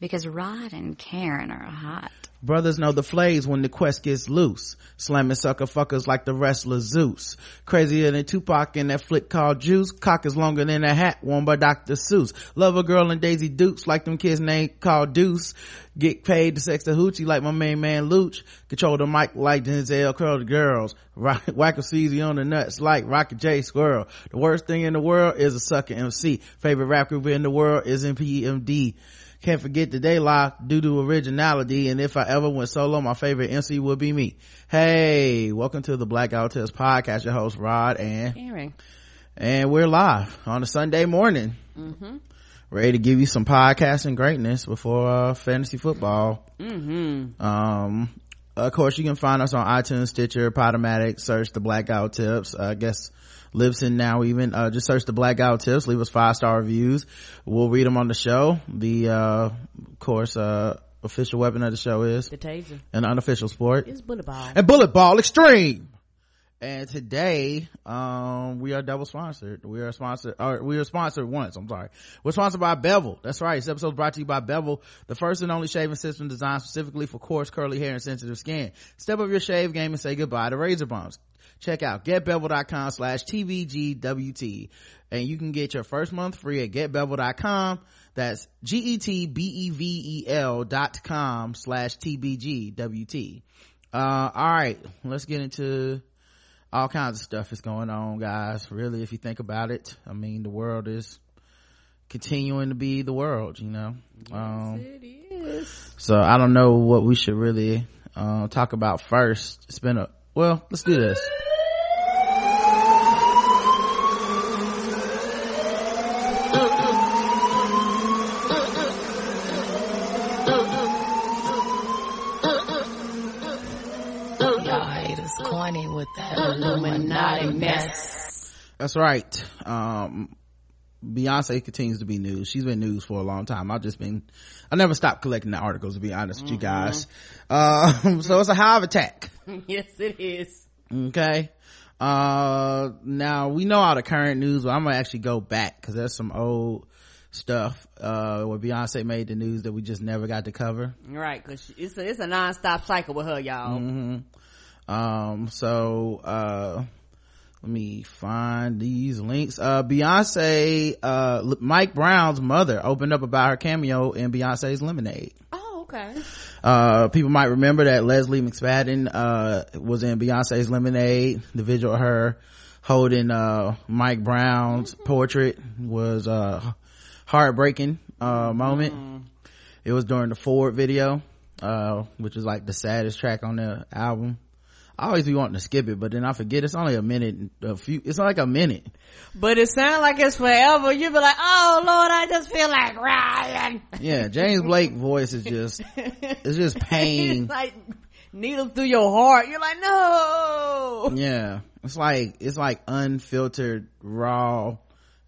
because Rod and Karen are hot. Brothers know the flays when the quest gets loose. Slamming sucker fuckers like the wrestler Zeus. Crazier than Tupac in that flick called Juice. Cock is longer than a hat worn by Dr. Seuss. Love a girl and Daisy Dukes like them kids named called Deuce. Get paid to sex the hoochie like my main man Luch. Control the mic like Denzel curl the girls. Rock, whack a CZ on the nuts like Rocket J Squirrel. The worst thing in the world is a sucker MC. Favorite rap group in the world is EPMD. Can't forget the day live due to originality. And if I ever went solo, my favorite MC would be me. Hey, welcome to the Black Guy Who Tips podcast. Your host Rod and Karen. And we're live on a Sunday morning. Mm-hmm. Ready to give you some podcasting greatness before uh, fantasy football. Mm-hmm. Um, of course, you can find us on iTunes, Stitcher, Podomatic. Search the Black Guy Who Tips. Uh, I guess Libsyn now even. Uh, just search the Black Guy Who Tips. Leave us five star reviews. We'll read them on the show. The, uh, of course, uh, official weapon of the show is The taser. an unofficial sport It's bullet ball. and bullet ball extreme and today um we are double sponsored we are sponsored or we are sponsored once i'm sorry we're sponsored by bevel that's right this episode is brought to you by bevel the first and only shaving system designed specifically for coarse curly hair and sensitive skin step up your shave game and say goodbye to razor bumps check out getbevel.com slash tbgwt and you can get your first month free at getbevel.com that's g-e-t-b-e-v-e-l dot com slash tbgwt uh all right. Let's get into all kinds of stuff is going on guys. Really if you think about it i mean the world is continuing to be the world you know? Um It is. so i don't know what we should really uh, talk about first. It's been a well let's do this That's right. Um, Beyonce continues to be news. She's been news for a long time. I've just been, I never stopped collecting the articles to be honest with you guys. Um, so it's a hive attack. yes, it is. Okay. Uh, now we know all the current news, but I'm gonna actually go back because there's some old stuff, uh, where Beyonce made the news that we just never got to cover. Right, cause it's a, it's a non-stop cycle with her, y'all. Mm-hmm. Um, so, uh, let me find these links. Uh, Beyonce, uh, Mike Brown's mother opened up about her cameo in Beyonce's Lemonade. Oh, okay. Uh, people might remember that Lesley McSpadden, uh, was in Beyonce's Lemonade. The visual of her holding, uh, Mike Brown's portrait was, uh, heartbreaking, uh, moment. It was during the Forward video, uh, which is like the saddest track on the album. I always be wanting to skip it, but then I forget it's only a minute, a few, it's like a minute. But it sounds like it's forever. You'd be like, oh Lord, I just feel like Ryan. Yeah, James Blake voice is just, it's just pain. it's like needle through your heart. You're like, no. Yeah. It's like, it's like unfiltered, raw,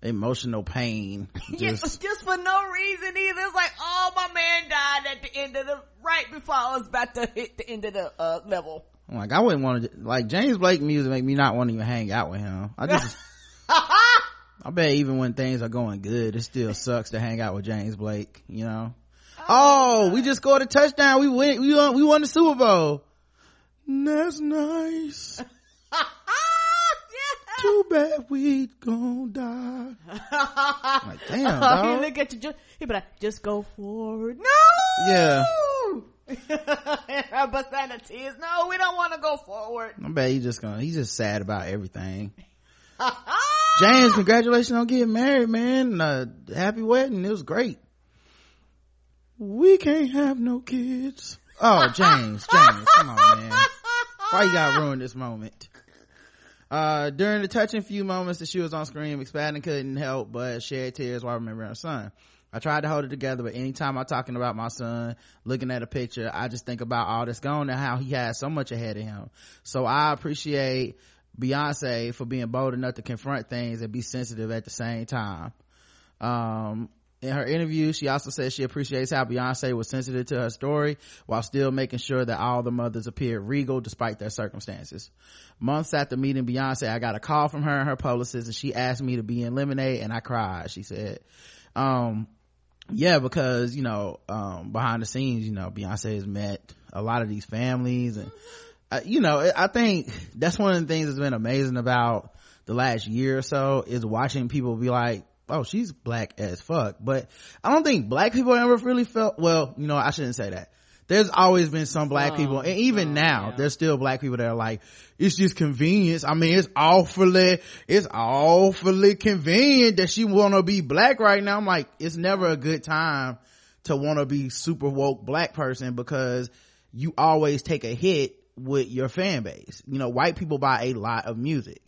emotional pain. Just, just for no reason either. It's like, oh, my man died at the end of the, right before I was about to hit the end of the, uh, level. I'm like, I wouldn't want to, like, James Blake music make me not want to even hang out with him. I just, I bet even when things are going good, it still sucks to hang out with James Blake, you know? Oh, oh we just scored a touchdown. We win, we won, we won the Super Bowl. That's nice. Too bad we gon' die. like, damn, oh, he dog. look at you, just, he be like, just go forward. No! Yeah. I bust out tears. No, we don't want to go forward. I bet he's just gonna, he's just sad about everything. James, congratulations on getting married, man. Uh, happy wedding. It was great. We can't have no kids. Oh, James, James, come on, man. Why you gotta ruin this moment? Uh, during the touching few moments that she was on screen, McSpadden couldn't help but shed tears while remembering her son. I tried to hold it together, but anytime I'm talking about my son, looking at a picture, I just think about all that's gone and how he has so much ahead of him. So I appreciate Beyonce for being bold enough to confront things and be sensitive at the same time. Um, in her interview, she also said she appreciates how Beyonce was sensitive to her story while still making sure that all the mothers appeared regal despite their circumstances. Months after meeting Beyonce, I got a call from her and her publicist and she asked me to be in Lemonade and I cried, she said. um yeah because you know um behind the scenes you know beyonce has met a lot of these families and uh, you know i think that's one of the things that's been amazing about the last year or so is watching people be like oh she's black as fuck. But i don't think black people ever really felt well you know i shouldn't say that there's always been some black people and even now yeah. there's still black people that are like it's just convenience. I mean it's awfully it's awfully convenient that she want to be black right now. I'm like it's never a good time to want to be super woke black person because you always take a hit with your fan base. You know white people buy a lot of music.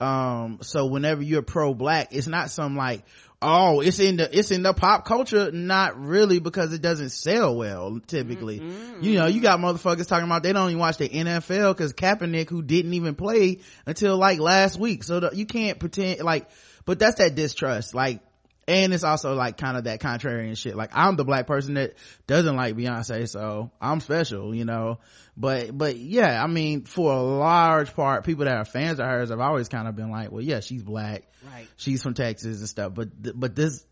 Um so whenever you're pro black it's not some like oh it's in the it's in the pop culture not really because it doesn't sell well typically. Mm-hmm. You know you got motherfuckers talking about they don't even watch the nfl because kaepernick who didn't even play until like last week. So the, you can't pretend like but that's that distrust. Like and it's also like kind of that contrarian shit. Like i'm the black person that doesn't like beyonce so i'm special you know? But but yeah i mean for a large part people that are fans of hers have always kind of been like well yeah she's black. Right. she's from texas and stuff. But th- but this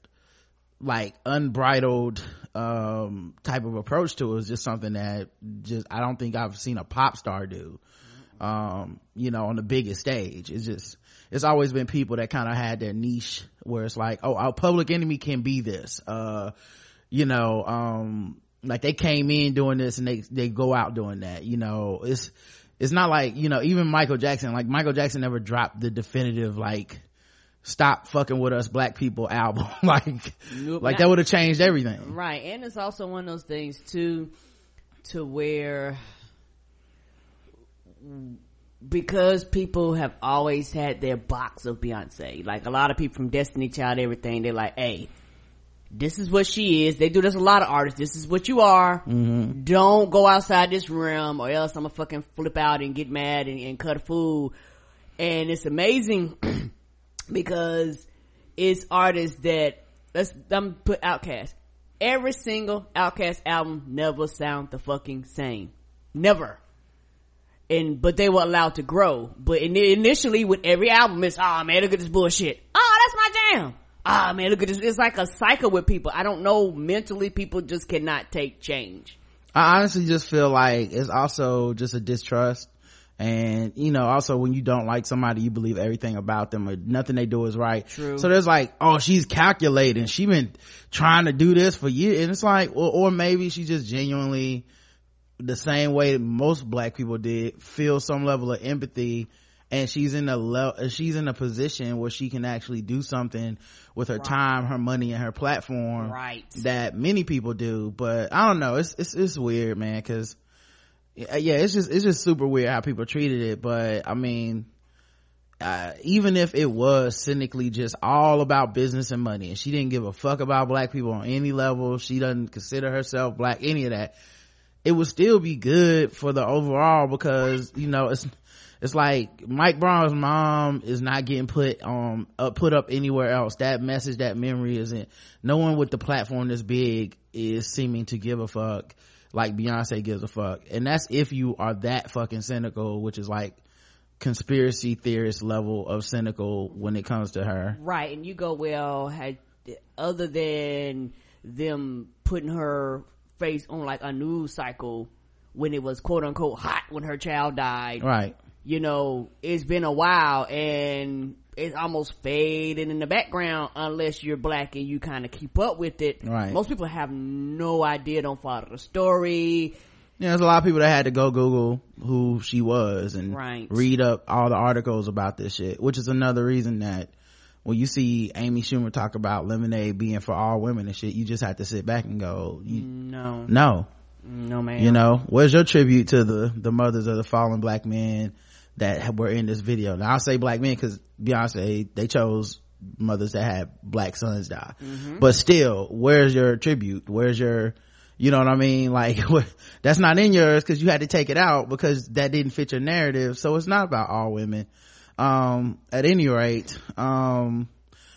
like unbridled um type of approach to it is just something that just i don't think i've seen a pop star do um you know on the biggest stage. It's just it's always been people that kind of had their niche where it's like oh our public enemy can be this uh you know um like they came in doing this and they they go out doing that you know it's it's not like you know even michael jackson like michael jackson never dropped the definitive like stop fucking with us black people album like Nope. like that would have changed everything Right. And it's also one of those things too, to where, because people have always had their box of Beyonce, like a lot of people from Destiny Child, everything, they're like, hey, this is what she is. They do this a lot of artists. This is what you are. Mm-hmm. Don't go outside this realm or else I'm gonna fucking flip out and get mad and, and cut a fool. And it's amazing because it's artists that let's I'm put OutKast. Every single OutKast album never sound the fucking same. Never. And but they were allowed to grow. But in, initially with every album it's ah man look at this bullshit. Oh that's my jam. Ah man look at this. It's like a cycle with people. I don't know mentally people just cannot take change. I honestly just feel like it's also just a distrust. And, you know, also when you don't like somebody, you believe everything about them or nothing they do is right. True. So there's like, oh, she's calculating. She been trying to do this for years. And it's like, or, or maybe she just genuinely, the same way that most black people did, feel some level of empathy and she's in a le- she's in a position where she can actually do something with her time, her money, and her platform Right. that many people do. But I don't know. It's it's it's weird, man. Because yeah, yeah, it's just it's just super weird how people treated it. But I mean, uh, even if it was cynically just all about business and money, and she didn't give a fuck about black people on any level, she doesn't consider herself black, any of that. It would still be good for the overall because you know it's it's like Mike Brown's mom is not getting put um up put up anywhere else. That message, that memory isn't. No one with the platform this big is seeming to give a fuck like Beyonce gives a fuck, and that's if you are that fucking cynical, which is like conspiracy theorist level of cynical when it comes to her. Right, and you go, well, had other than them putting her face on like a news cycle when it was quote unquote hot when her child died, Right. you know, it's been a while and it's almost fading in the background unless you're black and you kind of keep up with it. Right. Most people have no idea, don't follow the story. Yeah, there's a lot of people that had to go Google who she was and Right. read up all the articles about this shit, which is another reason that when you see Amy Schumer talk about lemonade being for all women and shit, you just have to sit back and go, No, no, no man. you know, where's your tribute to the, the mothers of the fallen black men that were in this video? Now I'll say black men cause Beyonce, they chose mothers that had black sons die. Mm-hmm. But still, where's your tribute? Where's your, you know what I mean? Like, that's not in yours cause you had to take it out because that didn't fit your narrative. So it's not about all women. Um, at any rate, um,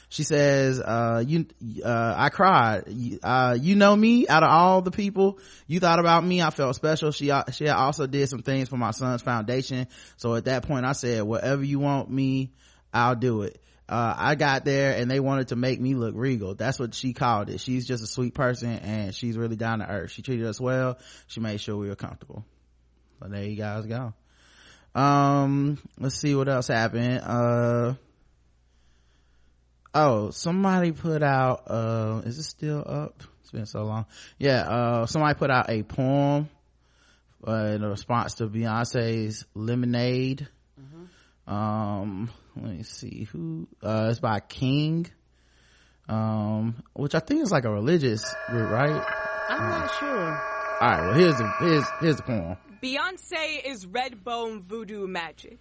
she says, uh, you, uh, I cried. Uh, you know me out of all the people you thought about me. I felt special. She, uh, she also did some things for my son's foundation. So at that point I said, whatever you want me, I'll do it. uh, I got there and they wanted to make me look regal. That's what she called it. She's just a sweet person and she's really down to earth. She treated us well. She made sure we were comfortable. But there you guys go. Um, let's see what else happened. Uh, oh, somebody put out, uh, is it still up? It's been so long. Yeah, uh, somebody put out a poem, uh, in response to Beyonce's Lemonade. Um, let me see who, uh, it's by King. Um, which I think is like a religious group, right? I'm not sure. All right, well here's the, here's, here's the poem. Beyonce is red bone voodoo magic.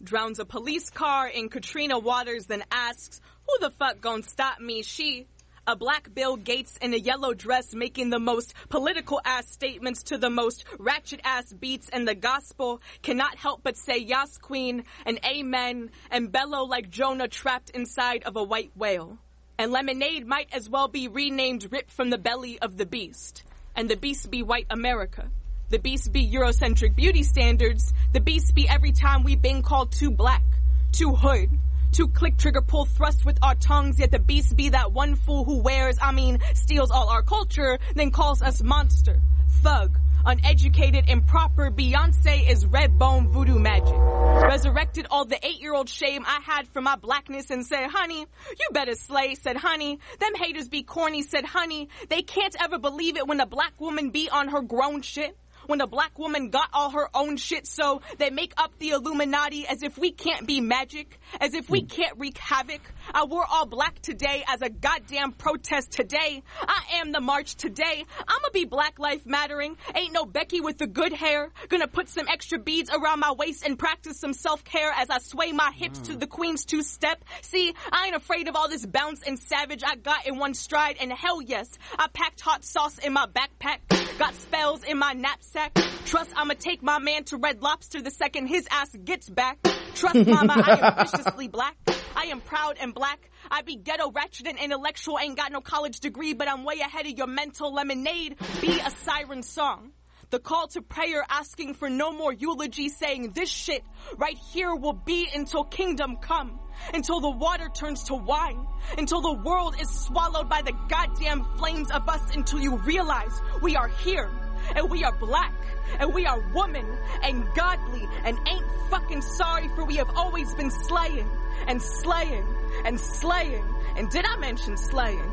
Drowns a police car in Katrina Waters, then asks, Who the fuck gon' stop me? She, a black Bill Gates in a yellow dress making the most political ass statements to the most ratchet ass beats and the gospel cannot help but say Yas Queen and Amen and bellow like Jonah trapped inside of a white whale. And lemonade might as well be renamed Rip from the belly of the beast. And the beast be white America. The beast be Eurocentric beauty standards. The beast be every time we been called too black, too hood, too click trigger pull thrust with our tongues. Yet the beast be that one fool who wears, I mean, steals all our culture, then calls us monster, thug, uneducated, improper. Beyonce is red bone voodoo magic. Resurrected all the eight year old shame I had for my blackness and said, honey, you better slay, said honey. Them haters be corny, said honey. They can't ever believe it when a black woman be on her grown shit when a black woman got all her own shit so they make up the Illuminati as if we can't be magic, as if we hmm. can't wreak havoc. Uh, I wore all black today as a goddamn protest today. I am the march today. I'ma be Black Life Mattering. Ain't no Becky with the good hair. Gonna put some extra beads around my waist and practice some self-care as I sway my hips to the queen's two-step. See, I ain't afraid of all this bounce and savage I got in one stride and hell yes, I packed hot sauce in my backpack. Got spells in my knapsack. Trust I'ma take my man to Red Lobster the second his ass gets back. Trust mama, I am viciously black. I am proud and black. I be ghetto, ratchet, and intellectual. Ain't got no college degree, but I'm way ahead of your mental lemonade. Be a siren song. The call to prayer asking for no more eulogy saying this shit right here will be until kingdom come. Until the water turns to wine. Until the world is swallowed by the goddamn flames of us until you realize we are here and we are black and we are woman and godly and ain't fucking sorry for we have always been slaying and slaying and slaying. And did I mention slaying?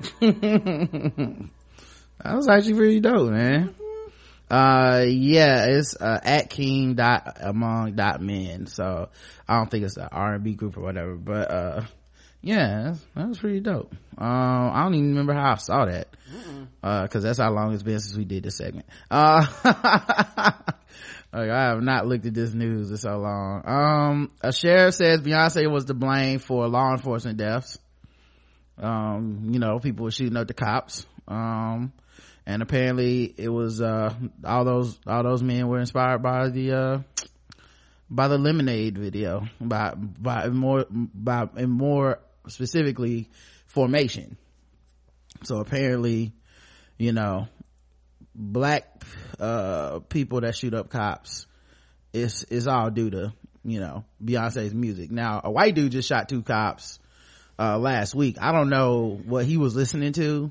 that was actually pretty dope, man. Uh, yeah, it's, uh, at king dot among dot men. So I don't think it's an R&B group or whatever, but, uh, yeah, that was pretty dope. Um, I don't even remember how I saw that. Uh, cause that's how long it's been since we did this segment. Uh, like I have not looked at this news in so long. Um, a sheriff says Beyonce was to blame for law enforcement deaths. Um, you know, people were shooting up the cops. Um, and apparently it was, uh, all those, all those men were inspired by the, uh, by the lemonade video by by more by and more specifically formation so apparently you know black uh people that shoot up cops is is all due to you know beyonce's music now a white dude just shot two cops uh last week i don't know what he was listening to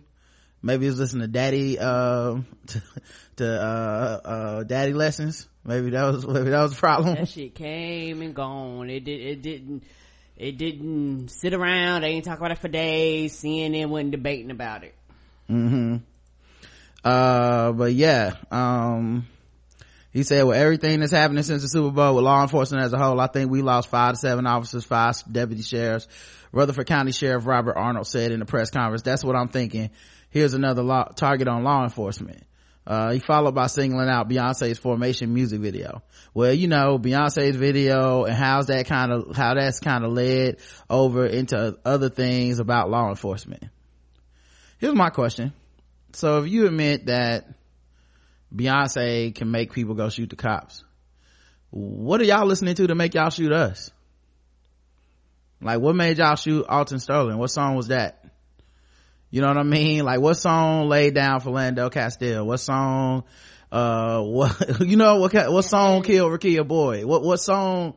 maybe he was listening to daddy uh to, to uh uh daddy lessons maybe that was maybe that was the problem That shit came and gone. It did. It didn't. It didn't sit around. They didn't talk about it for days. CNN wasn't debating about it. hmm uh but yeah um he said with everything that's happening since the super bowl with law enforcement as a whole i think we lost five to seven officers five deputy sheriffs rutherford county sheriff robert arnold said in a press conference that's what i'm thinking here's another law, target on law enforcement uh, he followed by singling out Beyonce's Formation music video. Well, you know, Beyonce's video and how's that kind of, how that's kind of led over into other things about law enforcement. Here's my question. So if you admit that Beyonce can make people go shoot the cops, what are y'all listening to to make y'all shoot us? Like what made y'all shoot Alton Sterling? What song was that? You know what I mean? Like what song laid down for Lando Castile? What song, uh, what, you know, what, what song killed Rekia Boyd? What, what song,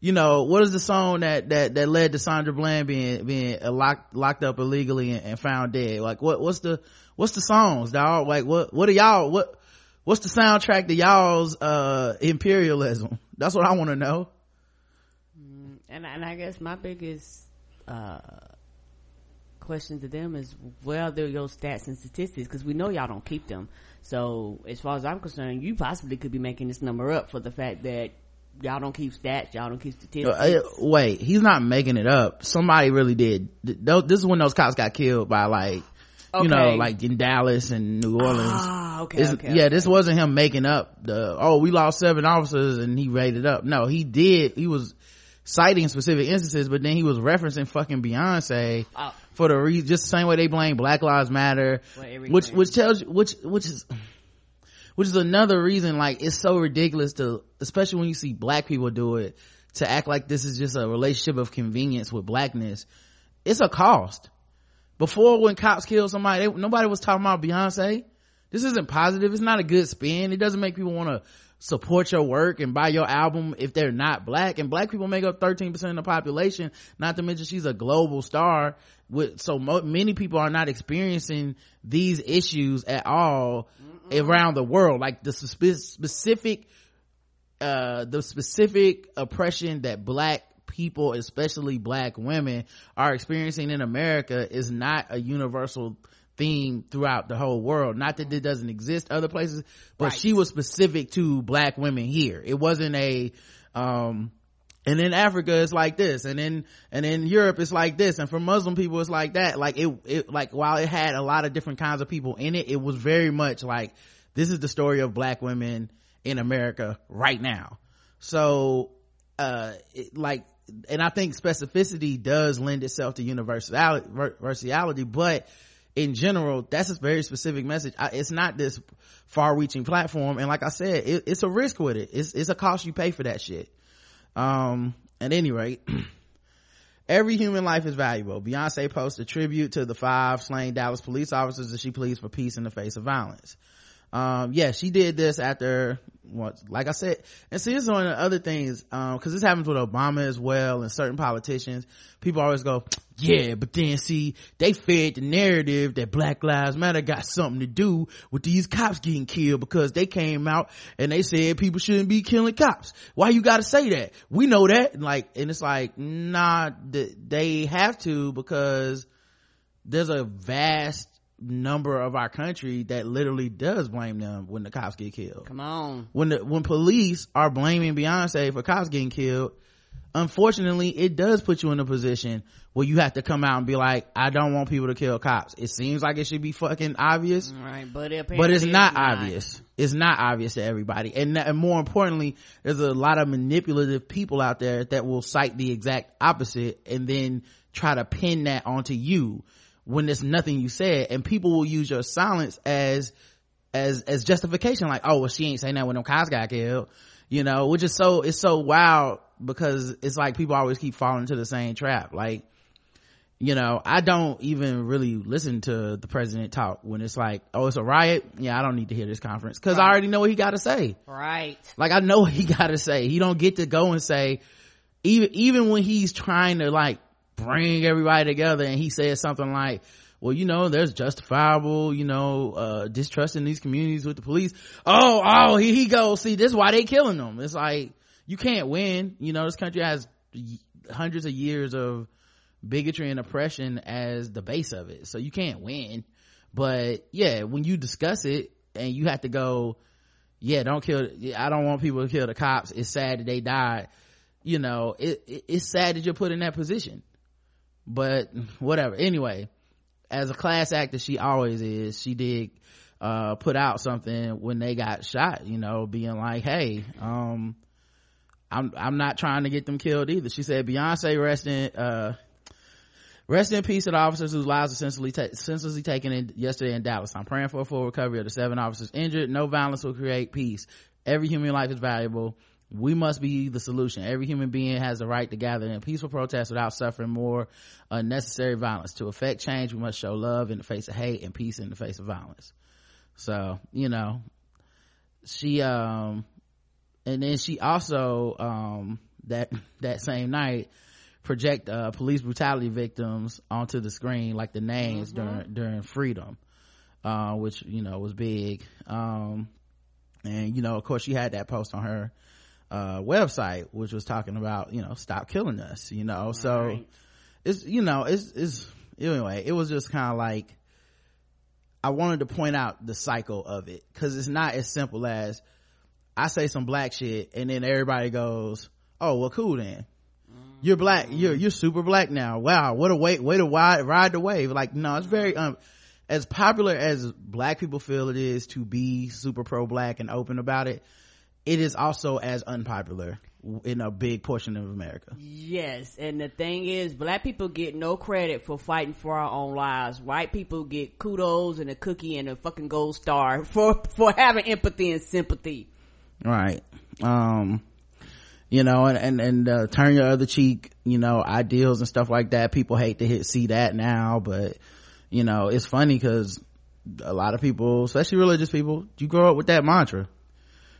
you know what is the song that that that led to sandra bland being being locked locked up illegally and, and found dead like what what's the what's the songs dog like what what are y'all what what's the soundtrack to y'all's uh imperialism that's what i want to know and and I guess my biggest uh, question to them is where are your stats and statistics because we know y'all don't keep them. So as far as I'm concerned, you possibly could be making this number up for the fact that y'all don't keep stats, y'all don't keep statistics. Uh, wait, he's not making it up. Somebody really did. This is when those cops got killed by like. Okay. You know, like in Dallas and New Orleans. Ah, okay, okay Yeah, this wasn't him making up the, oh, we lost seven officers and he rated up. No, he did, he was, citing specific instances, but then he was referencing fucking Beyonce oh. for the reason, just the same way they blame Black Lives Matter, which, which tells you, which, which is, which is another reason, like, it's so ridiculous to, especially when you see black people do it, to act like this is just a relationship of convenience with blackness. It's a cost. Before when cops kill somebody, they, nobody was talking about Beyonce. This isn't positive. It's not a good spin. It doesn't make people want to support your work and buy your album if they're not black and black people make up 13% of the population not to mention she's a global star with so mo- many people are not experiencing these issues at all Mm-mm. around the world like the spe- specific uh the specific oppression that black people especially black women are experiencing in america is not a universal theme throughout the whole world. Not that it doesn't exist other places, but right. she was specific to black women here. It wasn't a, um, and in Africa it's like this, and in and in Europe it's like this, and for Muslim people it's like that. Like it, it like while it had a lot of different kinds of people in it, it was very much like this is the story of black women in America right now. So, uh, it, like, and I think specificity does lend itself to universality, universality, but in general that's a very specific message. I, it's not this far-reaching platform. And like i said it, it's a risk with it. It's, it's a cost you pay for that shit. Um at any rate every human life is valuable. Beyonce posts a tribute to the five slain dallas police officers as she pleads for peace in the face of violence. Um yeah she did this after what like i said and see this is one of the other things um because this happens with obama as well and certain politicians. People always go yeah but then see they fed the narrative that black lives matter got something to do with these cops getting killed because they came out and they said people shouldn't be killing cops why you gotta say that we know that like and it's like nah they have to because there's a vast number of our country that literally does blame them when the cops get killed. Come on. When the, when police are blaming Beyonce for cops getting killed, unfortunately it does put you in a position where you have to come out and be like, I don't want people to kill cops. It seems like it should be fucking obvious. Right, but it but it's not, not, obvious. It's not obvious to everybody. And, and more importantly, there's a lot of manipulative people out there that will cite the exact opposite and then try to pin that onto you when there's nothing you said and people will use your silence as as as justification like oh well she ain't saying that when no cops got killed you know which is so it's so wild because it's like people always keep falling into the same trap. Like you know i don't even really listen to the president talk when it's like oh it's a riot? Yeah i don't need to hear this conference because right. i already know what he got to say. Right. Like i know what he got to say. He don't get to go and say even even when he's trying to like bring everybody together and he says something like well you know there's justifiable you know uh distrust in these communities with the police. Oh oh here he goes. See this is why they killing them. It's like you can't win. You know this country has hundreds of years of bigotry and oppression as the base of it. So you can't win. But yeah when you discuss it and you have to go yeah don't kill i don't want people to kill the cops. It's sad that they died. You know it, it, it's sad that you're put in that position. But whatever. Anyway as a class actor she always is. She did uh, put out something when they got shot you know being like hey um i'm i'm not trying to get them killed either. She said beyonce rest in uh rest in peace to the officers whose lives were senselessly, ta- senselessly taken in yesterday in dallas. I'm praying for a full recovery of the seven officers injured. No violence will create peace. Every human life is valuable. We must be the solution. Every human being has the right to gather in peaceful protest without suffering more unnecessary violence. To effect change we must show love in the face of hate and peace in the face of violence. So you know she um and then she also um that that same night project uh, police brutality victims onto the screen like the names Mm-hmm. during during freedom uh, which you know was big um, and you know of course she had that post on her uh, website which was talking about you know stop killing us you know so Right. it's you know it's it's anyway it was just kind of like i wanted to point out the cycle of it because it's not as simple as i say some black shit and then everybody goes oh well cool then. You're black. You're you're super black now. Wow what a way way to ride, ride the wave. Like no it's very um as popular as black people feel it is to be super pro black and open about it it is also as unpopular in a big portion of america. Yes, and the thing is, black people get no credit for fighting for our own lives. White people get kudos and a cookie and a fucking gold star for for having empathy and sympathy. Right. Um you know and and, and uh, turn your other cheek you know ideals and stuff like that. People hate to hit see that now but you know it's funny because a lot of people especially religious people you grow up with that mantra.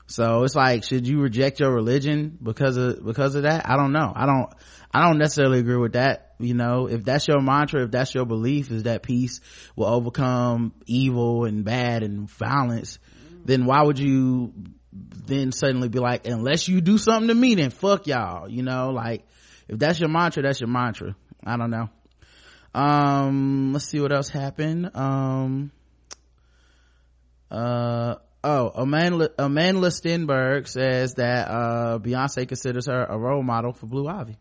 So it's like should you reject your religion because of because of that? I don't know. I don't i don't necessarily agree with that. You know if that's your mantra if that's your belief is that peace will overcome evil and bad and violence then why would you then suddenly be like unless you do something to me then fuck y'all you know? Like if that's your mantra that's your mantra. I don't know. Um let's see what else happened. Um uh oh amanda amanda stenberg says that uh beyonce considers her a role model for blue ivy.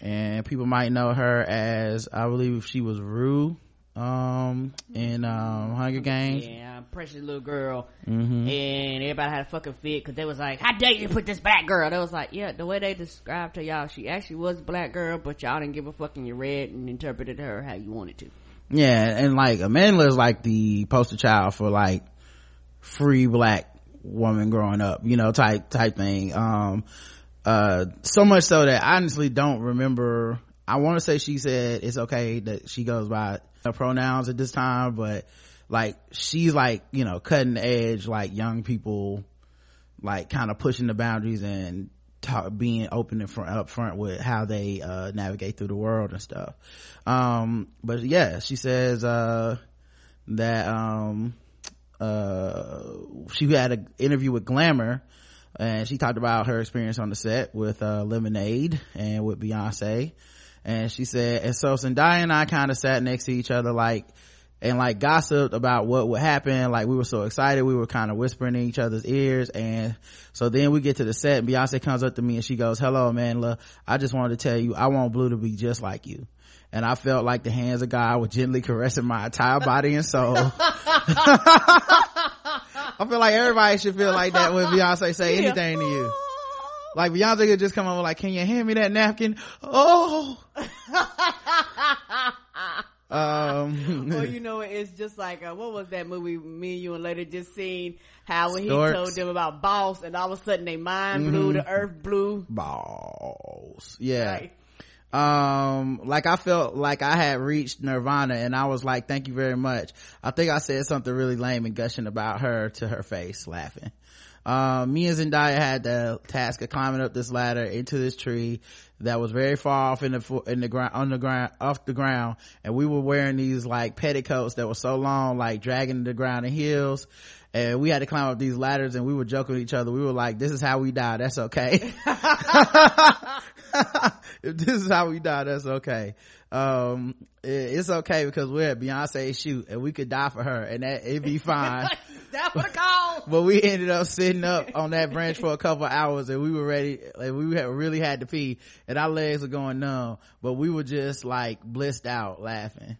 And people might know her as i believe she was rue um in um hunger games Yeah, precious little girl, Mm-hmm. and everybody had a fucking fit because they was like, "How dare you put this black girl?" They was like, "Yeah, the way they described her, y'all, she actually was a black girl, but y'all didn't give a fucking. you read and interpreted her how you wanted to." yeah and like amanda is like the poster child for like free black woman growing up you know type type thing um uh so much so that i honestly don't remember i want to say she said it's okay that she goes by pronouns at this time but like she's like you know cutting edge like young people like kind of pushing the boundaries and talk, being open and front up front with how they uh navigate through the world and stuff. Um but yeah she says uh that um uh she had an interview with glamour and she talked about her experience on the set with uh lemonade and with beyonce and she said and so zendaya and i kind of sat next to each other like and like gossiped about what would happen. Like we were so excited we were kind of whispering in each other's ears. And so then we get to the set and beyonce comes up to me and she goes hello amanda. I just wanted to tell you i want blue to be just like you. And i felt like the hands of god were gently caressing my entire body and soul. I feel like everybody should feel like that when beyonce say anything to you like beyonce could just come over like can you hand me that napkin oh um well, you know, it's just like uh, what was that movie? Me and you and later just seen how when Storks. he told them about boss, and all of a sudden they mind blew, the earth blew. balls yeah Right. um like i felt like i had reached nirvana and i was like thank you very much i think i said something really lame and gushing about her to her face laughing um me and zendaya had the task of climbing up this ladder into this tree that was very far off in the in the ground on the ground off the ground. And we were wearing these like petticoats that were so long like dragging the ground in heels. And we had to climb up these ladders and we were joking with each other. We were like this is how we die. That's okay. If this is how we die. That's okay um it's okay because we're at beyonce's shoot and we could die for her and that it'd be fine. That's what it called. but we ended up sitting up on that branch for a couple of hours and we were ready like we had, really had to pee and our legs were going numb but we were just like blissed out laughing.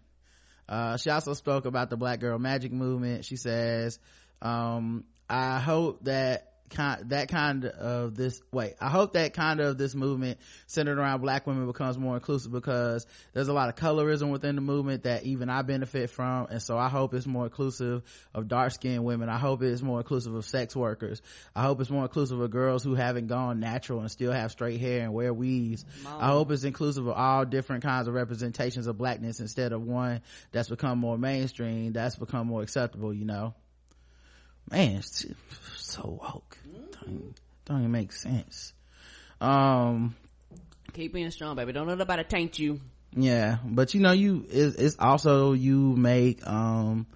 Uh, she also spoke about the black girl magic movement. She says um, i hope that kind that kind of this wait i hope that kind of this movement centered around black women becomes more inclusive because there's a lot of colorism within the movement that even i benefit from. And so i hope it's more inclusive of dark-skinned women. I hope it's more inclusive of sex workers. I hope it's more inclusive of girls who haven't gone natural and still have straight hair and wear weaves. I hope it's inclusive of all different kinds of representations of blackness instead of one that's become more mainstream that's become more acceptable you know man it's so woke. Don't, don't even make sense. Um Keep being strong, baby. Don't let nobody taint you. yeah but you know you it's, it's also you make um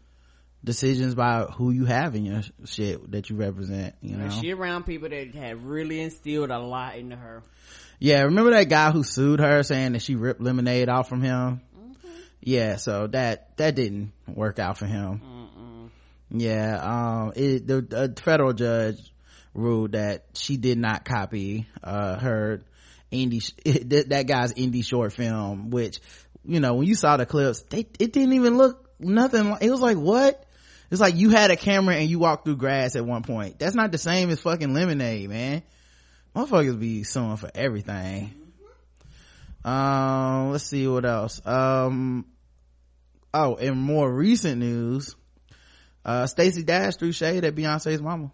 decisions about who you have in your shit that you represent you know? she around people that had really instilled a lot into her. yeah remember that guy who sued her saying that she ripped lemonade off from him? Yeah so that that didn't work out for him yeah um it the, the federal judge ruled that she did not copy uh her indie that, guy's indie short film which you know when you saw the clips they it didn't even look nothing it was like what? It's like you had a camera and you walked through grass at one point. That's not the same as fucking lemonade man. Motherfuckers be suing for everything. Um let's see what else. Um oh in more recent news uh Stacey Dash threw shade at Beyonce's mama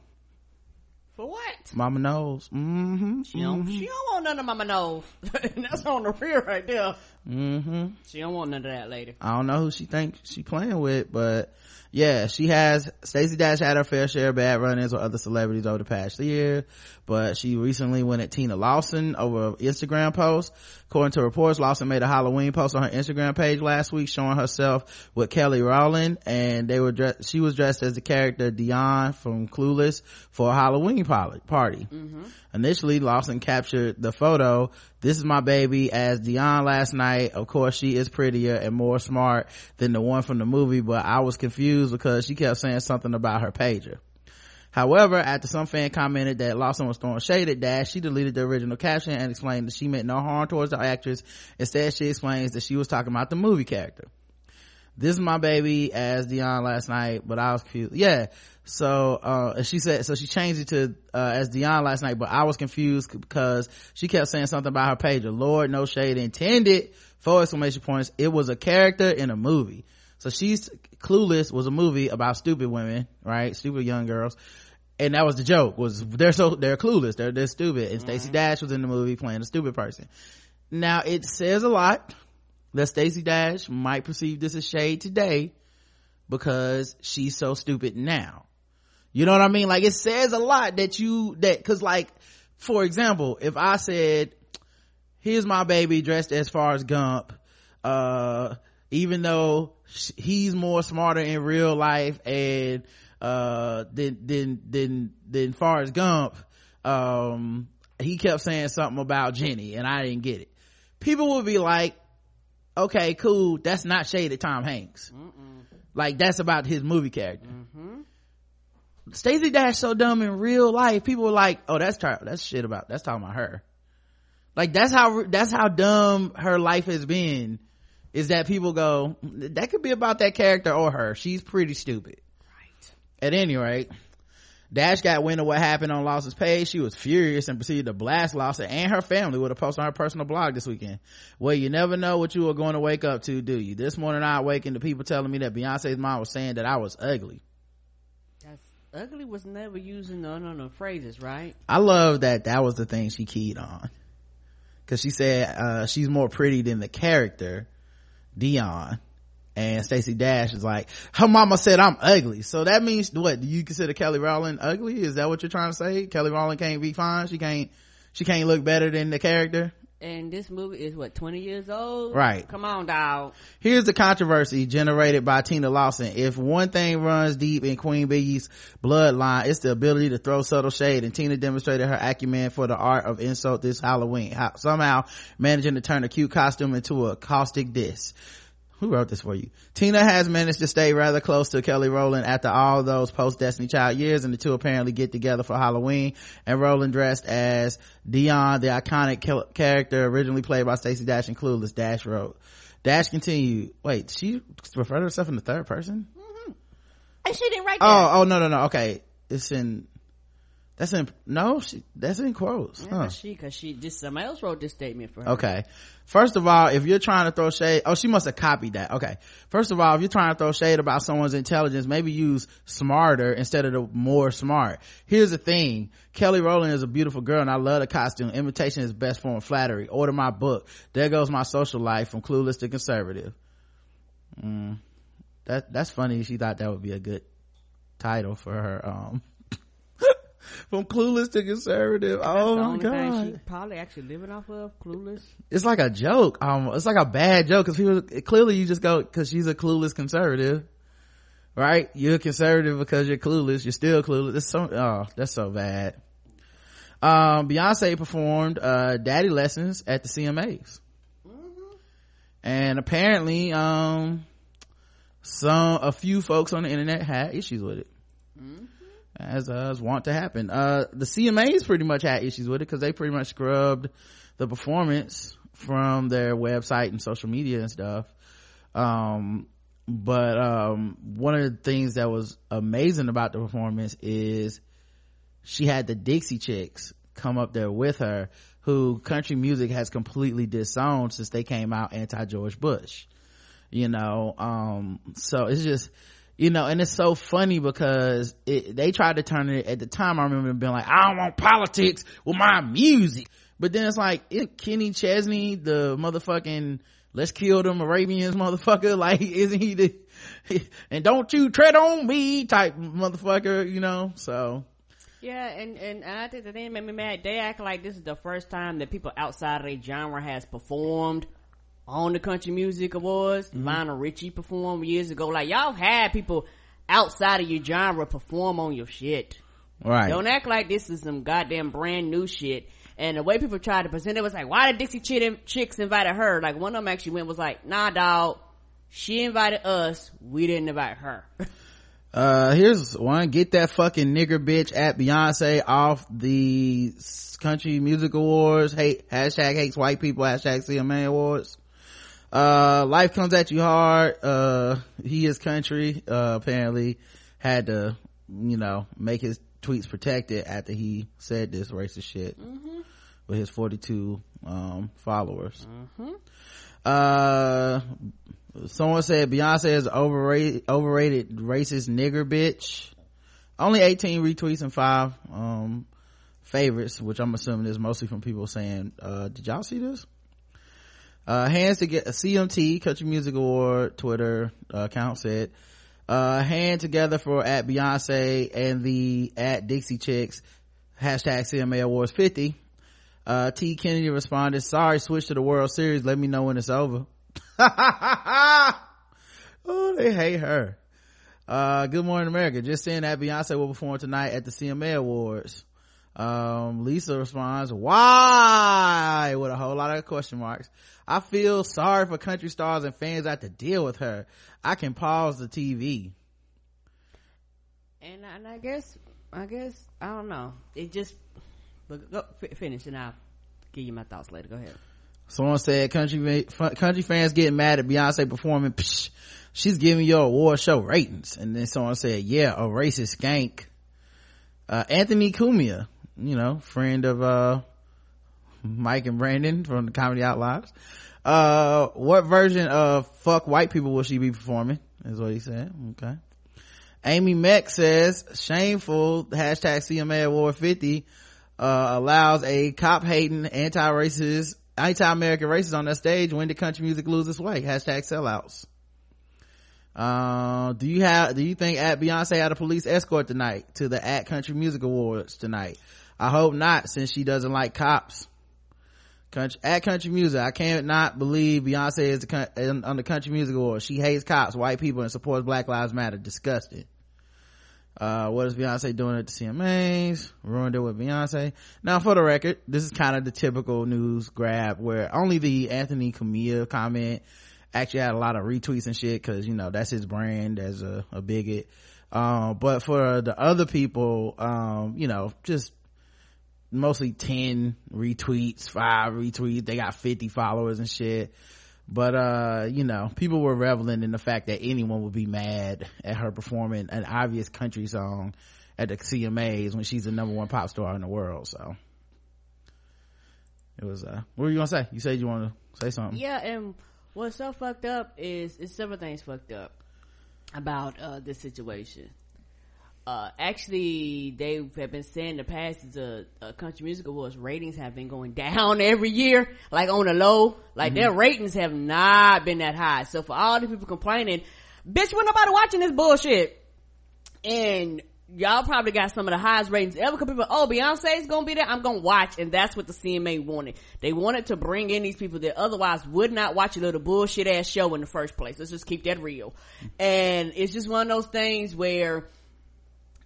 For what? mama knows mm-hmm She don't, she don't want none of mama knows. That's on the rear right there. mm-hmm She don't want none of that lady. I don't know who she thinks she playing with, but yeah, she has, Stacey Dash had her fair share of bad run-ins with other celebrities over the past year, but she recently went at Tina Lawson over an Instagram post. According to reports, Lawson made a Halloween post on her Instagram page last week showing herself with Kelly Rowland and they were dressed, she was dressed as the character Dionne from Clueless for a Halloween party. party. Initially, Lawson captured the photo. This is my baby as Dionne last night. Of course, she is prettier and more smart than the one from the movie, but I was confused because she kept saying something about her pager. However, after some fan commented that Lawson was throwing shade at Dash, she deleted the original caption and explained that she meant no harm towards the actress. Instead, she explains that she was talking about the movie character. This is my baby as Dionne last night, but I was confused. Yeah. So, uh, she said, so she changed it to, uh, as Dionne last night, but I was confused because she kept saying something about her pager. Lord, no shade intended, four exclamation points. It was a character in a movie. So she's, Clueless was a movie about stupid women, right? Stupid young girls. And that was the joke was they're so, they're clueless. They're, they're stupid. And Stacey Dash was in the movie playing a stupid person. Now it says a lot that Stacey Dash might perceive this as shade today because she's so stupid now. You know what I mean? Like it says a lot that you, that, cause like, for example, if I said, here's my baby dressed as Forrest Gump, uh, even though he's more smarter in real life and, uh, than, than, than, than Forrest Gump, um, he kept saying something about Jenny and I didn't get it. People would be like, okay, cool. That's not shade at Tom Hanks. Like that's about his movie character. Stacey Dash so dumb in real life. People were like, oh, that's tar- that's shit about, that's talking about her. Like that's how, that's how dumb her life has been is that people go, that could be about that character or her. She's pretty stupid. Right. At any rate, Dash got wind of what happened on Lawson's page. She was furious and proceeded to blast Lawson and her family with a post on her personal blog this weekend. Well, you never know what you are going to wake up to, do you? This morning I awakened to people telling me that Beyonce's mom was saying that I was ugly. That's ugly was never using no no no phrases, right? I love that that was the thing she keyed on. Cause she said, uh, she's more pretty than the character, Dionne. And Stacey Dash is like, her mama said I'm ugly. So that means what? Do you consider Kelly Rowland ugly? Is that what you're trying to say? Kelly Rowland can't be fine? She can't, she can't look better than the character? And this movie is what twenty years old, Right. Come on, dog. Here's the controversy generated by Tina Lawson. If one thing runs deep in Queen Bee's bloodline, it's the ability to throw subtle shade, and Tina demonstrated her acumen for the art of insult this Halloween, somehow managing to turn a cute costume into a caustic diss. Who wrote this for you? Tina has managed to stay rather close to Kelly Rowland after all those post Destiny Child years, and the two apparently get together for Halloween. And Rowland dressed as Dionne, the iconic character originally played by Stacey Dash and Clueless. Dash wrote. Dash continued. Wait, she referred herself in the third person? Mm-hmm. And she didn't write oh, that. Oh, oh no, no, no. Okay, it's in. That's in. No, she, that's in quotes. Yeah, Huh. she, cause she, just somebody else wrote this statement for her. Okay. First of all, if you're trying to throw shade, oh, she must have copied that. Okay. First of all, if you're trying to throw shade about someone's intelligence, maybe use smarter instead of the more smart. Here's the thing. Kelly Rowland is a beautiful girl and I love the costume. Imitation is best form of flattery. Order my book. There goes my social life from clueless to conservative. Mm. That, that's funny. She thought that would be a good title for her, um, from clueless to conservative. That's oh my god. she probably actually living off of clueless. It's like a joke. Um, it's like a bad joke because people, clearly you just go, cause she's a clueless conservative. Right? You're a conservative because you're clueless. You're still clueless. It's so, oh, that's so bad. Um, Beyonce performed, uh, daddy lessons at the CMAs. And apparently, um, some, a few folks on the internet had issues with it. As, uh, as want to happen. Uh, the CMAs pretty much had issues with it because they pretty much scrubbed the performance from their website and social media and stuff. Um, but, um, one of the things that was amazing about the performance is she had the Dixie Chicks come up there with her, who country music has completely disowned since they came out anti-George Bush. You know, um, so it's just, you know, and it's so funny because it, they tried to turn it, at the time I remember being like, I don't want politics with my music. But then it's like, it, Kenny Chesney, the motherfucking, let's kill them Arabians motherfucker, like, isn't he the, and don't you tread on me type motherfucker, you know, so. Yeah, and, and, I think the thing that made me mad, they act like this is the first time that people outside of their genre has performed on the Country Music Awards. Lionel Richie performed years ago. Like, y'all had people outside of your genre perform on your shit. Right. Don't act like this is some goddamn brand new shit. And the way people tried to present it was like, why did Dixie Chick- Chicks invited her? Like, one of them actually went was like, nah, dog. She invited us. We didn't invite her. Uh, here's one. Get that fucking nigger bitch at Beyonce off the country music awards. Hate, hashtag hates white people, hashtag CMA awards. Uh, life comes at you hard. Uh, he is country, uh, apparently had to, you know, make his tweets protected after he said this racist shit with his 42, um, followers. Uh, someone said Beyonce is overrated, overrated racist nigger bitch. Only 18 retweets and five, um, favorites, which I'm assuming is mostly from people saying, uh, did y'all see this? Uh, hands to get a CMT Country Music Award Twitter uh, account said, uh, hand together for at Beyonce and the at Dixie Chicks hashtag CMA Awards 50. Uh, T Kennedy responded, sorry, switch to the World Series. Let me know when it's over. oh, they hate her. Uh, good morning, America. Just saying that Beyonce will perform tonight at the CMA Awards. Um, Lisa responds, why? With a whole lot of question marks. I feel sorry for country stars and fans that have to deal with her. I can pause the TV. And, and I guess, I guess, I don't know. It just, but go f- finish and I'll give you my thoughts later. Go ahead. Someone said country country fans getting mad at Beyonce performing. Psh, she's giving your award show ratings. And then someone said, yeah, a racist skank. Uh, Anthony Cumia, you know, friend of, uh, Mike and Brandon from the Comedy Outlaws. Uh, what version of fuck white people will she be performing? Is what he said. Okay. Amy Meck says, shameful, hashtag CMA Award 50, uh, allows a cop hating, anti-racist, anti-American racist on that stage. When did country music lose its way? Hashtag sellouts. Uh, do you have, do you think at Beyonce had a police escort tonight to the at country music awards tonight? I hope not since she doesn't like cops. Country, at country music, I can't not believe Beyonce is the, on the country music awards. She hates cops, white people, and supports Black Lives Matter. Disgusting. Uh, what is Beyonce doing at the CMAs? Ruined it with Beyonce. Now, for the record, this is kind of the typical news grab where only the Anthony Cumia comment actually had a lot of retweets and shit because, you know, that's his brand as a, a bigot. Um, but for the other people, um, you know, just mostly 10 retweets, 5 retweets. They got 50 followers and shit. But, uh, you know, people were reveling in the fact that anyone would be mad at her performing an obvious country song at the CMAs when she's the number one pop star in the world. So it was, uh, what were you gonna say? You said you want to say something. Yeah, and what's so fucked up is, is several things fucked up about, uh, this situation. Uh, actually, they have been saying the past the uh, country music awards ratings have been going down every year, like on the low. Like their ratings have not been that high. So for all the people complaining, bitch, when nobody watching this bullshit, and y'all probably got some of the highest ratings ever because people, oh, Beyonce's gonna be there. I'm gonna watch. And that's what the CMA wanted. They wanted to bring in these people that otherwise would not watch a little bullshit ass show in the first place. Let's just keep that real. And it's just one of those things where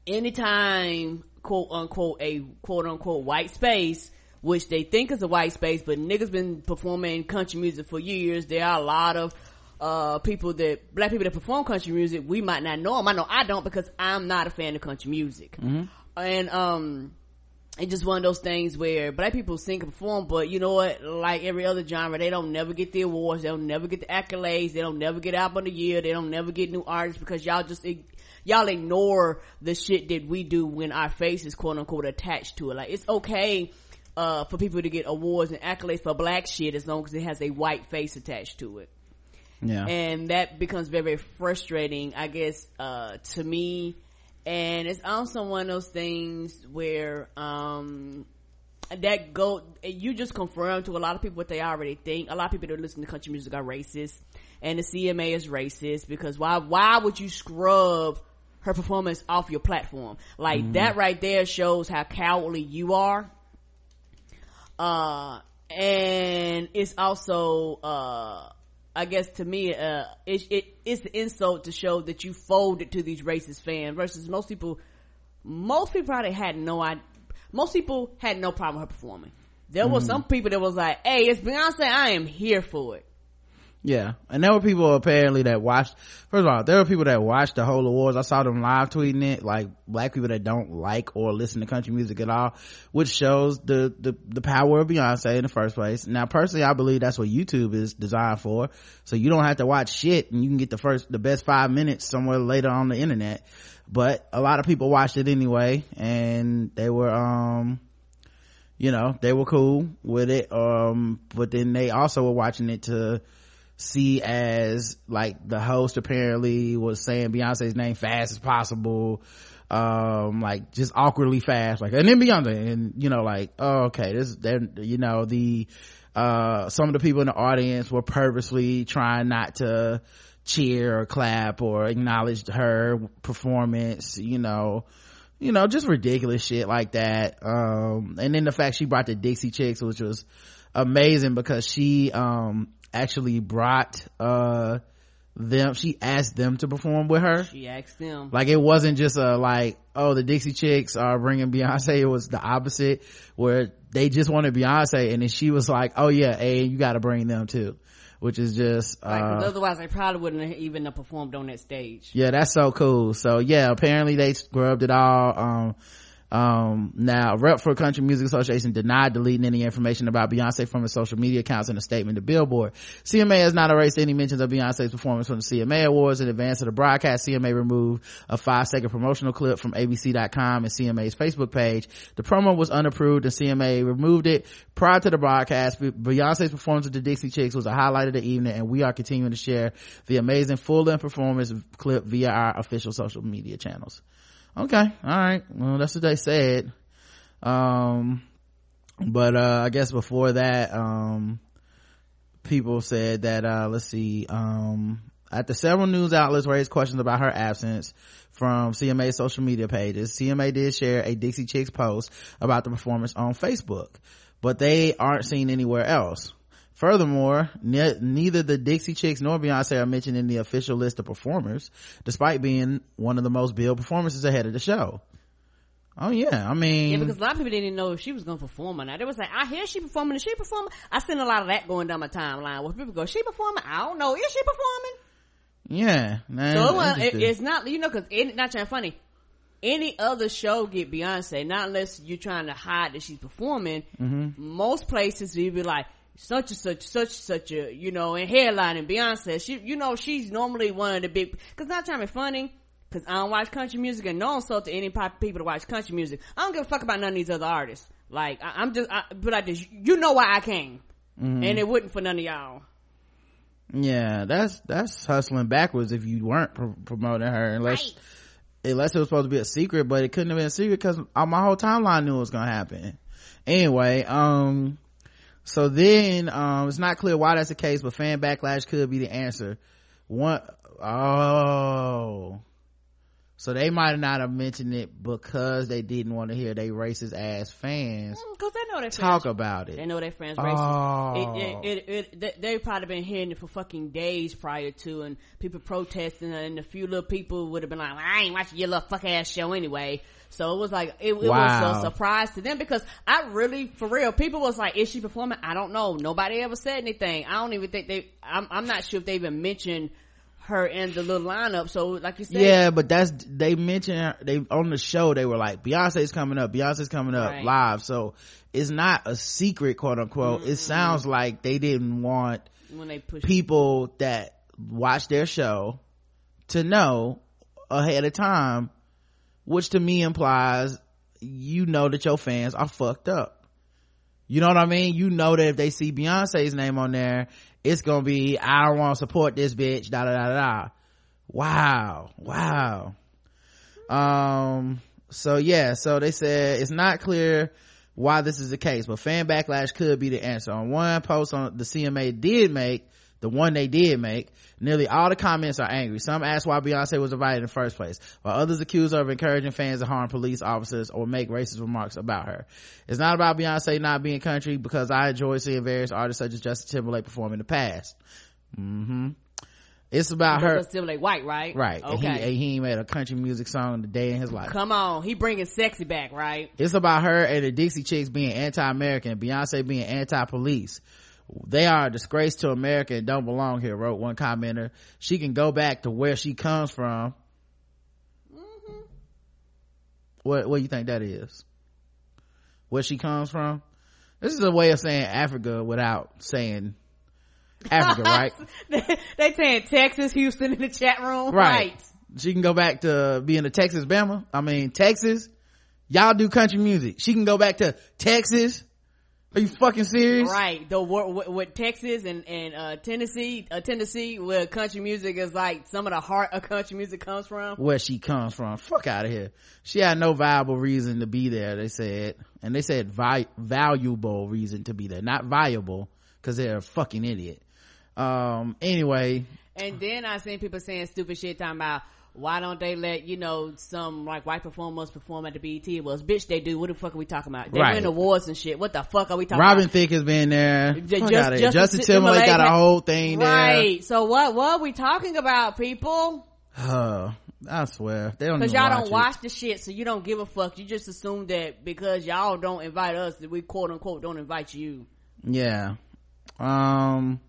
anytime quote unquote a quote unquote white space which they think is a white space, but niggas been performing country music for years. There are a lot of uh, people that black people that perform country music. We might not know them. I know I don't because I'm not a fan of country music. Mm-hmm. And um, it's just one of those things where black people sing and perform, but you know what? Like every other genre, they don't never get the awards. They don't never get the accolades. They don't never get album of the year. They don't never get new artists because y'all just y'all ignore the shit that we do when our face is quote unquote attached to it. Like it's okay uh, for people to get awards and accolades for black shit as long as it has a white face attached to it. Yeah. And that becomes very, very frustrating, I guess, uh, to me. And it's also one of those things where, um, that go, you just confirm to a lot of people what they already think. A lot of people that listen to country music are racist. And the CMA is racist because why, why would you scrub her performance off your platform? Like mm. that right there shows how cowardly you are uh, and it's also, uh, I guess to me, uh, it, it, it's the insult to show that you folded to these racist fans versus most people, most people probably had no idea, most people had no problem with her performing. There mm. was some people that was like, hey, it's Beyonce, I am here for it. Yeah. And there were people apparently that watched, first of all, there were people that watched the whole awards. I saw them live tweeting it, like black people that don't like or listen to country music at all, which shows the, the, the power of Beyonce in the first place. Now personally, I believe that's what YouTube is designed for. So you don't have to watch shit and you can get the first, the best five minutes somewhere later on the internet. But a lot of people watched it anyway and they were, um, you know, they were cool with it. Um, but then they also were watching it to, see as like the host apparently was saying Beyonce's name fast as possible um like just awkwardly fast like and then Beyonce and you know like oh, okay this then you know the uh some of the people in the audience were purposely trying not to cheer or clap or acknowledge her performance you know you know just ridiculous shit like that um and then the fact she brought the dixie chicks which was amazing because she um actually brought uh them she asked them to perform with her. She asked them. Like it wasn't just a like oh the dixie chicks are bringing beyonce. It was the opposite where they just wanted beyonce and then she was like oh yeah hey you gotta bring them too. Which is just uh, otherwise they probably wouldn't have even have performed on that stage. Yeah that's so cool. So yeah apparently they scrubbed it all. Um um, now, rep for Country Music Association denied deleting any information about Beyonce from his social media accounts in a statement to Billboard. CMA has not erased any mentions of Beyonce's performance from the CMA Awards. In advance of the broadcast, CMA removed a five second promotional clip from ABC.com and CMA's Facebook page. The promo was unapproved and CMA removed it. Prior to the broadcast, Beyonce's performance with the Dixie Chicks was a highlight of the evening and we are continuing to share the amazing full length performance clip via our official social media channels okay all right well that's what they said um but uh i guess before that um people said that uh let's see um after several news outlets raised questions about her absence from CMA's social media pages, CMA did share a Dixie Chicks post about the performance on Facebook, but they aren't seen anywhere else. Furthermore, ne- neither the Dixie Chicks nor Beyonce are mentioned in the official list of performers, despite being one of the most billed performances ahead of the show. Oh yeah, I mean, yeah, because a lot of people didn't know if she was going to perform or not. They was like, I hear she performing. Is she performing? I seen a lot of that going down my timeline. Where people go, she performing? I don't know. Is she performing? Yeah, man. So uh, it, it's not, you know, because it's not trying funny. Any other show get Beyonce, not unless you're trying to hide that she's performing. Mm-hmm. Most places you be like, such and such, such such a, you know, and headline and Beyonce, she, you know, she's normally one of the big, cause not trying to be funny, cause I don't watch country music and no insult to any pop people to watch country music. I don't give a fuck about none of these other artists. Like, I, am just, I, but I just, you know why I came. Mm-hmm. And it wouldn't for none of y'all. Yeah, that's, that's hustling backwards if you weren't pr- promoting her unless, right. unless it was supposed to be a secret, but it couldn't have been a secret because my whole timeline knew it was gonna happen. Anyway, um, so then, um, it's not clear why that's the case, but fan backlash could be the answer. One, oh, So they might not have mentioned it because they didn't want to hear they racist ass fans mm, Cause they know their talk friends. about it. They know their friends racist. Oh. It, it, it, they, probably been hearing it for fucking days prior to, and people protesting, and a few little people would have been like, well, "I ain't watching your little fuck ass show anyway." So it was like it, it Wow. was a surprise to them because I really, for real, people was like, "Is she performing?" I don't know. Nobody ever said anything. I don't even think they. I'm, I'm not sure if they even mentioned her in the little lineup. So, like you said, Yeah, but that's they mentioned they on the show. They were like, Beyonce's coming up. Beyonce's coming up Right. live. So it's not a secret, quote unquote. It sounds like they didn't want when they push people that watch their show to know ahead of time, which to me implies you know that your fans are fucked up. You know what I mean? You know that if they see Beyonce's name on there, it's gonna be, I don't want to support this bitch, da da da da. Wow. Wow. Um, so yeah, so they said it's not clear why this is the case, but fan backlash could be the answer. On one post on the CMA did make, the one they did make, nearly all the comments are angry. Some ask why Beyonce was invited in the first place, while others accuse her of encouraging fans to harm police officers or make racist remarks about her. It's not about Beyonce not being country because I enjoy seeing various artists such as Justin Timberlake perform in the past. Mm-hmm. It's about her, Because Timberlake white, right? right. And he, Okay. and he made a country music song the day in his life. Come on, he bringing sexy back, right? It's about her and the Dixie Chicks being anti-American, Beyonce being anti-police. They are a disgrace to America and don't belong here, wrote one commenter. She can go back to where she comes from. Mm-hmm. What, what do you think that is? Where she comes from? This is a way of saying Africa without saying Africa, right? they saying Texas, Houston in the chat room, right. right? She can go back to being a Texas Bama. I mean, Texas. Y'all do country music. She can go back to Texas. Are you fucking serious? Right. The wor- with, with Texas and and uh, Tennessee, uh, Tennessee, where country music is like some of the heart of country music comes from. Where she comes from. Fuck out of here. She had no viable reason to be there, they said. And they said vi- valuable reason to be there. Not viable, cause they're a fucking idiot. Um, anyway, And then I seen people saying stupid shit talking about why don't they let you know some like white performers perform at the BET Awards? Bitch, they do. What the fuck are we talking about? They Right. win awards and shit. What the fuck are we talking about? Robin about? Thicke has been there. Fuck just-. Justin Justin Timberlake got a whole thing there. Right. So what? What are we talking about, people? Uh, I swear. They don't Because y'all watch don't it. watch the shit, so you don't give a fuck. You just assume that because y'all don't invite us, that we quote unquote don't invite you. Yeah. Um,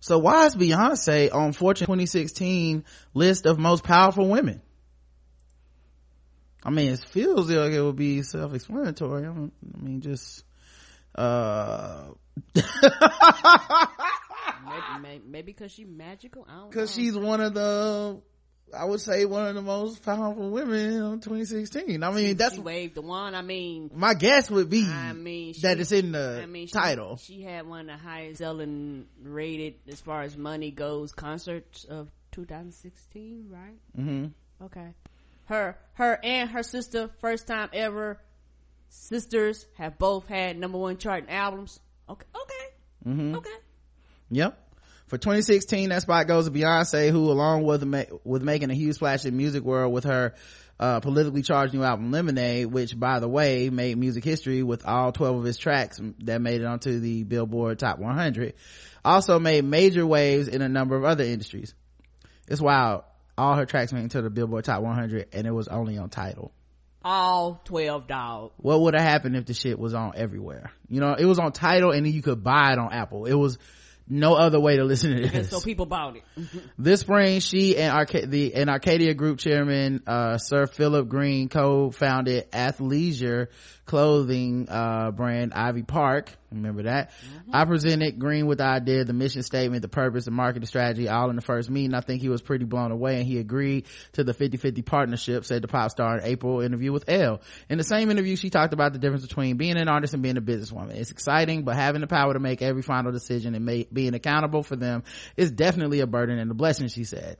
so why is Beyonce on Fortune 2016 list of most powerful women? I mean, it feels like it would be self-explanatory. I, I mean, just, uh, Maybe, maybe, maybe because she magical. I don't cause know. she's one of the, I would say one of the most powerful women on 2016. I mean, that's, she waved the wand. I mean, my guess would be I mean, she, that it's in the I mean, she, title. She had one of the highest selling rated as far as money goes concerts of 2016, right? hmm Okay. Her, her and her sister, first time ever, sisters have both had number one charting albums. Okay, okay, hmm okay. Yep. For 2016, that spot goes to Beyonce, who, along with ma- with making a huge splash in music world with her uh, politically charged new album Lemonade, which, by the way, made music history with all 12 of his tracks that made it onto the Billboard Top 100, also made major waves in a number of other industries. It's wild. All her tracks made it to the Billboard Top 100, and it was only on Tidal. All 12 dog. What would have happened if the shit was on everywhere? You know, it was on Tidal, and then you could buy it on Apple. It was no other way to listen to this. so people bought it. This spring, she and Arca- the and Arcadia Group chairman uh, Sir Philip Green co-founded Athleisure clothing uh, brand Ivy Park. Remember that? I presented Green with the idea, the mission statement, the purpose, the marketing strategy, all in the first meeting. I think he was pretty blown away, and he agreed to the 50-50 partnership. Said the pop star in April interview with Elle. In the same interview, she talked about the difference between being an artist and being a businesswoman. It's exciting, but having the power to make every final decision and make, being accountable for them is definitely a burden and a blessing. She said.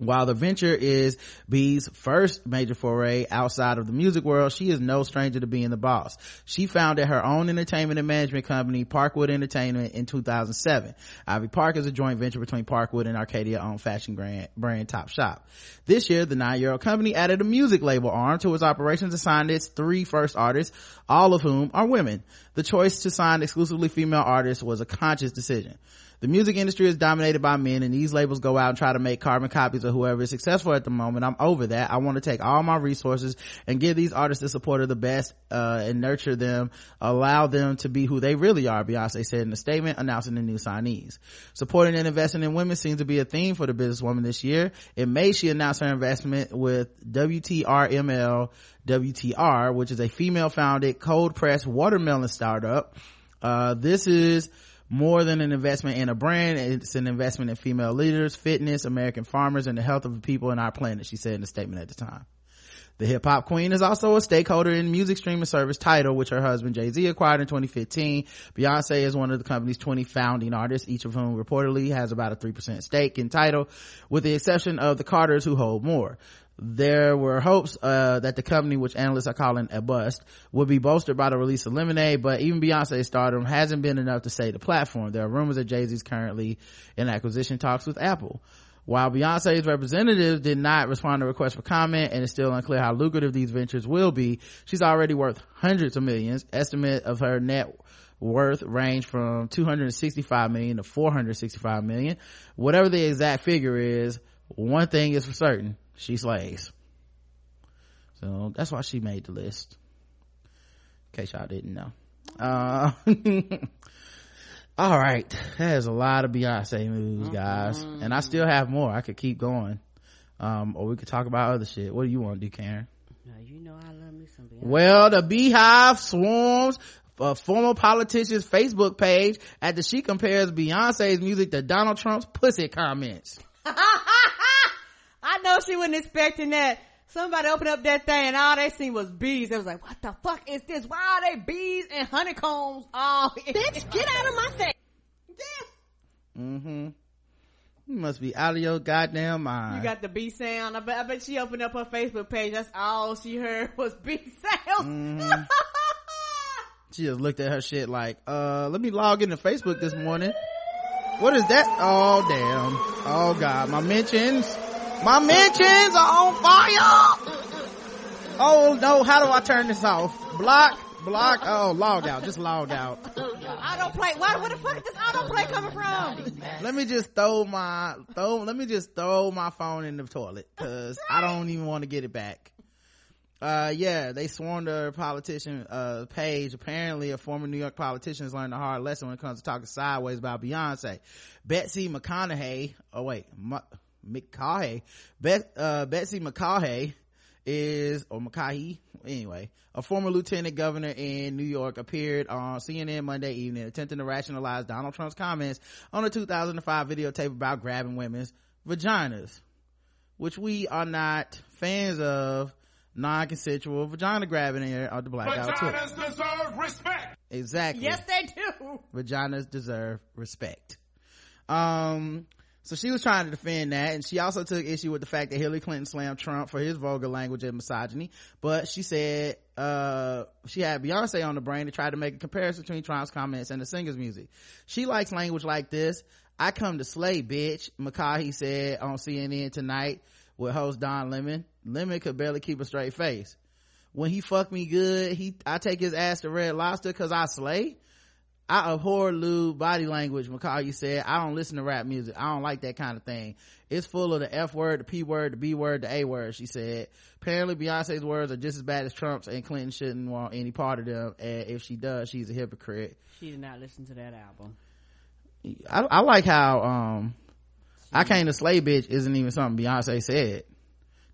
While the venture is B's first major foray outside of the music world, she is no stranger to being the boss. She founded her own entertainment and management company, Parkwood Entertainment, in 2007. Ivy Park is a joint venture between Parkwood and Arcadia owned fashion brand, brand Top Shop. This year, the nine-year-old company added a music label arm to its operations and signed its three first artists, all of whom are women. The choice to sign exclusively female artists was a conscious decision. The music industry is dominated by men and these labels go out and try to make carbon copies of whoever is successful at the moment. I'm over that. I want to take all my resources and give these artists the support of the best, uh, and nurture them, allow them to be who they really are, Beyonce said in a statement announcing the new signees. Supporting and investing in women seems to be a theme for the businesswoman this year. In May, she announced her investment with WTRMLN WTR, which is a female founded cold pressed watermelon startup. Uh, this is more than an investment in a brand. It's an investment in female leaders fitness american farmers and the health of the people in our planet she said in a statement at the time. The hip hop queen is also a stakeholder in music streaming service Tidal, which her husband Jay-Z acquired in 2015. Beyonce is one of the company's 20 founding artists, each of whom reportedly has about a 3% stake in Tidal, with the exception of the Carters who hold more there were hopes uh, that the company which analysts are calling a bust would be bolstered by the release of lemonade but even beyonce's stardom hasn't been enough to save the platform. There are rumors that jay-z's currently in acquisition talks with apple. While beyonce's representatives did not respond to requests for comment and it's still unclear how lucrative these ventures will be she's already worth hundreds of millions. Estimate of her net worth range from 265 million to 465 million. Whatever the exact figure is one thing is for certain she slays so that's why she made the list. In case y'all didn't know. Uh all right. There's a lot of beyonce news guys. And i still have more. I could keep going. Um or we could talk about other shit. What do you want to do karen? Now, you know I love me some Beyonce. well the beehive swarms a former politician's facebook page after she compares beyonce's music to donald trump's pussy comments I know she wasn't expecting that. Somebody opened up that thing and all they seen was bees. They was like, what the fuck is this? Why are they bees and honeycombs all Bitch, get out of my face. mm-hmm you must be out of your goddamn mind You got the bee sound. I bet, I bet she opened up her Facebook page. That's all she heard was bee sounds. Mhm. she just looked at her shit like uh let me log into facebook this morning what is that oh damn oh god my mentions my mentions are on fire. Oh no how do i turn this off? Block block oh log out just log out. Autoplay. Why, where the fuck is this autoplay coming from? let me just throw my throw let me just throw my phone in the toilet because i don't even want to get it back. Uh yeah they sworn to a politician uh page apparently a former new york politician has learned a hard lesson when it comes to talking sideways about beyonce. Betsy mcconaughey oh wait mcconaughey Bet, uh, betsy mcconaughey is or mcconaughey anyway a former lieutenant governor in new york appeared on cnn monday evening attempting to rationalize donald trump's comments on a 2005 videotape about grabbing women's vaginas which we are not fans of non-consensual vagina grabbing here on the Black Guy Who Tips. Vaginas deserve respect. Exactly. Yes, they do. Vaginas deserve respect. Um, so she was trying to defend that and she also took issue with the fact that Hillary Clinton slammed Trump for his vulgar language and misogyny. But she said, uh, she had Beyonce on the brain to try to make a comparison between Trump's comments and the singer's music. She likes language like this. I come to slay, bitch, McCarthy said on CNN tonight with host Don Lemon. Lemon could barely keep a straight face. When he fuck me good, he, I take his ass to Red Lobster cause I slay. I abhor lewd body language, McCarthy said. I don't listen to rap music. I don't like that kind of thing. It's full of the F word, the P word, the B word, the A word, she said. Apparently Beyonce's words are just as bad as Trump's and Clinton shouldn't want any part of them. And if she does, she's a hypocrite. She did not listen to that album. I, I like how, um, I came to slay bitch isn't even something Beyonce said.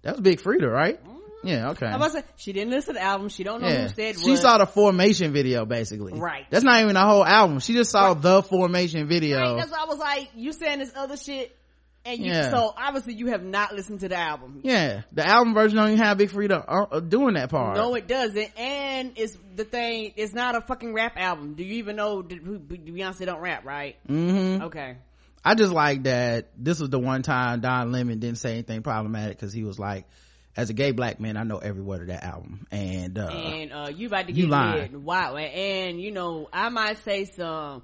That was Big Freedia, right? Yeah, okay. I was like, she didn't listen to the album. She don't know Yeah. who said She what. saw the formation video basically. Right. That's not even the whole album. She just saw the formation video. Right, that's why I was like, you saying this other shit, and you, Yeah. so obviously you have not listened to the album. Yeah, the album version don't even have Big Freedia uh, uh, doing that part. No, it doesn't, and it's the thing. It's not a fucking rap album. Do you even know Beyonce don't rap, right? hmm Okay. I just like that this was the one time Don Lemon didn't say anything problematic because he was like, as a gay black man, I know every word of that album. And, uh, and uh, you about to get lying. lit. Wow. And, you know, I might say some,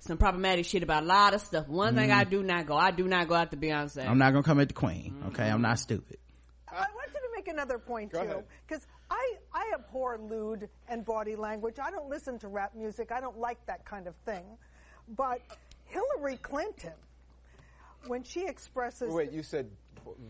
some problematic shit about a lot of stuff. One thing I do not go, I do not go after Beyonce. I'm not gonna come at the queen. Okay. I'm not stupid. I want you to make another point Go too, because I I abhor lewd and body language. I don't listen to rap music. I don't like that kind of thing. But Hillary Clinton, when she expresses Wait, you said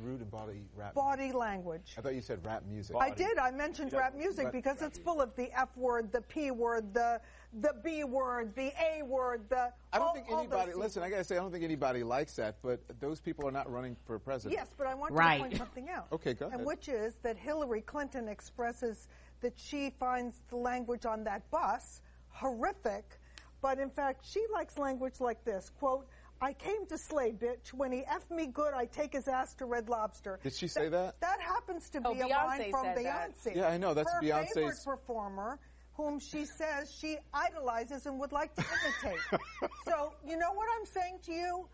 rude and body rap. body language. I thought you said rap music. I did. I mentioned rap music Rap- because it's full of the F word, the P word, the the B word, the A word, the. I don't all- think anybody. Listen, I gotta say, I don't think anybody likes that. But those people are not running for president. Yes, but I want Right. to point something out. Okay, go ahead. And which is that Hillary Clinton expresses that she finds the language on that bus horrific, but in fact she likes language like this, quote, I came to slay, bitch. When he F me good, I take his ass to Red Lobster. Did she say that? That happens to be Oh, a Beyonce line from said that. Beyonce. Yeah, I know. That's Her Beyonce's- favorite performer, whom she says she idolizes and would like to imitate. so, you know what I'm saying to you?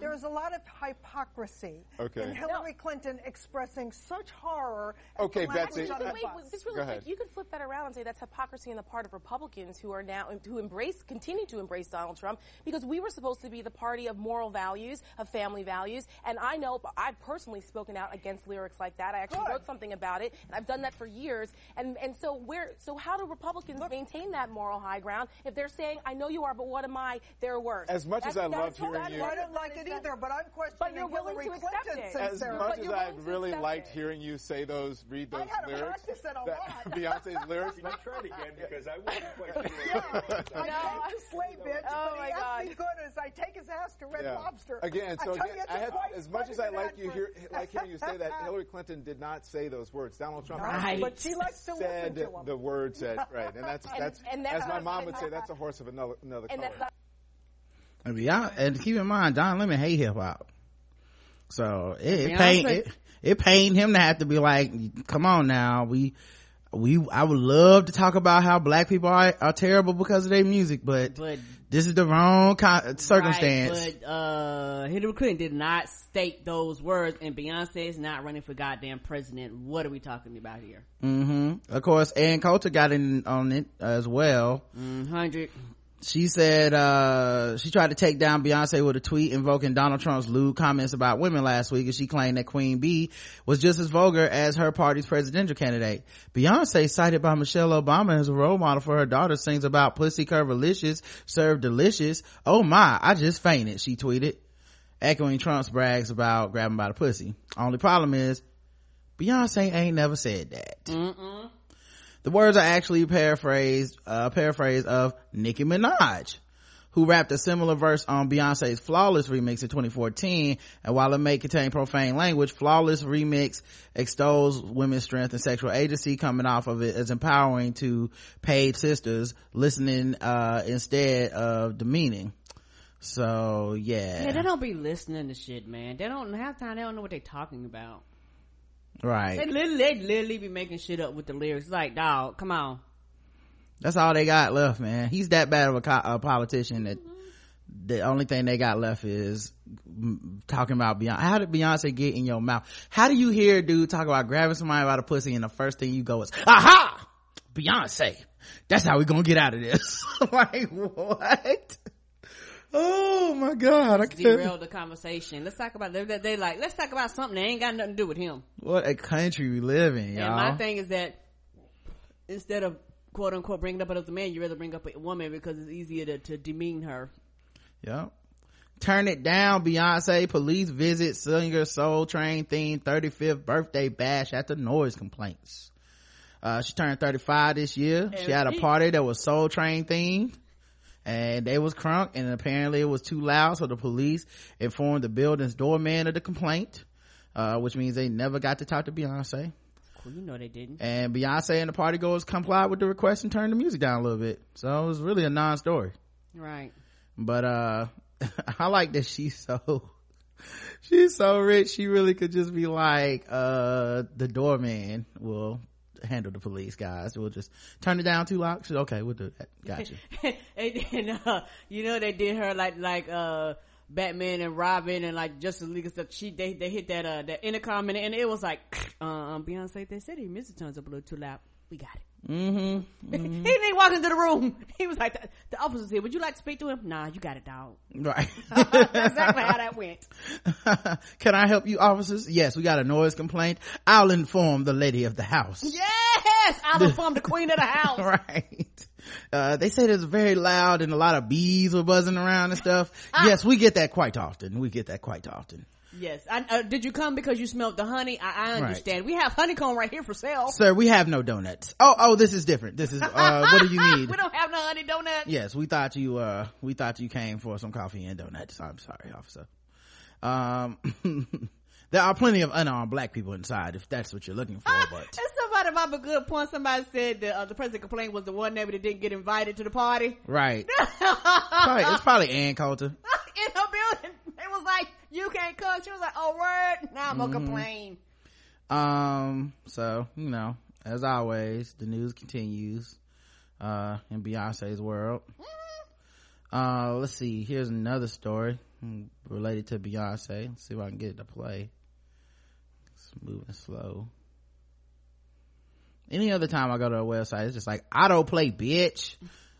There's a lot of hypocrisy Okay. in Hillary Clinton expressing such horror. Okay, the language Betsy. on Wait, wait, just really quick, you could flip that around and say that's hypocrisy on the part of Republicans who are now who embrace, continue to embrace Donald Trump because we were supposed to be the party of moral values, of family values, and I know I've personally spoken out against lyrics like that. I actually Good. wrote something about it, and I've done that for years. And and so where so how do Republicans maintain that moral high ground if they're saying I know you are, but what am I? They're worse. As much as I that's loved hearing you- I don't like it either, but I'm questioning But you're willing Hillary to accept Clinton's it. As much as I willing really liked it. hearing you say those, read I those had to lyrics, practice it a that- lot. Beyonce's lyrics. Let me try it again because I wasn't quite Yeah, sure. I came to slay, bitch, Oh but my he asked God. me good as I take his ass to Red Yeah. Lobster. Again, so I tell again, you, it's I a have, twice as much as I like you hear, like hearing you say that, Hillary Clinton did not say those words. Donald Trump Right. But she likes to said listen to him. the words that right, and that's that's and that's as my mom would say, that's a horse of another another and color. Not And, Beyonce, and keep in mind, Don Lemon hate hip hop. So it, pained, it, it pained him to have to be like, come on now, we, we, I would love to talk about how black people are, are terrible because of their music, but, But this is the wrong con- circumstance. Right, but uh, Hillary Clinton did not state those words, and Beyonce is not running for goddamn president. What are we talking about here? Mm-hmm. Of course, Ann Coulter got in on it as well. Mm, Hundred. She said, uh, she tried to take down Beyonce with a tweet invoking Donald Trump's lewd comments about women last week and she claimed that Queen Bee was just as vulgar as her party's presidential candidate. Beyonce, cited by Michelle Obama as a role model for her daughter, sings about pussy curvilicious, served delicious. Oh my, I just fainted, she tweeted, echoing Trump's brags about grabbing by the pussy. Only problem is, Beyonce ain't never said that. Mm-mm. The words are actually paraphrased, uh, paraphrase of Nicki Minaj, who rapped a similar verse on Beyonce's Flawless remix in 2014. And while it may contain profane language, Flawless remix extols women's strength and sexual agency coming off of it as empowering to paid sisters listening, uh, instead of demeaning. So yeah. Yeah, they don't be listening to shit, man. They don't half time. They don't know what they're talking about. Right. They literally, they literally be making shit up with the lyrics. Like, dog, come on. That's all they got left, man. He's that bad of a, co- a politician that mm-hmm. the only thing they got left is talking about Beyonce. How did Beyonce get in your mouth? How do you hear a dude talk about grabbing somebody by the pussy and the first thing you go is, aha! Beyonce. That's how we gonna get out of this. like, what? Oh my god, I can't. Derail the conversation. Let's talk about they, they, they like. Let's talk about something that ain't got nothing to do with him. What a country we live in, y'all. And my thing is that instead of quote unquote bringing up another man, you rather bring up a woman because it's easier to, to demean her. Yep. Turn it down, Beyonce. Police visit singer Soul Train themed 35th birthday bash after noise complaints. Uh, she turned 35 this year. She had a party that was Soul Train themed. And they was crunk and apparently it was too loud so the police informed the building's doorman of the complaint. Uh, which means they never got to talk to Beyonce. Well, you know they didn't. And Beyonce and the party goers complied with the request and turned the music down a little bit. So it was really a non-story Right. but uh i like that she's so she's so rich she really could just be like uh the doorman will handle the police guys we'll just turn it down two locks okay we'll do that gotcha and then, uh, you know they did her like like uh Batman and Robin and like Justice League and stuff. She they they hit that uh that intercom and, and it was like um Beyonce they said he missed the turns up a little too loud. We got it. Mm-hmm. he didn't walk into the room. He was like, the, the officer's here. Would you like to speak to him? Nah, you got it, dog. Right. That's exactly how that went. Can I help you, officers? Yes, we got a noise complaint. I'll inform the lady of the house. Yes! I'll inform the queen of the house. right. Uh, they say it's very loud and a lot of bees were buzzing around and stuff. yes, we get that quite often. We get that quite often. Yes. I, uh, did you come because you smelled the honey? I, I understand. We have honeycomb right here for sale. Sir, we have no donuts. Oh, oh, this is different. This is, uh, what do you need? we don't have no honey donuts. Yes, we thought you, uh, we thought you came for some coffee and donuts. I'm sorry, officer. Um, there are plenty of unarmed black people inside if that's what you're looking for, but. And somebody up a good point. Somebody said that uh, the president complained was the one neighbor that didn't get invited to the party. Right. probably, it's probably Ann Coulter. In her building. It was like, you can't come. She was like, oh word. Now I'm gonna Mhm. complain. Um, so, you know, as always, the news continues, uh, in Beyonce's world. Uh, let's see, here's another story related to Beyonce. Let's see if I can get it to play. It's moving slow. Any other time I go to a website, it's just like, auto play, bitch.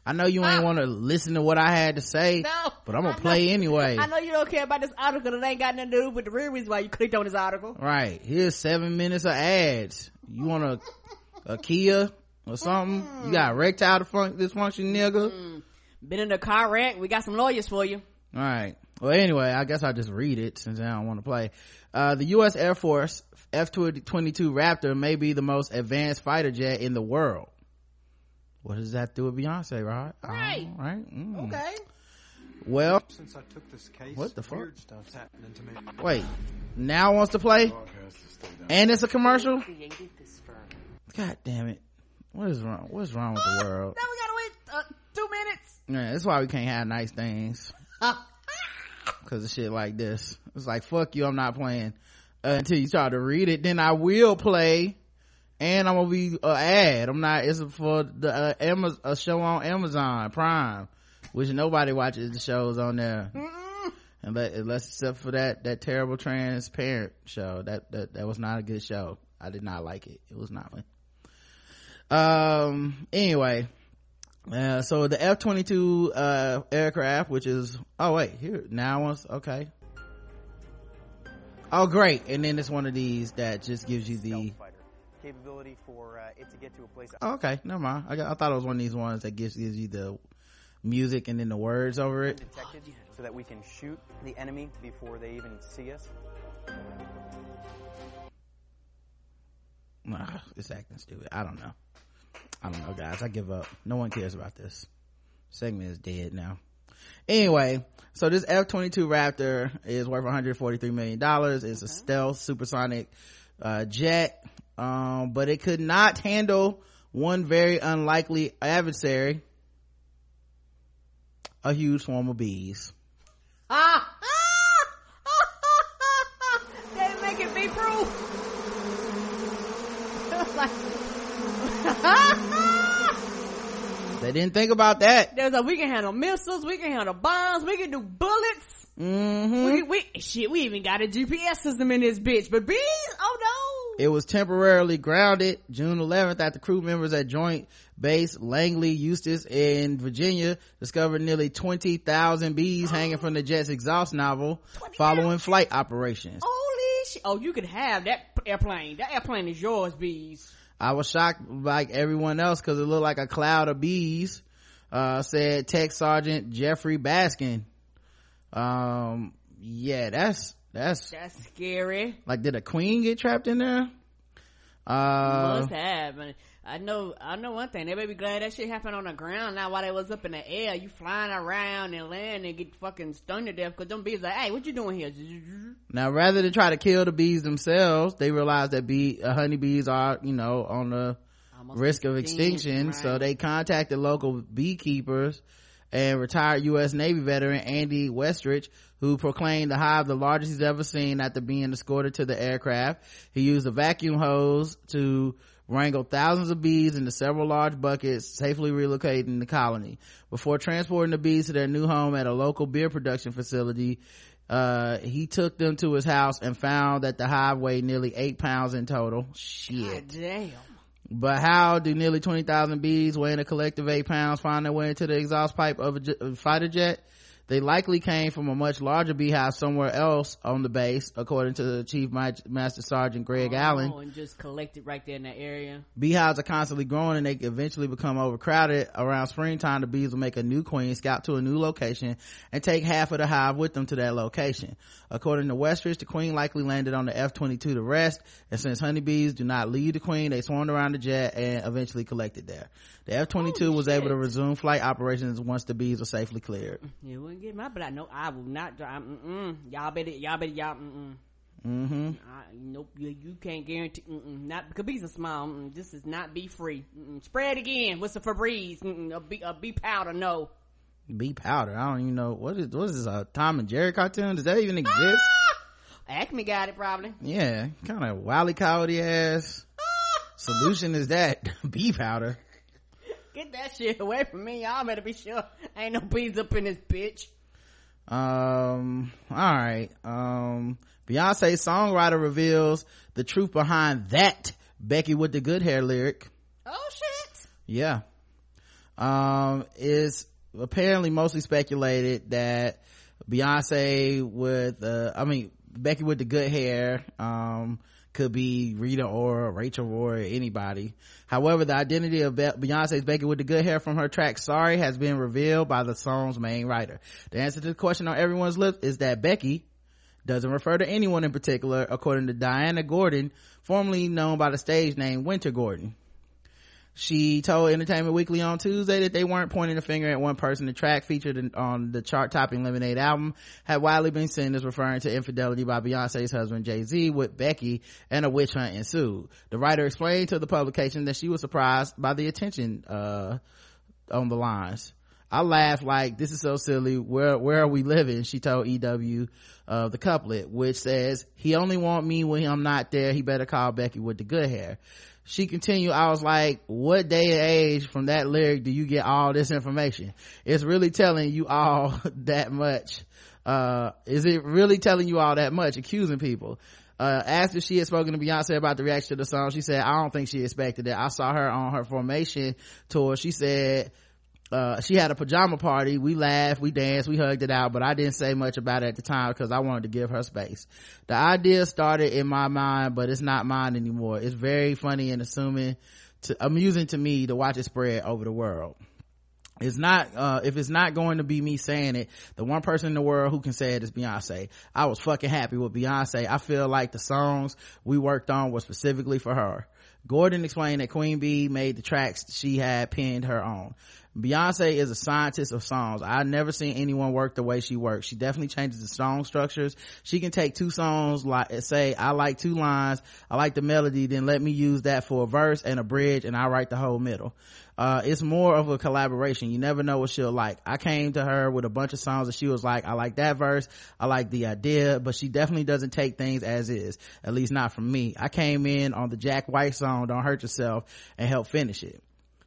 I know you ain't want to listen to what I had to say, No. but I'm gonna play anyway. I know you don't care about this article that ain't got nothing to do with the real reason why you clicked on this article. Right. Here's seven minutes of ads. You want a, a Kia or something? You got erectile dysfun- dysfunction, nigga? Been in a car wreck. We got some lawyers for you. All right. Well, anyway, I guess I'll just read it since I don't want to play. Uh, the U.S. Air Force F-22 Raptor may be the most advanced fighter jet in the world. What does that do with Beyonce, Rod? Right. Oh, right. Mm. Okay. Well, Since I took this case, What the fuck? weird stuff's happening to me. wait. Now wants to play? And it's a commercial? Created this firm. God damn it. What is wrong? What's wrong with the world? Now we gotta wait uh, two minutes. Yeah, that's why we can't have nice things. Cause of shit like this. It's like, fuck you, I'm not playing. Uh, until you try to read it, then I will play. And I'm gonna be uh, ad. I'm not, it's for the, uh, Amazon, a show on Amazon Prime, which nobody watches the shows on there. Unless, unless except for that, that terrible transparent show. That, that, that was not a good show. I did not like it. It was not fun. Um, anyway, uh, so the F-22, uh, aircraft, which is, oh wait, here, now once, okay. Oh great, and then it's one of these that just gives you the, capability for uh, it to get to a place. oh, okay, never mind. I, got, I thought it was one of these ones that gives, gives you the music and then the words over it. detected so that we can shoot the enemy before they even see us. Nah, it's acting stupid. I don't know. I don't know, guys. I give up. No one cares about this. Segment is dead now. Anyway, so this F-22 Raptor is worth 143 million dollars. It's a stealth supersonic uh, jet, um, but it could not handle one very unlikely adversary, a huge swarm of bees. Ah! they make it be proof. like, They didn't think about that. there's a we can handle missiles, we can handle bombs, we can do bullets. Mm-hmm. We, we shit, we even got a GPS system in this bitch. But bees, oh no. It was temporarily grounded June 11th after crew members at Joint Base Langley Eustis in Virginia discovered nearly 20,000 bees hanging from the jet's exhaust nozzle following flight operations. holy shit! Oh, you could have that airplane. That airplane is yours, bees. I was shocked like everyone else because it looked like a cloud of bees, uh, said Tech Sergeant Jeffrey Baskin. Um, yeah, that's, that's, That's scary. like, did a queen get trapped in there? Uh, Must have. I know. I know one thing. They may be glad that shit happened on the ground. Now, while they was up in the air, you flying around and land and get fucking stunned to death because them bees like, hey, what you doing here? Now, rather than try to kill the bees themselves, they realize that bee, uh, honeybees are, you know, on the risk of extinct, extinction. So they contacted local beekeepers and retired U.S. Navy veteran Andy Westrich, who proclaimed the hive the largest he's ever seen after being escorted to the aircraft. He used a vacuum hose to wrangle thousands of bees into several large buckets, safely relocating the colony. Before transporting the bees to their new home at a local beer production facility, uh, he took them to his house and found that the hive weighed nearly eight pounds in total. Shit. Damn. But how do nearly 20,000 bees weighing a collective eight pounds find their way into the exhaust pipe of a j- a fighter jet? They likely came from a much larger beehive somewhere else on the base, according to the Chief Master Sergeant Greg oh, Allen. Oh, and just collected right there in that area. Beehives are constantly growing and they eventually become overcrowded. Around springtime, the bees will make a new queen, scout to a new location, and take half of the hive with them to that location. According to Westridge, the queen likely landed on the F-22 to rest, and since honeybees do not leave the queen, they swarmed around the jet and eventually collected there. The F-22 was able to resume flight operations once the bees were safely cleared. You wouldn't get my, but I know I will not drive. Mm-mm. Y'all better, y'all better, y'all. Mm-mm. Mm-hmm. I, nope, you, you can't guarantee. Mm-mm, not because bees are small. Mm-mm, this is not bee free. Mm-mm. Spread again. What's the Febreze? Mm-mm, a bee, a bee powder? No. Bee powder. I don't even know what is what is this a Tom and Jerry cartoon? Does that even exist? Acme got it probably. Yeah, kind of wily coyote ass solution is that bee powder. Get that shit away from me. Y'all better be sure ain't no bees up in this bitch. Um, all right. Um, Beyonce songwriter reveals the truth behind that Becky with the good hair lyric. Oh shit. Yeah. Um, is apparently mostly speculated that Beyonce with, uh, I mean, Becky with the good hair, um, could be Rita Ora, Rachel Roy, or anybody. However, the identity of Be- Beyonce's Becky with the good hair from her track Sorry has been revealed by the song's main writer. The answer to the question on everyone's lips is that Becky doesn't refer to anyone in particular, according to Diana Gordon, formerly known by the stage name Wynter Gordon. She told Entertainment Weekly on Tuesday that they weren't pointing a finger at one person. The track featured on the chart-topping Lemonade album had widely been seen as referring to infidelity by Beyonce's husband Jay-Z with Becky and a witch hunt ensued. The writer explained to the publication that she was surprised by the attention, uh, on the lines. I laughed like this is so silly. Where where are we living? She told EW uh, the couplet, which says he only want me when I'm not there. He better call Becky with the good hair. She continued, I was like, what day and age from that lyric do you get all this information? It's really telling you all that much. Uh, is it really telling you all that much? Accusing people. Uh, if she had spoken to Beyonce about the reaction to the song, she said, I don't think she expected it. I saw her on her formation tour. She said, uh, she had a pajama party. We laughed, we danced, we hugged it out, but I didn't say much about it at the time because I wanted to give her space. The idea started in my mind, but it's not mine anymore. It's very funny and assuming to, amusing to me to watch it spread over the world. It's not, uh, if it's not going to be me saying it, the one person in the world who can say it is Beyonce. I was fucking happy with Beyonce. I feel like the songs we worked on were specifically for her. Gordon explained that Queen Bey made the tracks she had penned her own. Beyonce is a scientist of songs. I've never seen anyone work the way she works. She definitely changes the song structures. She can take two songs, like say, I like two lines, I like the melody, then let me use that for a verse and a bridge, and I write the whole middle. Uh, it's more of a collaboration. You never know what she'll like. I came to her with a bunch of songs and she was like, I like that verse. I like the idea, but she definitely doesn't take things as is. At least not from me. I came in on the Jack White song, Don't Hurt Yourself, and helped finish it.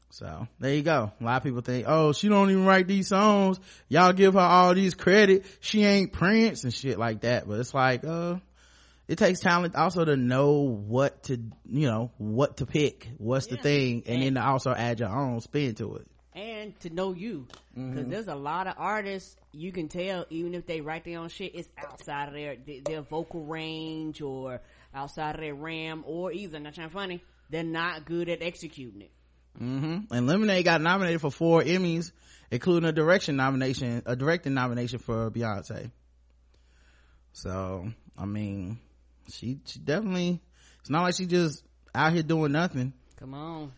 So there you go. A lot of people think, oh, she don't even write these songs. Y'all give her all these credit. She ain't Prince and shit like that. But it's like, uh, it takes talent also to know what to, you know, what to pick. What's the thing? And then to also add your own spin to it. and to know you because Mhm. there's a lot of artists you can tell even if they write their own shit it's outside of their their- vocal range or outside of their ram or either not trying funny they're not good at executing it hmm And Lemonade got nominated for four Emmys, including a direction nomination, a directing nomination for Beyonce. So, I mean, she, she definitely, it's not like she just out here doing nothing. come on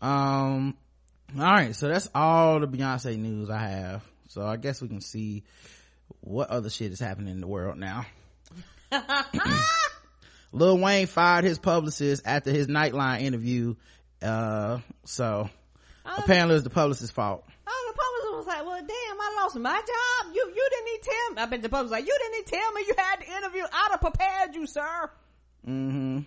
Um, all right. So that's all the Beyonce news I have. So I guess we can see what other shit is happening in the world now. Lil Wayne fired his publicist after his Nightline interview. Uh, so apparently it was the publicist's fault. oh the publisher was like well damn i lost my job you you didn't need tell me i bet the publisher was like you didn't need tell me you had the interview i'd have prepared you sir Mm-hmm.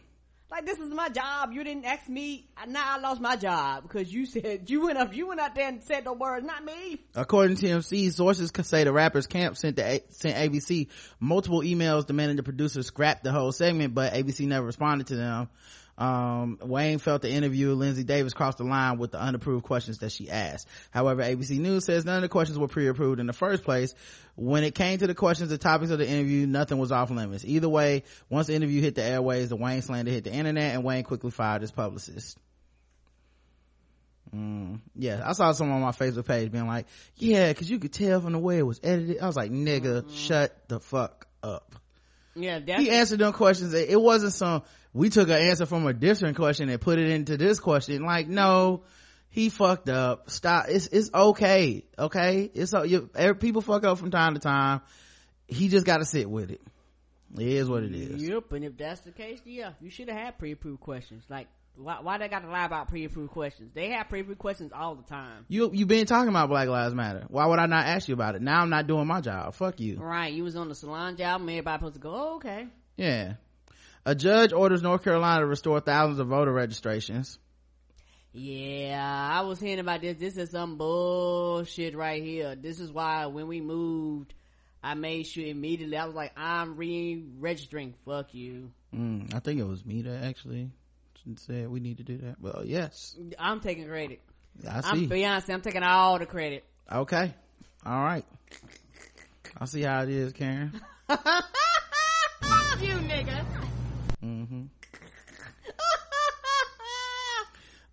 Like this is my job. You didn't ask me. Now I lost my job because you said you went up. You went out there and said the words, not me. According to TMZ, sources say the rappers camp sent the sent ABC multiple emails demanding the producers scrap the whole segment, but ABC never responded to them. Um, Wayne felt the interview. Linsey Davis crossed the line with the unapproved questions that she asked. However, ABC News says none of the questions were pre-approved in the first place. When it came to the questions, the topics of the interview, nothing was off limits. Either way, once the interview hit the airways, the Wayne slander hit the internet and Wayne quickly fired his publicist. Mm, yeah, I saw someone on my Facebook page being like, yeah, cause you could tell from the way it was edited. I was like, nigga, shut the fuck up. Yeah, that's He answered them questions. It wasn't some, we took an answer from a different question and put it into this question. Like, no, he fucked up. Stop. It's, it's okay. Okay. It's, you, er, people fuck up from time to time. He just gotta sit with it. It is what it is. Yep, and if that's the case, yeah, you should have had pre-approved questions. Like, why, why they got to lie about pre-approved questions? They have pre-approved questions all the time. You, you been talking about Black Lives Matter. Why would I not ask you about it? Now I'm not doing my job. Fuck you. Right, you was on the salon job, and everybody supposed to go, oh, okay. Yeah. A judge orders North Carolina to restore thousands of voter registrations. Yeah, I was hearing about this. This is some bullshit right here. This is why when we moved, I made sure immediately, I was like, I'm re-registering. Fuck you. Mm, I think it was me that actually said we need to do that. Well, yes. I'm taking credit. I see. I'm Beyonce. I'm taking all the credit. Okay. All right. I see how it is, Karen. Love you, nigga.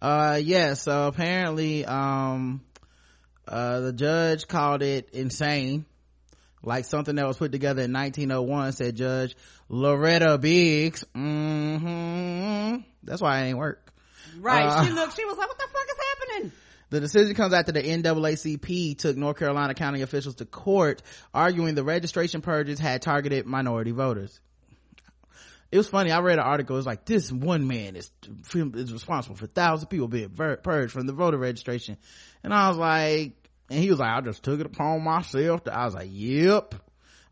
Uh, yeah, so apparently, um, uh, the judge called it insane. Like something that was put together in 1901, said Judge Loretta Biggs. Mm-hmm. That's why it ain't work. Right. Uh, she looked, she was like, what the fuck is happening? The decision comes after the NAACP took North Carolina county officials to court, arguing the registration purges had targeted minority voters. It was funny. I read an article. It was like this one man is is responsible for thousands of people being ver- purged from the voter registration, and I was like, and he was like, I just took it upon myself. To, I was like, Yep.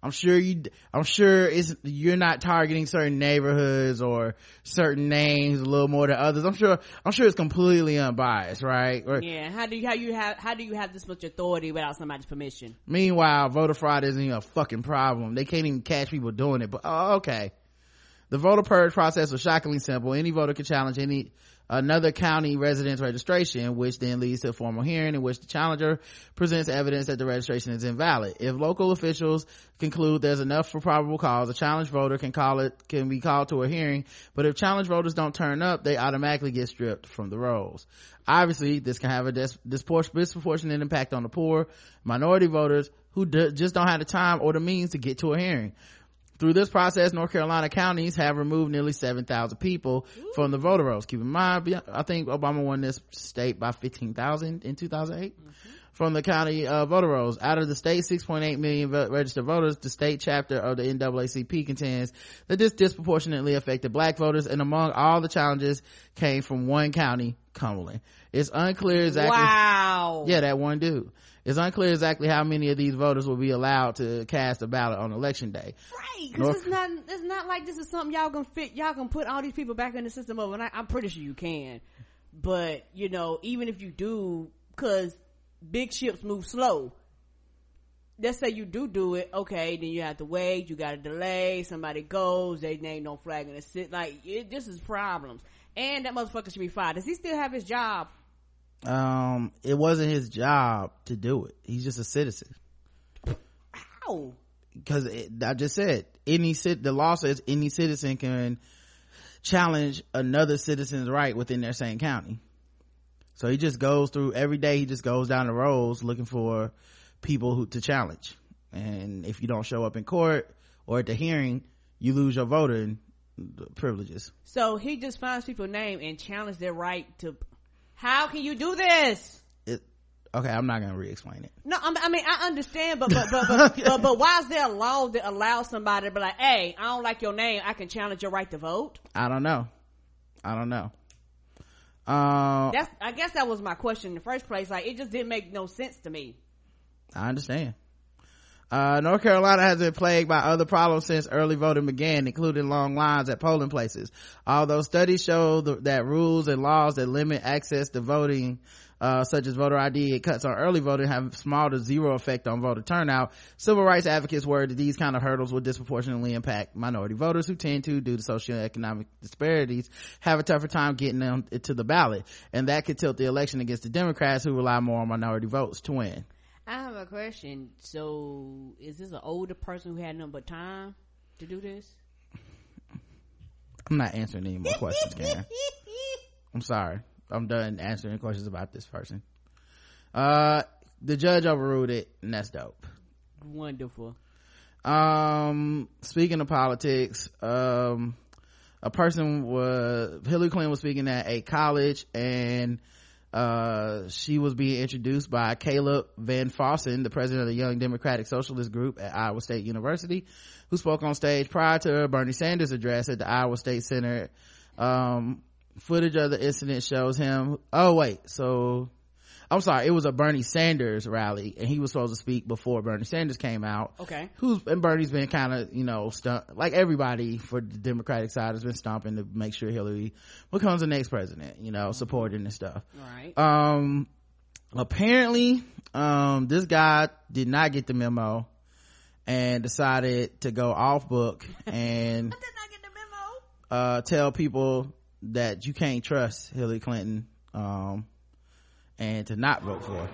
I'm sure you, I'm sure it's, you're not targeting certain neighborhoods or certain names a little more than others. I'm sure, I'm sure it's completely unbiased, right? Or, Yeah. How do you, how you have, how do you have this much authority without somebody's permission? Meanwhile, voter fraud isn't even a fucking problem. They can't even catch people doing it, but oh, okay. The voter purge process was shockingly simple. Any voter could challenge any, another county residence registration, which then leads to a formal hearing in which the challenger presents evidence that the registration is invalid. If local officials conclude there's enough for probable cause, a challenged voter can call it, can be called to a hearing, but if challenged voters don't turn up, they automatically get stripped from the rolls. Obviously, this can have a dis- disproportionate impact on the poor, minority voters who just don't have the time or the means to get to a hearing. Through this process, North Carolina counties have removed nearly 7,000 people from the voter rolls. Keep in mind, I think Obama won this state by 15,000 in 2008 from the county uh, voter rolls. Out of the state 6.8 million vo- registered voters, the state chapter of the NAACP contends that this disproportionately affected black voters and among all the challenges came from one county, Cumberland. It's unclear exactly. Wow. Yeah, that one dude. It's unclear exactly how many of these voters will be allowed to cast a ballot on election day. Right, because North- it's not it's not like this is something y'all gonna fit. Y'all can put all these people back in the system overnight. I'm pretty sure you can, but you know, even if you do, because big ships move slow. Let's say you do do it, okay? Then you have to wait. You got to delay. Somebody goes, they name no flag in the sit. Like it, this is problems, and that motherfucker should be fired. Does he still have his job? Um, it wasn't his job to do it. He's just a citizen. how Cause I just said, any cit, the law says any citizen can challenge another citizen's right within their same county. So he just goes through every day. He just goes down the roads looking for people who to challenge. And if you don't show up in court or at the hearing, you lose your voting privileges. So he just finds people's name and challenge their right to. How can you do this? It, okay, I'm not gonna re-explain it. No, I mean I understand, but but but but, but, but why is there a law that allows somebody to be like, "Hey, I don't like your name. I can challenge your right to vote"? I don't know. I don't know. Uh, That's I guess that was my question in the first place. Like it just didn't make no sense to me. I understand. Uh, North Carolina has been plagued by other problems since early voting began, including long lines at polling places. Although studies show the, that rules and laws that limit access to voting, uh, such as voter ID and cuts on early voting have small to zero effect on voter turnout. Civil rights advocates worry that these kind of hurdles will disproportionately impact minority voters who tend to, due to socioeconomic disparities, have a tougher time getting them to the ballot. And that could tilt the election against the Democrats who rely more on minority votes to win. I have a question. So, is this an older person who had nothing but time to do this? I'm not answering any more questions, Karen. I'm sorry. I'm done answering questions about this person. Uh, the judge overruled it, and that's dope. Wonderful. Um, speaking of politics, um, a person was, Hillary Clinton was speaking at a college and, uh, she was being introduced by Caleb Van Fossen, the president of the Young Democratic Socialist Group at Iowa State University, who spoke on stage prior to Bernie Sanders' address at the Iowa State Center. Um, footage of the incident shows him, oh wait, so, I'm sorry, it was a Bernie Sanders rally and he was supposed to speak before Bernie Sanders came out. Okay. Who's, and Bernie's been kind of, you know, stump, like everybody for the Democratic side has been stomping to make sure Hillary becomes the next president, you know, supporting and stuff. Right. Um, apparently, um, this guy did not get the memo and decided to go off book and uh, tell people that you can't trust Hillary Clinton, um, and to not vote for.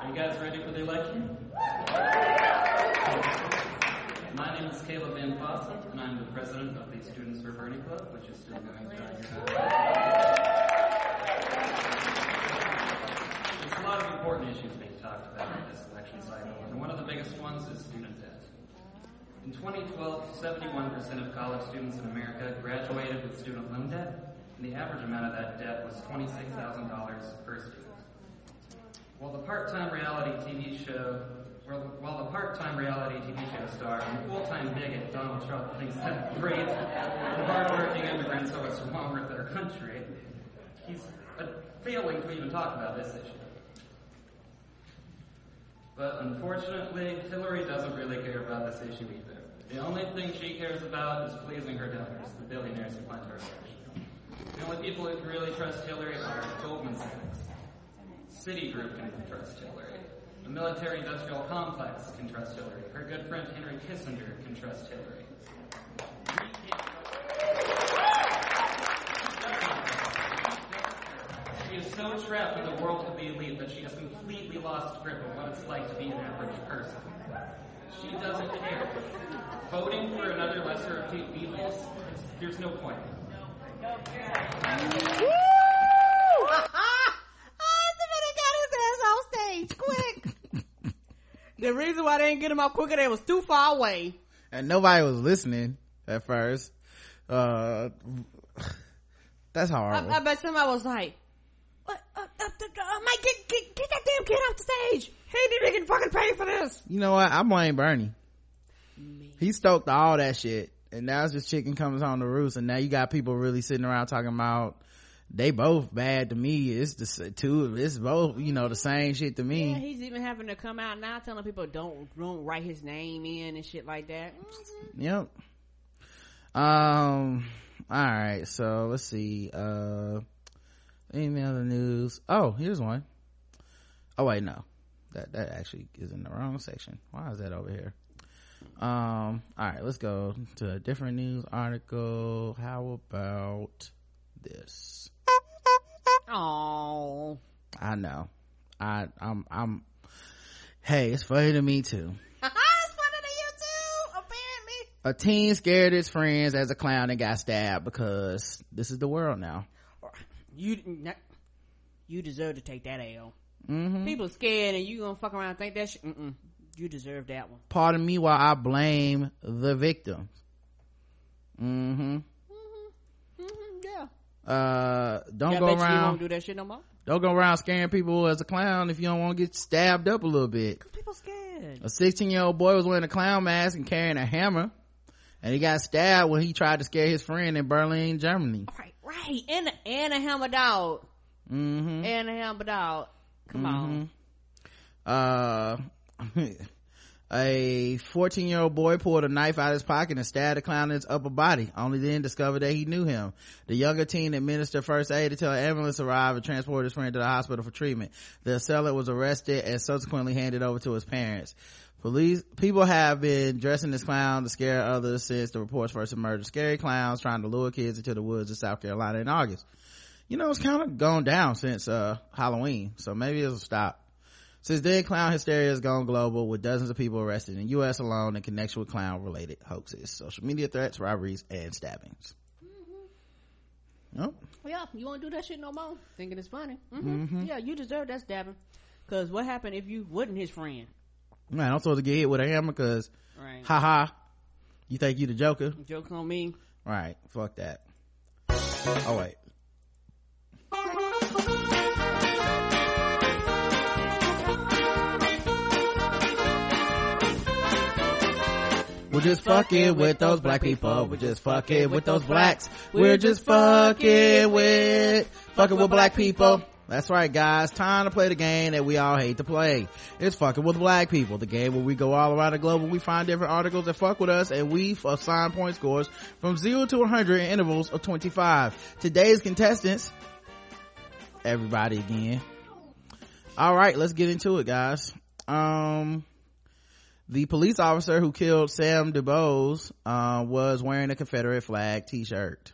Are you guys ready for the election? My name is Caleb Van Fossen, and I'm the president of the Students for Bernie Club, which is still going strong. There's a lot of important issues being talked about in this election cycle, and one of the biggest ones is student. In 2012, 71% of college students in America graduated with student loan debt, and the average amount of that debt was $26,000 per student. While the part-time reality TV show, while the part-time reality TV show star and full-time bigot Donald Trump thinks that great and hardworking immigrants are what's wrong with our country, he's failing to even talk about this issue. But unfortunately, Hillary doesn't really care about this issue either. The only thing she cares about is pleasing her donors, the billionaires who fund her election. The only people who can really trust Hillary are Goldman Sachs. Citigroup can trust Hillary. The military industrial complex can trust Hillary. Her good friend Henry Kissinger can trust Hillary. So trapped in the world of the elite that she has completely lost grip of what it's like to be an average person. She doesn't care. Voting for another lesser of two evils, there's no point. No point. Woo! Ah, somebody got his ass off stage. Quick! The reason why they didn't get him out quicker, they was too far away. And nobody was listening at first. Uh, that's horrible. I, I bet somebody was like, what, uh, uh, uh, Mike, get, get, get that damn kid off the stage. He didn't even fucking pay for this. you know what? I blame Bernie. He stoked all that shit. And now it's just chicken comes on the roost. And now you got people really sitting around talking about they both bad to me. It's the s- two, it's both, you know, the same shit to me. Yeah, he's even having to come out now telling people don't don't write his name in and shit like that. Yep. Um. All right. So let's see. Uh. Any other news? Oh, here's one. Oh wait, no. That that actually is in the wrong section. Why is that over here? Um. All right. Let's go to a different news article. How about this? Oh. I know. I I'm I'm. Hey, it's funny to me too. It's funny to you too. A A teen scared his friends as a clown and got stabbed because this is the world now. You not, you deserve to take that L. Mm-hmm. People scared and you gonna fuck around and think that shit. Mm-mm. You deserve that one. Pardon me while I blame the victims. Mm-hmm. Yeah. Uh, don't Yeah, go around. won't do that shit no more. Don't go around scaring people as a clown if you don't want to get stabbed up a little bit. People scared. A 16 year old boy was wearing a clown mask and carrying a hammer, and he got stabbed when he tried to scare his friend in Berlin, Germany. Right, right. And a, and a hammer dog. mm-hmm. and a but dog. Come on. Uh a 14 year old boy pulled a knife out of his pocket and stabbed a clown in his upper body. Only then discovered that he knew him. The younger teen administered first aid until an ambulance arrived and transported his friend to the hospital for treatment. The assailant was arrested and subsequently handed over to his parents Police people have been dressing as clown to scare others since the reports first emerged. Scary clowns trying to lure kids into the woods of South Carolina in August. You know, it's kind of gone down since uh, Halloween, so maybe it'll stop. Since then, clown hysteria has gone global with dozens of people arrested in the U.S. alone in connection with clown-related hoaxes, social media threats, robberies, and stabbings. Nope. yeah you won't do that shit no more thinking it's funny mm-hmm. Mhm. yeah you deserve that stabbing because what happened if you wasn't his friend Man, I'm supposed to get hit with a hammer because, Right. haha, you think you the Joker? joke on me Right. Fuck that. Oh wait. We're just fucking with those black people. We're just fucking with those blacks. We're just fucking with, fucking with black people. That's right, guys. Time to play the game that we all hate to play. It's fucking with black people. The game where we go all around the globe and we find different articles that fuck with us and we assign point scores from 0 to 100 in intervals of 25. Today's contestants, everybody again. All right, let's get into it, guys. Um, the police officer who killed Sam DuBose, uh, was wearing a Confederate flag t-shirt.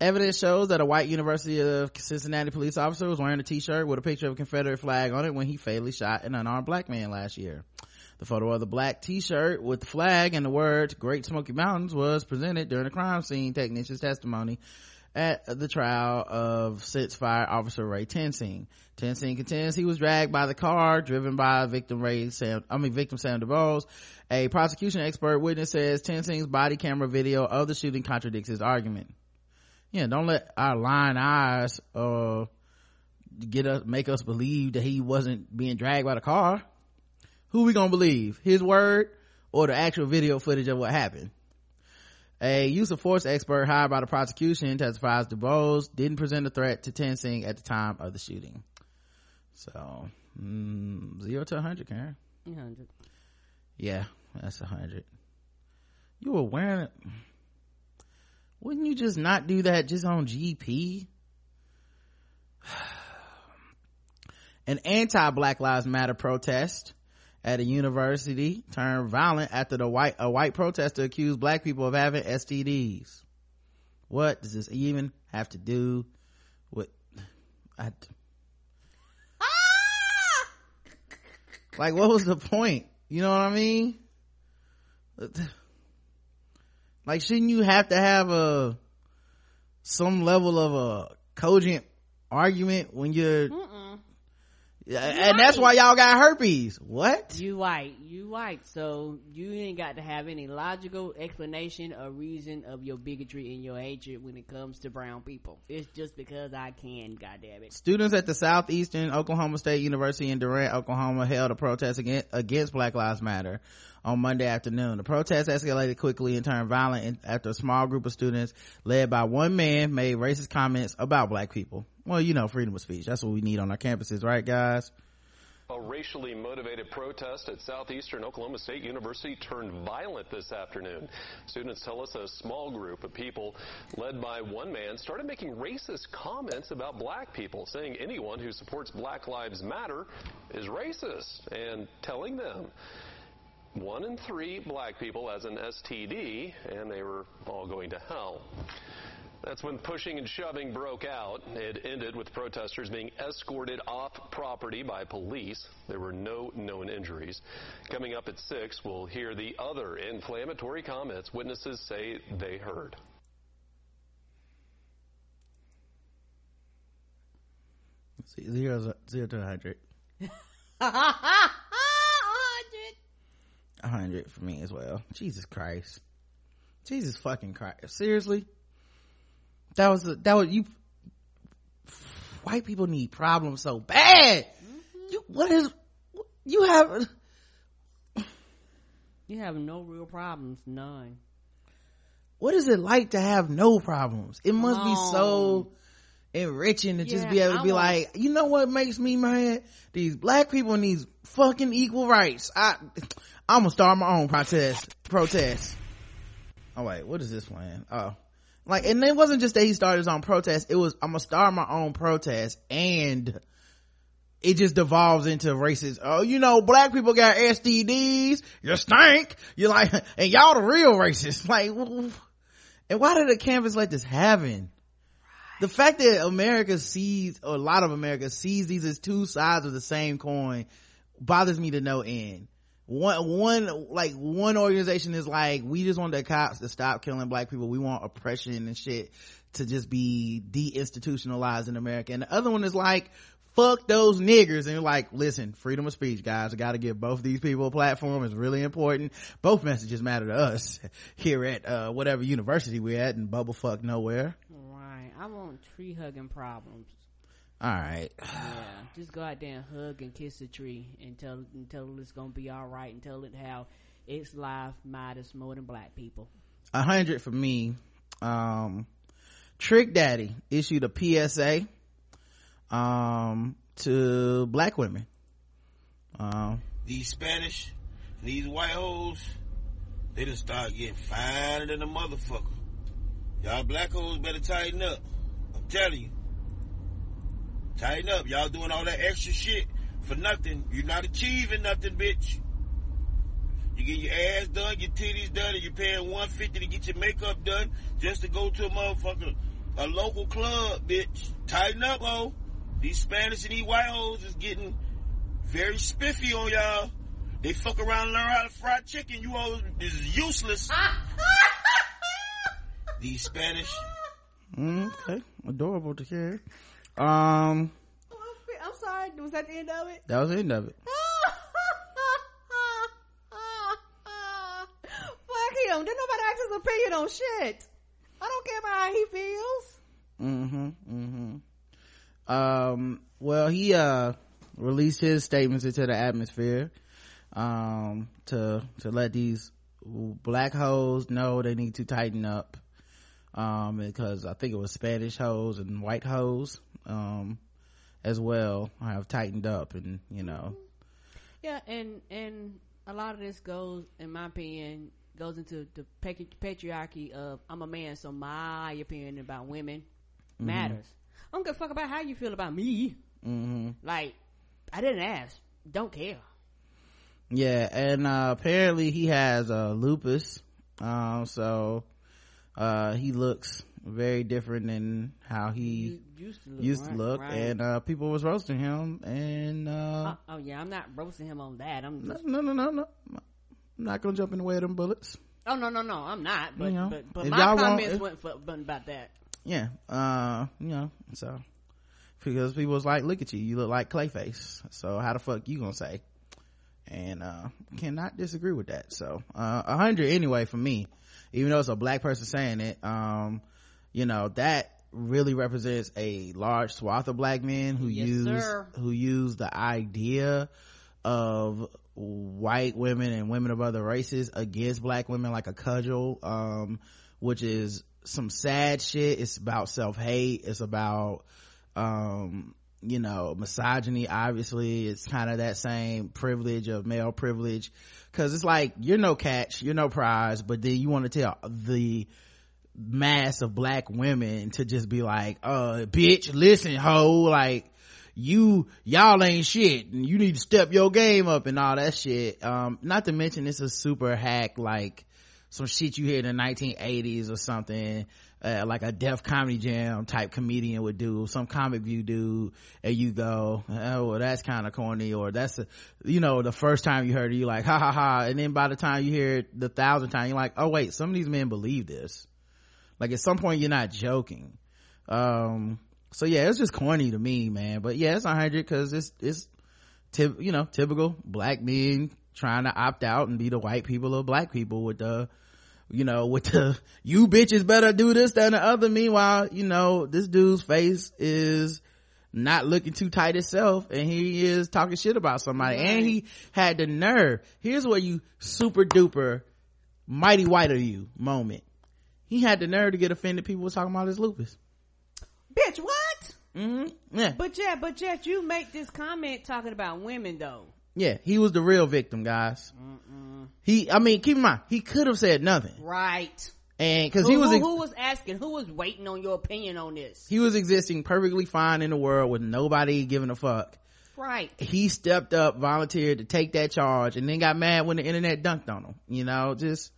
Evidence shows that a white University of Cincinnati police officer was wearing a t-shirt with a picture of a Confederate flag on it when he fatally shot an unarmed black man last year. The photo of the black t-shirt with the flag and the words Great Smoky Mountains was presented during a crime scene technician's testimony at the trial of Sitz Fire Officer Ray Tensing. Tensing contends he was dragged by the car driven by victim Ray Sam, I mean victim Sam DuBose. A prosecution expert witness says Tensing's body camera video of the shooting contradicts his argument. Yeah, don't let our lying eyes, uh, get us, make us believe that he wasn't being dragged by the car. Who we gonna believe? His word or the actual video footage of what happened? A use of force expert hired by the prosecution testifies DuBose didn't present a threat to Tensing at the time of the shooting. So, mm, zero to 100, Karen. 100 Yeah, that's a 100. You were wearing it. Wouldn't you just not do that just on GP? An anti-Black Lives Matter protest at a university turned violent after the white, a white protester accused black people of having STDs. What does this even have to do with, I, ah! like what was the point? You know what I mean? Like, shouldn't you have to have a, some level of a cogent argument when you're, Yeah, and that's why y'all got herpes. What? You white, you white, so you ain't got to have any logical explanation or reason of your bigotry and your hatred when it comes to brown people. It's just because I can, goddamn it. Students at the Southeastern Oklahoma State University in Durant, Oklahoma held a protest against, against Black Lives Matter on Monday afternoon. The protest escalated quickly and turned violent after a small group of students led by one man made racist comments about black people. Well, you know, freedom of speech. That's what we need on our campuses, right guys? A racially motivated protest at Southeastern Oklahoma State University turned violent this afternoon. Students tell us a small group of people, led by one man, started making racist comments about black people, saying anyone who supports Black Lives Matter is racist, and telling them one in three black people as an STD, and they were all going to hell. That's when pushing and shoving broke out. It ended with protesters being escorted off property by police. There were no known injuries. Coming up at 6, we'll hear the other inflammatory comments witnesses say they heard. Zero, zero to 100. Hundred. 100 for me as well. Jesus Christ. Jesus fucking Christ. Seriously? That was, a, that was, you, white people need problems so bad. Mm-hmm. You, what is, you have, You have no real problems, none. what is it like to have no problems? It must be so enriching to just be able to I be want- like, you know what makes me mad? These black people and these fucking equal rights. I, I'm gonna start my own protest, protest. Oh wait, what is this plan? Oh, like, and it wasn't just that he started his own protest. It was, I'm gonna start my own protest and it just devolves into racist. Oh, you know, black people got STDs. You stink. You're like, and y'all the real racists. Like, and why did the campus let this happen? The fact that America sees, or a lot of America sees these as two sides of the same coin bothers me to no end. One, one, like one organization is like, we just want the cops to stop killing black people. We want oppression and shit to just be deinstitutionalized in America. And the other one is like, fuck those niggers. And you're like, listen, freedom of speech, guys. I gotta give both these people a platform. It's really important. Both messages matter to us here at, uh, whatever university we're at in bubblefuck nowhere. Right. I want tree hugging problems. All right. Yeah. Just go out there and hug and kiss the tree and tell and tell it it's gonna be all right and tell it how its life matters more than black people. a hundred for me. Um, Trick Daddy issued a PSA, um, to black women. Um, These Spanish, these white hoes, they just start getting finer than a motherfucker. Y'all black hoes better tighten up. I'm telling you. Tighten up. Y'all doing all that extra shit for nothing. You're not achieving nothing, bitch. You get your ass done, your titties done, and you're paying 150 to get your makeup done just to go to a motherfucker, a local club, bitch. Tighten up, ho. These Spanish and these white hoes is getting very spiffy on y'all. They fuck around and learn how to fry chicken. You all is useless. these Spanish. mm, okay. Adorable to hear. Um, I'm sorry, was that the end of it? that was the end of it. Fuck him. Didn't nobody ask his opinion on shit. I don't care about how he feels. Mm-hmm. Mm-hmm. Um, well, he, uh, released his statements into the atmosphere, um, to, to let these black hoes know they need to tighten up. Um, because I think it was Spanish hoes and white hoes, um, as well I have tightened up and, you know, Yeah, and and a lot of this goes, in my opinion, goes into the patriarchy of I'm a man, so my opinion about women Mhm. matters. I don't give a fuck about how you feel about me. mm-hmm. Like, I didn't ask. Don't care. Yeah, and uh, apparently he has uh, lupus. Um, so uh, he looks very different than how he used to look, used to look. right. and uh, people was roasting him. And uh, oh, oh, yeah, I'm not roasting him on that. I'm no, just, no, no, no, no. I'm not gonna jump in the way of them bullets. oh no, no, no, I'm not. But You know, but, but my comments if- went for, about that. Yeah, uh, you know, so because people was like, "Look at you, you look like Clayface." So how the fuck you gonna say? And uh, cannot disagree with that. So uh, a hundred anyway for me, even though it's a black person saying it. Um, you know that really represents a large swath of black men who Yes, use sir. who use the idea of white women and women of other races against black women like a cudgel um which is some sad shit. It's about self-hate. It's about um you know misogyny obviously. It's kind of that same privilege of male privilege. Because it's like you're no catch you're no prize but then you want to tell the mass of black women to just be like uh bitch listen ho like you y'all ain't shit and you need to step your game up and all that shit um not to mention it's a super hack like some shit you hear in the 1980s or something uh, like a Def Comedy Jam type comedian would do, some comic view dude, and you go, oh, well, that's kind of corny, or that's, a, you know, the first time you heard it, you're like, ha ha ha, and then by the time you hear it the thousandth time, you're like, oh wait, some of these men believe this. Like at some point you're not joking. Um, so yeah, it's just corny to me, man. But yeah, it's a hundred cause it's, it's, typ- you know, typical black men trying to opt out and be the white people or black people with the, you know, with the, you bitches better do this than the other. Meanwhile, you know, this dude's face is not looking too tight itself and he is talking shit about somebody and he had the nerve. Here's where you super duper mighty white of you moment. He had the nerve to get offended. People was talking about his lupus. Bitch what? Mm-hmm. Yeah. But yeah but yet you make this comment talking about women though. Yeah he was the real victim guys. He i mean keep in mind he could have said nothing. Right. And because he was who, who was asking? Who was waiting on your opinion on this? He was existing perfectly fine in the world with nobody giving a fuck. Right. He stepped up volunteered to take that charge and then got mad when the internet dunked on him you know just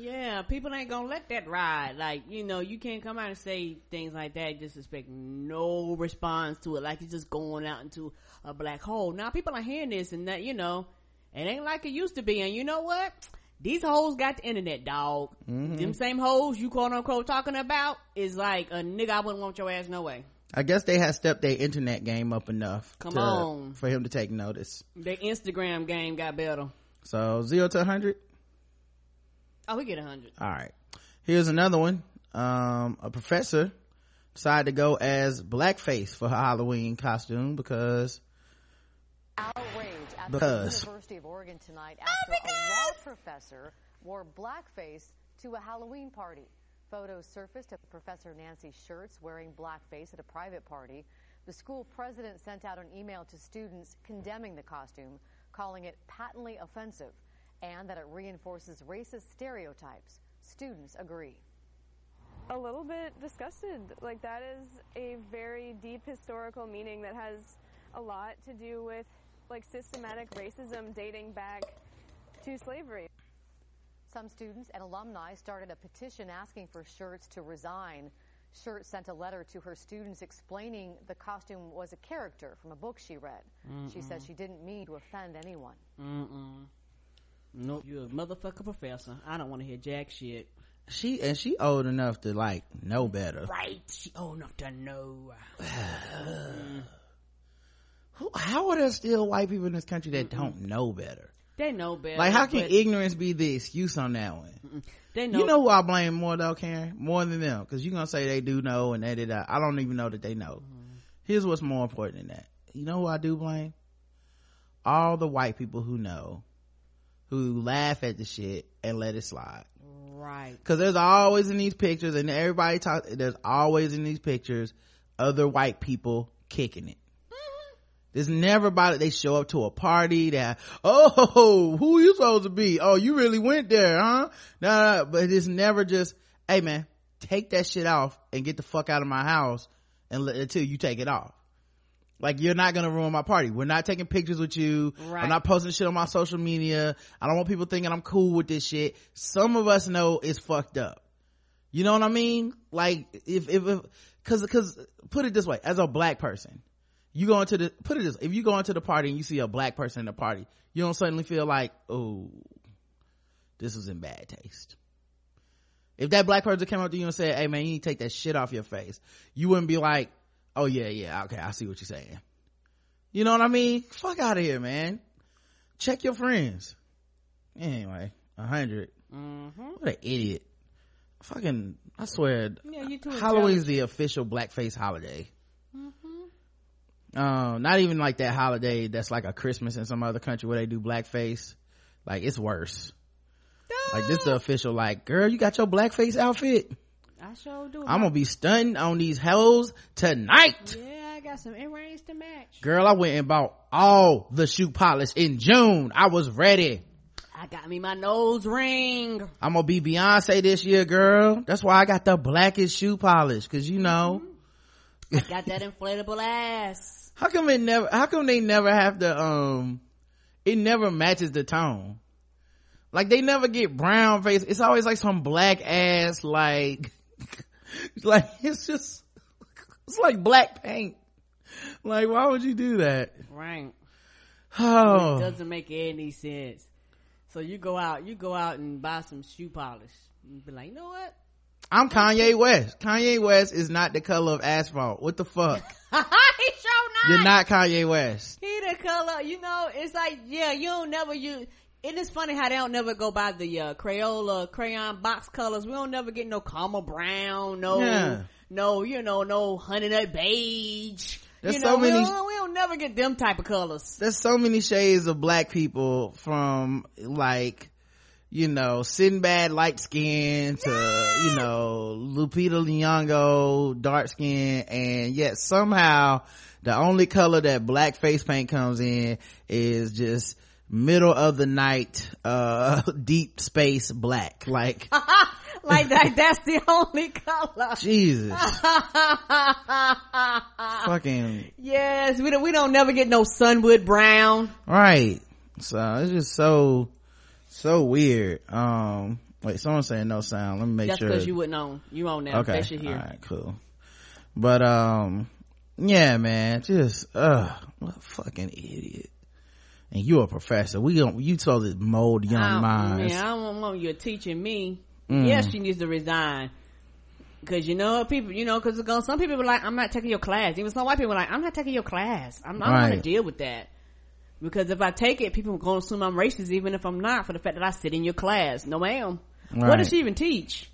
yeah people ain't gonna let that ride. Like you know you can't come out and say things like that just expect no response to it. Like it's just going out into a black hole. Now people are hearing this and that you know it ain't like it used to be. And you know what? These hoes got the internet dog Mhm. them same hoes you quote unquote talking about is like a nigga i wouldn't want your ass no way. I guess they had stepped their internet game up enough Come to- on. for him to take notice. Their instagram game got better. So zero to 100 oh we get a hundred all right here's another one um a professor decided to go as blackface for her halloween costume because Outrage at Because. the University of Oregon tonight after a law professor wore blackface to a Halloween party. Photos surfaced of Professor Nancy Shurtz wearing blackface at a private party. The school president sent out an email to students condemning the costume, calling it patently offensive and that it reinforces racist stereotypes. Students agree. a little bit disgusted. Like that is a very deep historical meaning that has a lot to do with like systematic racism dating back to slavery. Some students and alumni started a petition asking for Shurtz to resign. Shurtz sent a letter to her students explaining the costume was a character from a book she read. She says she didn't mean to offend anyone. Mm-mm. Nope, you're a motherfucker professor. I don't want to hear jack shit. she and she old enough to like know better. Right, she old enough to know. How are there still white people in this country that don't know better? They know better. like how can but ignorance be the excuse on that one? They know. you know who i blame more though karen? More than them. Because you're gonna say they do know and they did i don't even know that they know. Mm-hmm. Here's what's more important than that. You know who i do blame? All the white people who know who laugh at the shit and let it slide. Right. because there's always in these pictures and everybody talk there's always in these pictures other white people kicking it. Mm-hmm. There's never about it. They show up to a party that oh who you supposed to be? Oh you really went there huh? No, no, no, but it's never just hey man take that shit off and get the fuck out of my house and let, until you take it off like you're not gonna ruin my party. We're not taking pictures with you. Right. I'm not posting shit on my social media. I don't want people thinking I'm cool with this shit. Some of us know it's fucked up. You know what I mean? Like if if, if cause cause put it this way, as a black person, you go into the put it this if you go into the party and you see a black person in the party, you don't suddenly feel like, oh, this is in bad taste. If that black person came up to you and said, Hey man, you need to take that shit off your face, you wouldn't be like, Oh yeah, yeah, okay, I see what you're saying. You know what I mean? Fuck out of here, man. Check your friends. Anyway, 100 Mm-hmm. What an idiot. Fucking, I swear, Yeah, you too Halloween's the official blackface holiday. Um, not even like that holiday that's like a Christmas in some other country where they do blackface. Like, it's worse. Like, this is the official, like, girl, you got your blackface outfit? I sure do. I'm gonna be stunting on these hoes tonight. Yeah, I got some earrings to match. Girl, I went and bought all the shoe polish in June. I was ready. I got me my nose ring. I'm gonna be Beyonce this year, girl. That's why I got the blackest shoe polish, cause you know, I got that inflatable ass. how come it never, how come they never have the, um, it never matches the tone. Like they never get brown face. It's always like some black ass, like, like it's just, it's like black paint. Like why would you do that? Right. Oh. It doesn't make any sense. So you go out, you go out and buy some shoe polish. You be like, you know what? I'm Kanye West. Kanye West is not the color of asphalt. What the fuck? he sure not. You're not Kanye West. He the color, you know, it's like, yeah, you don't never use, it is funny how they don't never go by the, uh, Crayola crayon box colors. We don't never get no caramel brown, no, Yeah. no, you know, no honey nut beige. There's you so know, we many- don't, we don't never get them type of colors. There's so many shades of black people from like you know, Sinbad light skin to, you know, Lupita Nyong'o dark skin and yet somehow the only color that black face paint comes in is just middle of the night, uh, deep space black. Like, like that, that's the only color. Jesus. Fucking. Yes, we don't, we don't never get no sunwood brown. Right. So it's just so, so weird. Um, wait, someone's saying no sound. Let me make That's sure. because you wouldn't own. You own that. okay. Hear. All right, cool. But, um, yeah, man, just, uh, what a fucking idiot. And you're a professor. We don't, you told it mold young minds. Man, I don't want you teaching me. Mm. Yes, she needs to resign. Cause you know people, you know, cause some people are like, I'm not taking your class. Even some white people are like, I'm not taking your class. I'm, I don't want to deal with that. Because if I take it, people are going to assume I'm racist, even if I'm not, for the fact that I sit in your class. No, ma'am. What does she even teach?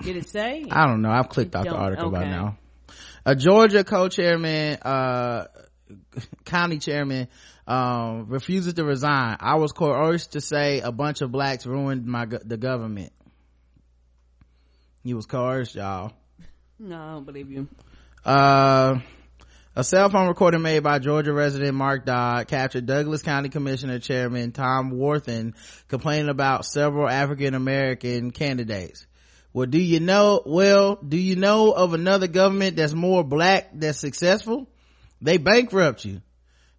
Did it say? I don't know. I've clicked off the article by now. A Georgia co-chairman, uh, county chairman, um, refuses to resign. I was coerced to say a bunch of blacks ruined my, the government. He was coerced, y'all. No, I don't believe you. Uh, a cell phone recording made by Georgia resident Mark Dodd captured Douglas County Commissioner Chairman Tom Worthan complaining about several African American candidates. Well, do you know, well, do you know of another government that's more black that's successful? They bankrupt you.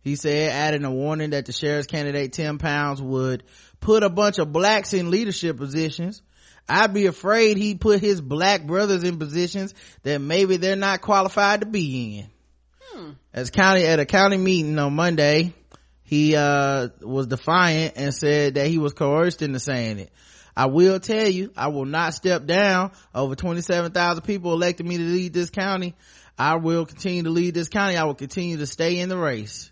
He said, adding a warning that the sheriff's candidate Tim Pounds would put a bunch of blacks in leadership positions. I'd be afraid he put his black brothers in positions that maybe they're not qualified to be in. As county, at a county meeting on Monday, he, uh, was defiant and said that he was coerced into saying it. I will tell you, I will not step down. Over 27,000 people elected me to lead this county. I will continue to lead this county. I will continue to stay in the race.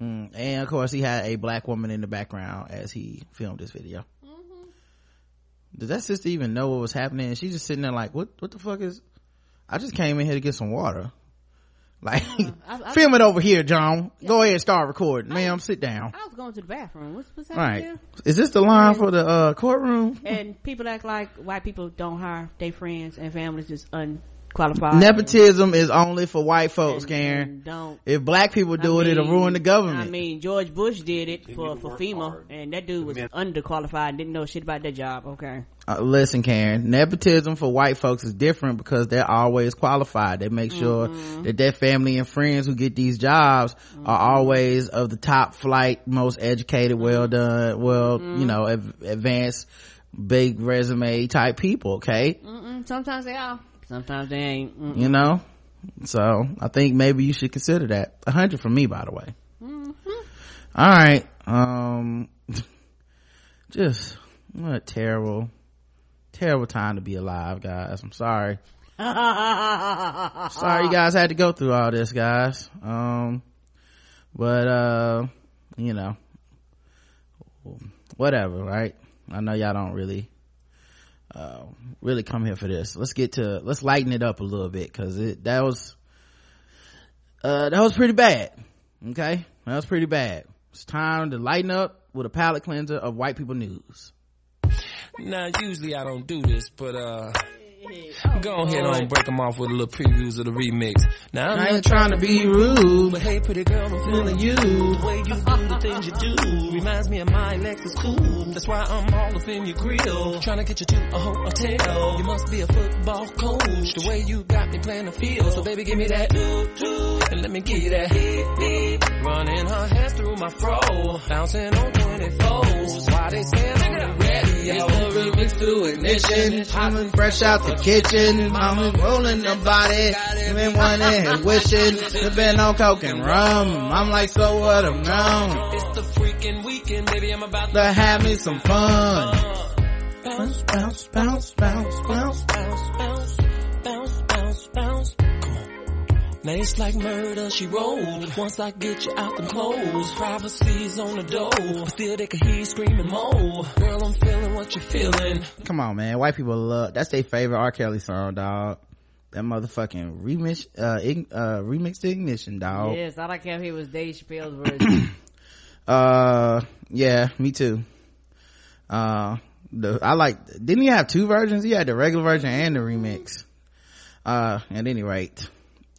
Mm, and of course, he had a black woman in the background as he filmed this video. Did that sister even know what was happening? She's just sitting there like, what, what the fuck is, I just came in here to get some water. Like, I- I- film it over here, John. Go ahead and start recording. Ma'am, sit down. I was going to the bathroom. What's, what's Right. happening Is this the line for the, uh, courtroom? And people act like white people don't hire their friends and families just unqualified. Nepotism is only for white folks, Karen. don't. If black people do I it, it'll ruin the government. I mean, George Bush did it for, for FEMA, and that dude was underqualified didn't know shit about that job. Okay. Uh, listen, Karen, nepotism for white folks is different because they're always qualified. They make sure Mm-hmm. that their family and friends who get these jobs are always of the top flight, most educated, well done, well, Mm-hmm. you know, av- advanced, big resume type people, okay? Mm-mm, sometimes they are. Sometimes they ain't. Mm-mm. You know? So, I think maybe you should consider that. A hundred from me, by the way. Mm-hmm. All right. Um, just what a terrible, terrible time to be alive, guys. I'm sorry. Sorry you guys had to go through all this, guys. Um, but uh, you know, whatever, right? I know y'all don't really, uh, really come here for this. Let's get to, let's lighten it up a little bit because it, that was, uh, that was pretty bad. Okay? That was pretty bad. It's time to lighten up with a palate cleanser of white people news. Now, usually I don't do this, but uh, go ahead and break them off with a little previews of the remix. Now, I'm I ain't trying to be rude, but hey, pretty girl, I'm feeling you. The way you do the things you do reminds me of my Lexus cool. That's why I'm all up in your grill, trying to get you to a hotel. You must be a football coach. The way you got me playing the field, so baby, give me that doo doo, and let me give you that hip hip. Running her hands through my fro, bouncing on when. Why they stand on the radio? It's the remix to ignition. Popping fresh out the kitchen. Mama rolling the body. Been one and wishing. to Sipping on coke and rum. I'm like, so what I'm now? It's the freaking weekend, baby. I'm about to have me some fun. Bounce, bounce, bounce, bounce, bounce, bounce, bounce. Now it's like murder, she rolled. Once I get you out them clothes, privacy's on the door. But still they can hear you screaming more. Girl, I'm feeling what you're feeling. Come on, man. White people love, that's their favorite R. Kelly song, dog. That motherfucking remix, uh, ign- uh, remix to ignition, dog. Yes, all I like how he was Dave Chappelle's version. Uh, yeah, me too. uh the i like didn't he have two versions he had the regular version and the remix uh at any rate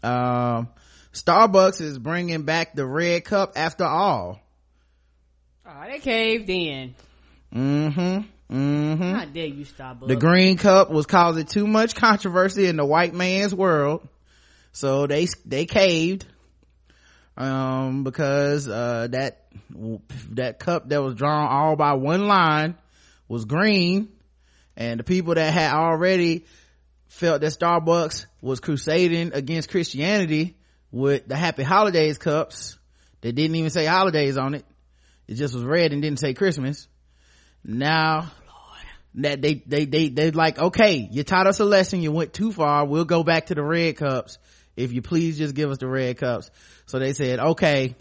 um starbucks is bringing back the red cup after all Oh, they caved in. mm-hmm mm-hmm How dare you, Starbucks? the green cup was causing too much controversy in the white man's world so they they caved um because uh that that cup that was drawn all by one line was green and the people that had already felt that starbucks was crusading against christianity with the happy holidays cups. That didn't even say holidays on it. It just was red and didn't say christmas. Now that they they they they like okay you taught us a lesson. You went too far. We'll go back to the red cups. If you please just give us the red cups. So they said okay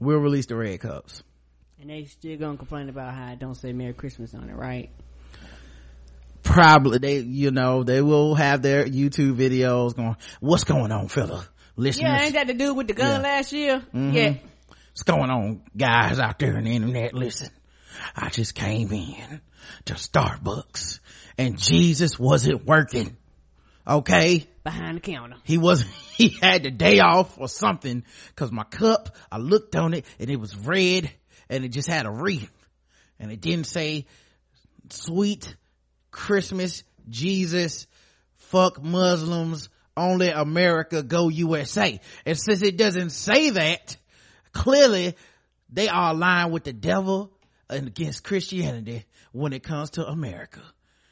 we'll release the red cups. And they still gonna complain about how I don't say Merry Christmas on it, right? Probably they you know they will have their youtube videos going what's going on fella listeners Yeah, ain't that the dude with the gun Yeah. last year? Mhm. Yeah. what's going on guys out there on the internet listen i just came in to starbucks and jesus wasn't working okay Behind the counter. he was he had the day off or something because my cup i looked on it and it was red and it just had a wreath and it didn't say sweet christmas jesus fuck muslims only america go usa and since it doesn't say that clearly they are aligned with the devil and against christianity when it comes to america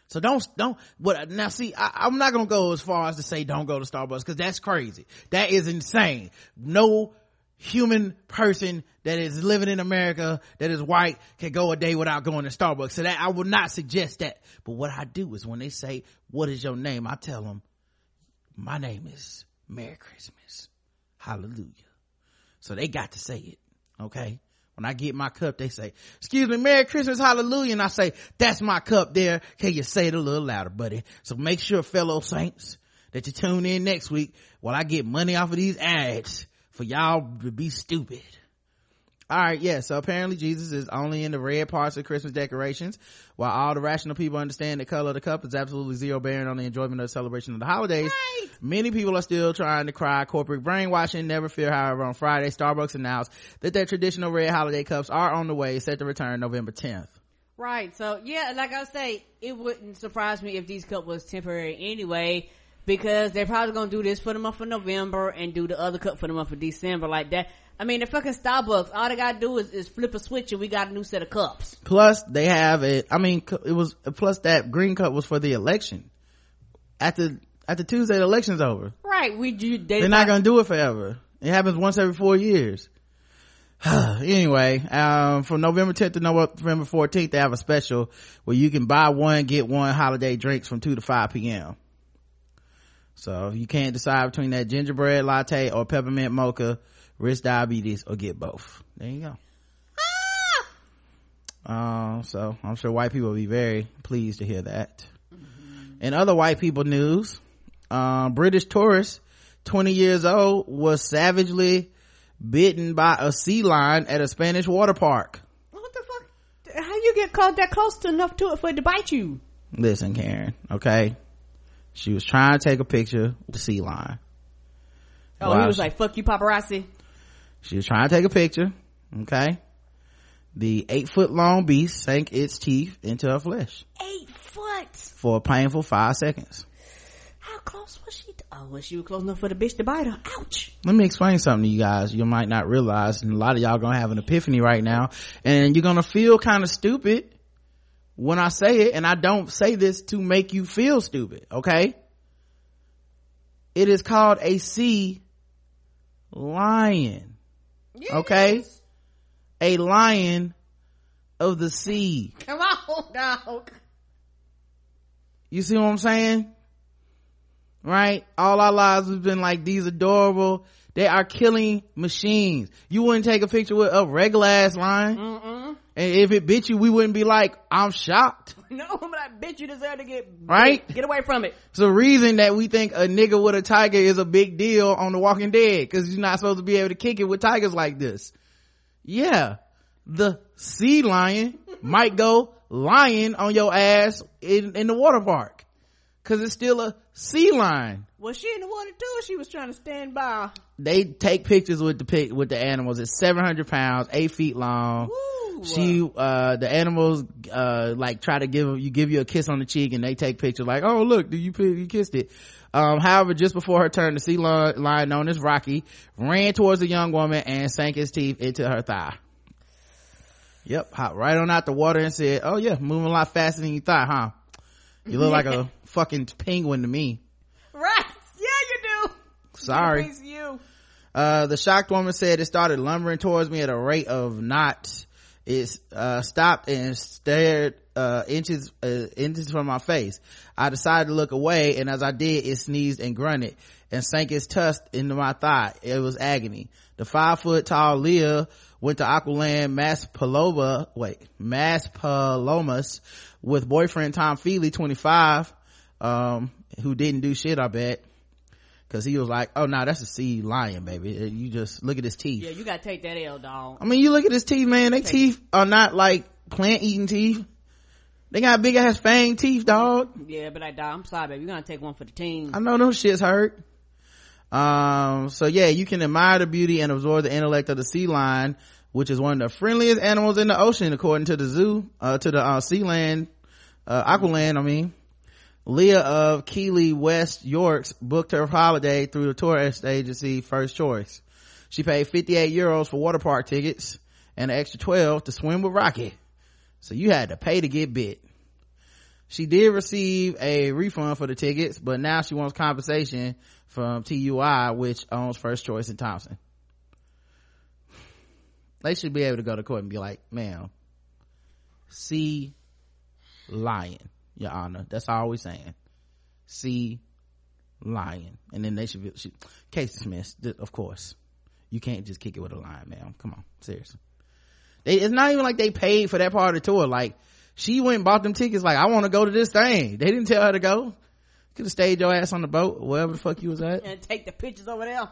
so don't, don't, what, now see, I, I'm not gonna go as far as to say don't go to Starbucks, cause that's crazy. That is insane. No human person that is living in America that is white can go a day without going to Starbucks. So that, I would not suggest that. But what I do is when they say, what is your name? I tell them, my name is Merry Christmas. Hallelujah. So they got to say it. Okay. When I get my cup, they say, excuse me, Merry Christmas, hallelujah. And I say, that's my cup there. Can you say it a little louder, buddy? So make sure, fellow saints, that you tune in next week while I get money off of these ads for y'all to be stupid. All right, yeah. So apparently Jesus is only in the red parts of Christmas decorations, while all the rational people understand the color of the cup is absolutely zero bearing on the enjoyment of the celebration of the holidays. Many people are still trying to cry corporate brainwashing. Never fear, however, on Friday, Starbucks announced that their traditional red holiday cups are on the way, set to return November 10th. Right. So yeah, like I say, it wouldn't surprise me if these cup was temporary anyway, because they're probably gonna do this for the month of November and do the other cup for the month of December like that. I mean, the fucking Starbucks, all they gotta do is, is flip a switch and we got a new set of cups. Plus, they have it. I mean, it was plus that green cup was for the election. After after Tuesday, the election's over. Right. We do. They They're not gonna do it forever. It happens once every four years. anyway, um, from November 10th to November 14th, they have a special where you can buy one, get one holiday drinks from 2 to 5 p.m. So you can't decide between that gingerbread latte or peppermint mocha, risk diabetes or get both. There you go. Um, so I'm sure white people will be very pleased to hear that. In other white people news, um, British tourist, 20 years old, was savagely bitten by a sea lion at a Spanish water park. What the fuck? How you get caught that close to enough to it for it to bite you? Listen, Karen, okay? She was trying to take a picture with the sea lion. Oh, While he was like, "Fuck you, paparazzi." She was trying to take a picture, okay? The eight foot long beast sank its teeth into her flesh Eight foot. for a painful five seconds. How close was she? To- oh, well, she was close enough for the bitch to bite her. Ouch. Let me explain something to you guys. You might not realize, and a lot of y'all gonna have an epiphany right now, and you're gonna feel kind of stupid when I say it, and I don't say this to make you feel stupid, okay? It is called a sea lion. Okay? A lion of the sea. Come on, dog. You see what I'm saying? Right? All our lives have been like these adorable. They are killing machines. You wouldn't take a picture with a regular ass lion. Mm-mm. And if it bit you, we wouldn't be like, I'm shocked. No, but I bet you deserve to get Right? Get away from it. It's the reason that we think a nigga with a tiger is a big deal on The Walking Dead. Cause you're not supposed to be able to kick it with tigers like this. Yeah. The sea lion might go lion on your ass in, in the water park. Cause it's still a sea lion. Was she in the water too she was trying to stand by? They take pictures with the pic, with the animals. It's 700 pounds, 8 feet long. She, uh, the animals, uh, like try to give you, give you a kiss on the cheek and they take pictures like, oh look, do you, you kissed it. Um, however, just before her turn, the sea lion known as Rocky ran towards the young woman and sank his teeth into her thigh. Yep, hopped right on out the water and said, oh yeah, moving a lot faster than you thought, huh? You look like a fucking penguin to me. Right. Yeah, you do. Sorry. You. Uh, the shocked woman said it started lumbering towards me at a rate of knots. It, uh, stopped and stared, uh, inches, uh, inches from my face. I decided to look away and as I did, it sneezed and grunted and sank its tusk into my thigh. It was agony. The five foot tall Leah went to Aqualand Mass Paloma, wait, Maspalomas with boyfriend Tom Feely, 25, um, who didn't do shit, I bet. Cause he was like, oh no, nah, that's a sea lion, baby. You just look at his teeth. Yeah, you gotta take that L, dog. I mean, you look at his teeth, man. They teeth are not like plant eating teeth. They got big ass fang teeth, dog. Yeah, but I dog, I'm sorry, baby. You're gonna take one for the team. I know those shits hurt. Um, so yeah, you can admire the beauty and absorb the intellect of the sea lion, which is one of the friendliest animals in the ocean, according to the zoo, uh, to the, uh, sea land, uh, Aqualand, I mean. Leah of Keighley West Yorks booked her holiday through the tourist agency First Choice. She paid 58 euros for water park tickets and an extra 12 to swim with Rocky. So you had to pay to get bit. She did receive a refund for the tickets, but now she wants compensation from TUI, which owns First Choice in Thomson. They should be able to go to court and be like, ma'am, see lion your honor. That's all we're saying. Sea lion and then they should be should, case dismissed of course. You can't just kick it with a lion man come on. Seriously. They, it's not even like they paid for that part of the tour. Like she went and bought them tickets like i want to go to this thing. They didn't tell her to go. Could have stayed your ass on the boat wherever the fuck you was at. And take the pictures over there.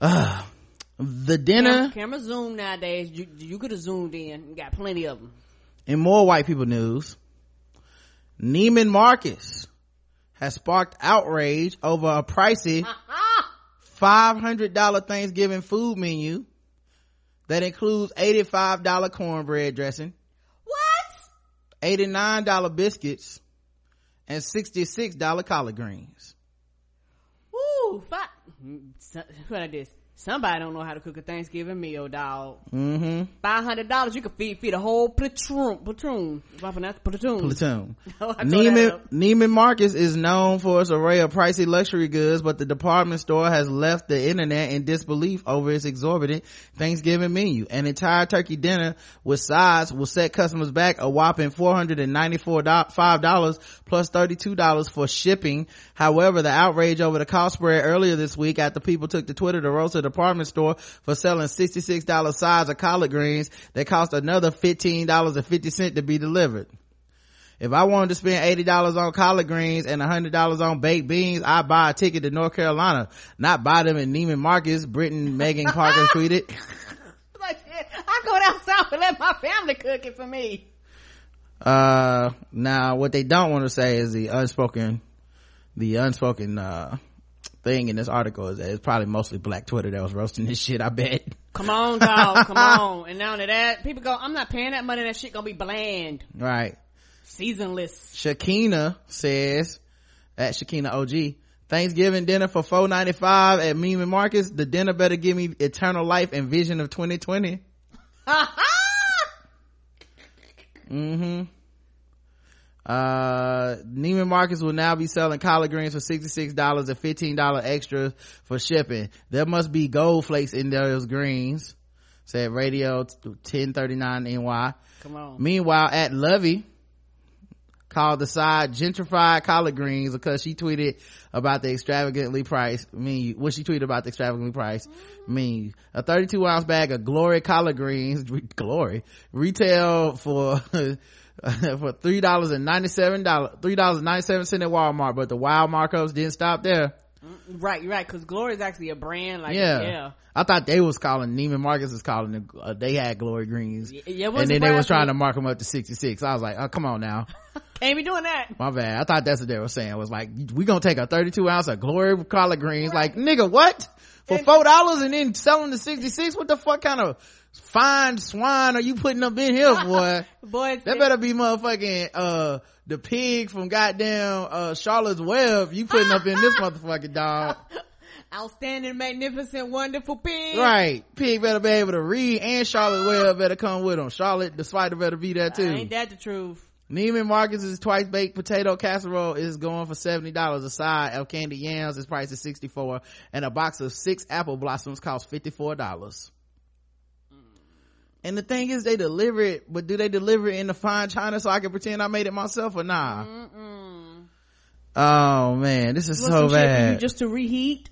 Uh, the dinner camera, camera zoom nowadays. You, you could have zoomed in got plenty of them and more white people news Neiman Marcus has sparked outrage over a pricey $500 Thanksgiving food menu that includes $85 cornbread dressing. What? $89 biscuits and $66 collard greens. Ooh, fuck. What I did? Somebody don't know how to cook a Thanksgiving meal, dog. Mm-hmm. Five hundred dollars, you could feed feed a whole platoon. Platoon. Platoon. Platoon. Neiman Neiman Marcus is known for its array of pricey luxury goods, but the department store has left the internet in disbelief over its exorbitant Thanksgiving menu. An entire turkey dinner with sides will set customers back a whopping four hundred and ninety four five dollars plus thirty two dollars for shipping. However, the outrage over the cost spread earlier this week after people took to Twitter to roast the department store for selling $66 size of collard greens that cost another $15.50 to be delivered. If I wanted to spend $80 on collard greens and $100 on baked beans, I'd buy a ticket to North Carolina, not buy them in Neiman Marcus, Britain Megan Parker tweeted. I'm going outside and let my family cook it for me. Uh, now what they don't want to say is the unspoken, the unspoken, uh, thing in this article is that it's probably mostly black Twitter that was roasting this shit, I bet. Come on, dog, come on. And now to that, people go, I'm not paying that money, that shit gonna be bland. Right. Seasonless. Shakina says, at Shakina OG, Thanksgiving dinner for four ninety five at Neiman Marcus. The dinner better give me eternal life and vision of 2020. mm-hmm uh Neiman Marcus will now be selling collard greens for $66 and $15 extra for shipping. There must be gold flakes in those greens, said radio 1039 NY. Come on. Meanwhile, at Lovey, called the side gentrified collard greens because she tweeted about the extravagantly priced me what she tweeted about the extravagantly priced me a 32 ounce bag of glory collard greens glory retail for for three dollars and ninety seven dollars three dollars ninety seven cent at Walmart, but the wild markups didn't stop there. Right, right, because Glory is actually a brand. Like, yeah. yeah. I thought they was calling Neiman Marcus was calling uh, they had Glory Greens. yeah, it and then they was trying to mark them up to 66. I was like, oh, come on now. Can't be doing that. My bad. I thought that's what they were saying. Was like, we gonna take a 32 ounce of Glory collard greens. Like, nigga, what? For four dollars and then selling the 66? What the fuck kind of fine swine are you putting up in here, boy? Boy, that better be motherfucking, uh, the pig from goddamn, uh, Charlotte's Web you putting up in this motherfucking dog. Outstanding, magnificent, wonderful pig. Right. Pig better be able to read and Charlotte Web better come with him. Charlotte, the spider better be there too. Ain't that the truth? Neiman Marcus's twice baked potato casserole is going for seventy dollars a side. El Candy yams is priced at sixty four, and a box of six apple blossoms costs fifty four dollars. And the thing is, they deliver it, but do they deliver it in the fine china so I can pretend I made it myself or nah? Oh man, this is so some shit for bad. just to reheat.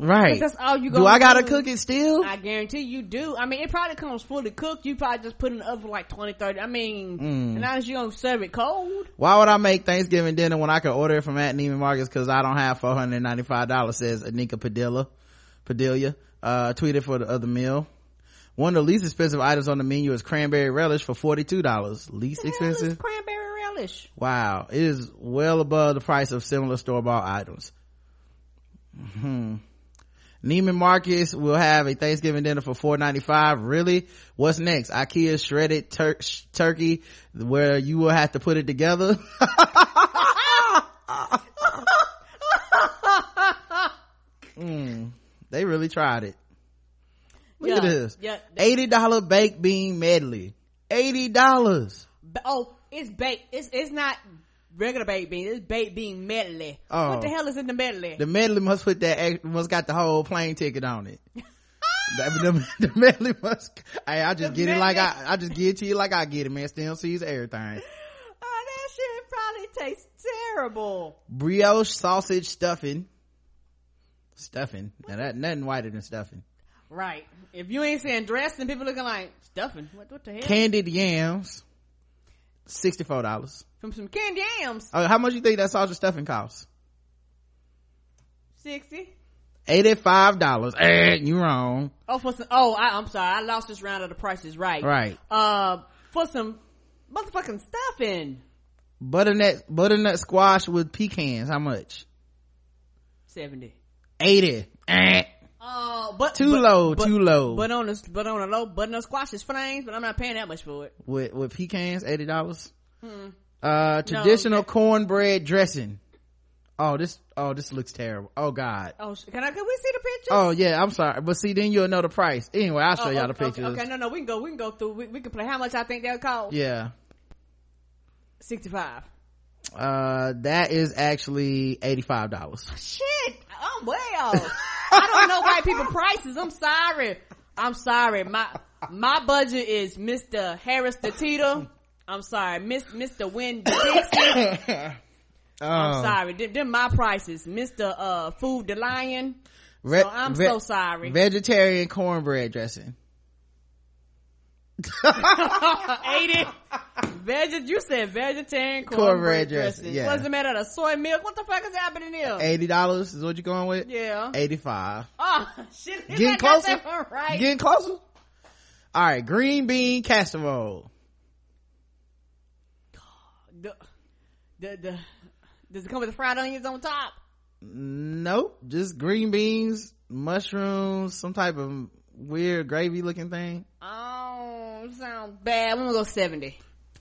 right? That's all you Do I gotta do. cook it still? I guarantee you do. I mean, it probably comes fully cooked. You probably just put it in the oven for like 20, 30. I mean, Mm. and now you gonna serve it cold. Why would I make Thanksgiving dinner when I can order it from at Neiman Marcus because I don't have four hundred ninety five dollars? Says Anika Padilla, Padilla, uh, tweeted for the other meal. One of the least expensive items on the menu is cranberry relish for forty two dollars. Least expensive. Cranberry relish. Wow, it is well above the price of similar store bought items. Hmm. Neiman Marcus will have a Thanksgiving dinner for four ninety five. Really? What's next? IKEA shredded tur- turkey, where you will have to put it together. Mm, they really tried it. Look at this. yeah. Eighty dollar baked bean medley. Eighty dollars. Oh, it's baked. It's it's not regular baked bean. It's baked bean medley. Oh. What the oh. hell is in the medley? The medley must put that must got the whole plane ticket on it. That- the, the medley must. Hey, I just The get it like I. I just get it to you like I get it, man. Still sees everything. Oh, that shit probably tastes terrible. Brioche sausage stuffing. Stuffing. Now that nothing whiter than stuffing. Right. If you ain't saying dressing, and people looking like stuffing. What, what the hell? Candied yams. Sixty four dollars. From some candy yams. Oh, how much you think that sausage stuffing costs? 60. Eighty five dollars. Eh, you wrong. Oh, for some, oh, I, I'm sorry. I lost this round of the prices right. Right. Uh, for some motherfucking stuffing. Butternut butternut squash with pecans. How much? 70. Eighty. Eh. Uh, but Too but- low, but- too low. But on the but on the low butternut squash is flames, but I'm not paying that much for it. With with pecans, eighty dollars. Hmm. Uh, traditional cornbread dressing. Oh, this oh this looks terrible. Oh God. Oh, can I? Can we see the picture? Oh yeah, I'm sorry, but see then you'll know the price. Anyway, I'll show Oh, y'all the okay, pictures. Okay, no, no, we can go. We can go through. We, we can play. How much I think would cost? Yeah. Sixty five. Uh, that is actually eighty five dollars. Shit, I'm way off. I don't know white people prices. I'm sorry. I'm sorry. My my budget is Mr. Harris the Teeter. I'm sorry, Miss Mr. Win the Dixie. I'm sorry. Them, them my prices, Mr. Uh, Food the Lion. Ve- so I'm ve- so sorry. Vegetarian cornbread dressing. Eighty. Veg. You said vegetarian cornbread, Cornbread dressing. yeah. What's the matter? of soy milk? What the fuck is happening here? Eighty dollars is what you're going with? Yeah. Eighty five. Oh shit! Getting closer? right. Getting closer. All right, green bean casserole. the, the, the, does it come with the fried onions on top? Nope, just green beans, mushrooms, some type of weird gravy looking thing. Oh, sounds bad. I'm gonna go 70.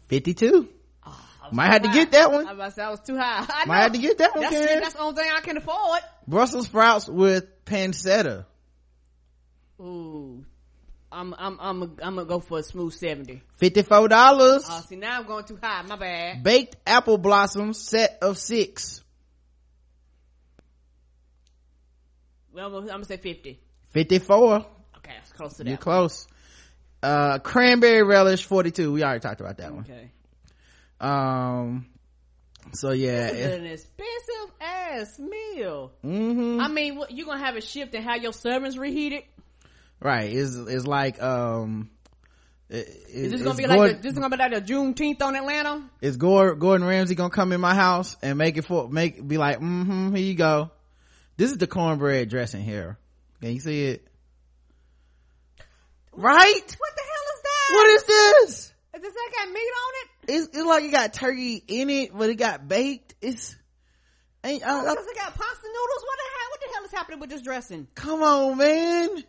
52. Ah, Might have to get that one. I was about to say, that was too high. I Might know. have to get that one, That's, Karen. that's the only thing I can afford. Brussels sprouts with pancetta. Ooh. I'm, I'm, I'm, I'm gonna go for a smooth 70. $54. Oh, see, now I'm going too high. My bad. Baked apple blossoms set of six. Well, I'm gonna, I'm gonna say 50. 54. Okay, it's close to that. You're close. Uh, cranberry relish 42. We already talked about that one. Okay. Um, so yeah. This is it- an expensive ass meal. Mhm. I mean, what, you gonna have a shift and have your servants reheated? right. It's, it's like, um, it- Is this gonna be Gordon- like the, this is gonna be like the Juneteenth on Atlanta? is Gordon, Gordon Ramsay gonna come in my house and make it for make be like mm-hmm here you go this is the cornbread dressing here can you see it right What the hell is that? what is this Does that got meat on it? it's, it's like it got turkey in it but it got baked it's ain't I- Oh, I- it got pasta noodles? What the hell? What the hell is happening with this dressing? come on man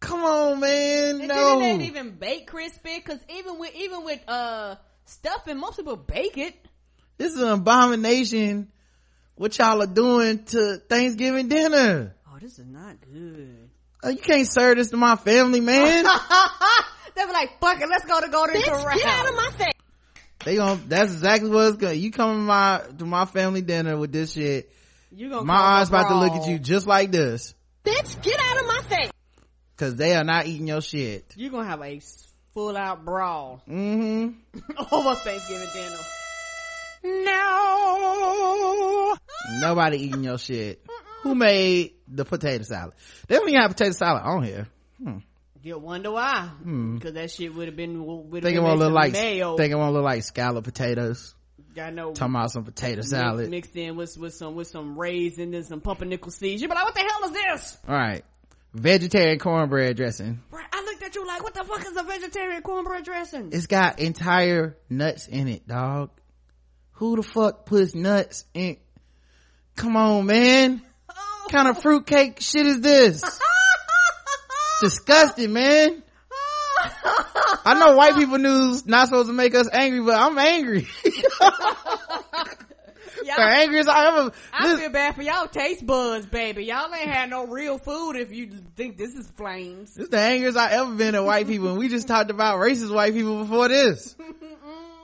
come on man And no then it ain't even baked crispy. Cause even with even with uh stuffing, most people bake it. this is an abomination what y'all are doing to thanksgiving dinner Oh, this is not good. Uh, you can't serve this to my family man they were like, "Fuck it, let's go to Golden Corral." Get out of my face. they gon' that's exactly what it's gonna you come to my to my family dinner with this shit You gonna my eyes about to look at you just like this Bitch, get out of my face. because they are not eating your shit You gonna have a full out brawl mm-hmm over Thanksgiving dinner. no nobody eating your shit who made the potato salad they don't even have potato salad on here hmm. You wonder why? Hmm. Because that shit would have been would have think it been won't look like mayo. think it won't look like scallop potatoes I know. talking about some potato salad mixed in with with some with some raisins and some pumpernickel seeds. You be like, what the hell is this? all right vegetarian cornbread dressing Right, I looked at you like, what the fuck is a vegetarian cornbread dressing? it's got entire nuts in it dog who the fuck puts nuts in come on man. kind of fruitcake shit is this disgusting man I know white people news not supposed to make us angry, but I'm angry. Y'all- the angriest I ever. I this- feel bad for y'all taste buds, baby. Y'all ain't had no real food if you think this is flames. This is the angriest I ever been at white people, and we just talked about racist white people before this.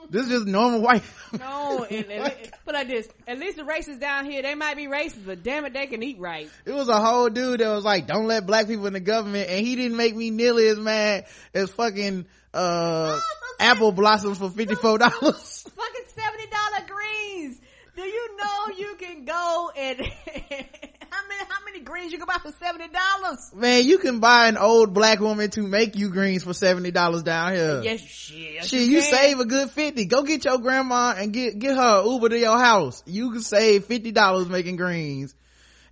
This is just normal white. No, and, and, but like this, at least the racists down here, they might be racist, but damn it, they can eat right. It was a whole dude that was like, "Don't let black people in the government," and he didn't make me nearly as mad as fucking uh apple blossoms for fifty four dollars. Fucking seventy dollar greens. Do you know you can go and how many how many greens you can buy for seventy dollars? Man, you can buy an old black woman to make you greens for seventy dollars down here. Yes, shit. Shit, you can. save a good 50. Go get your grandma and get, get her Uber to your house. You can save $50 making greens.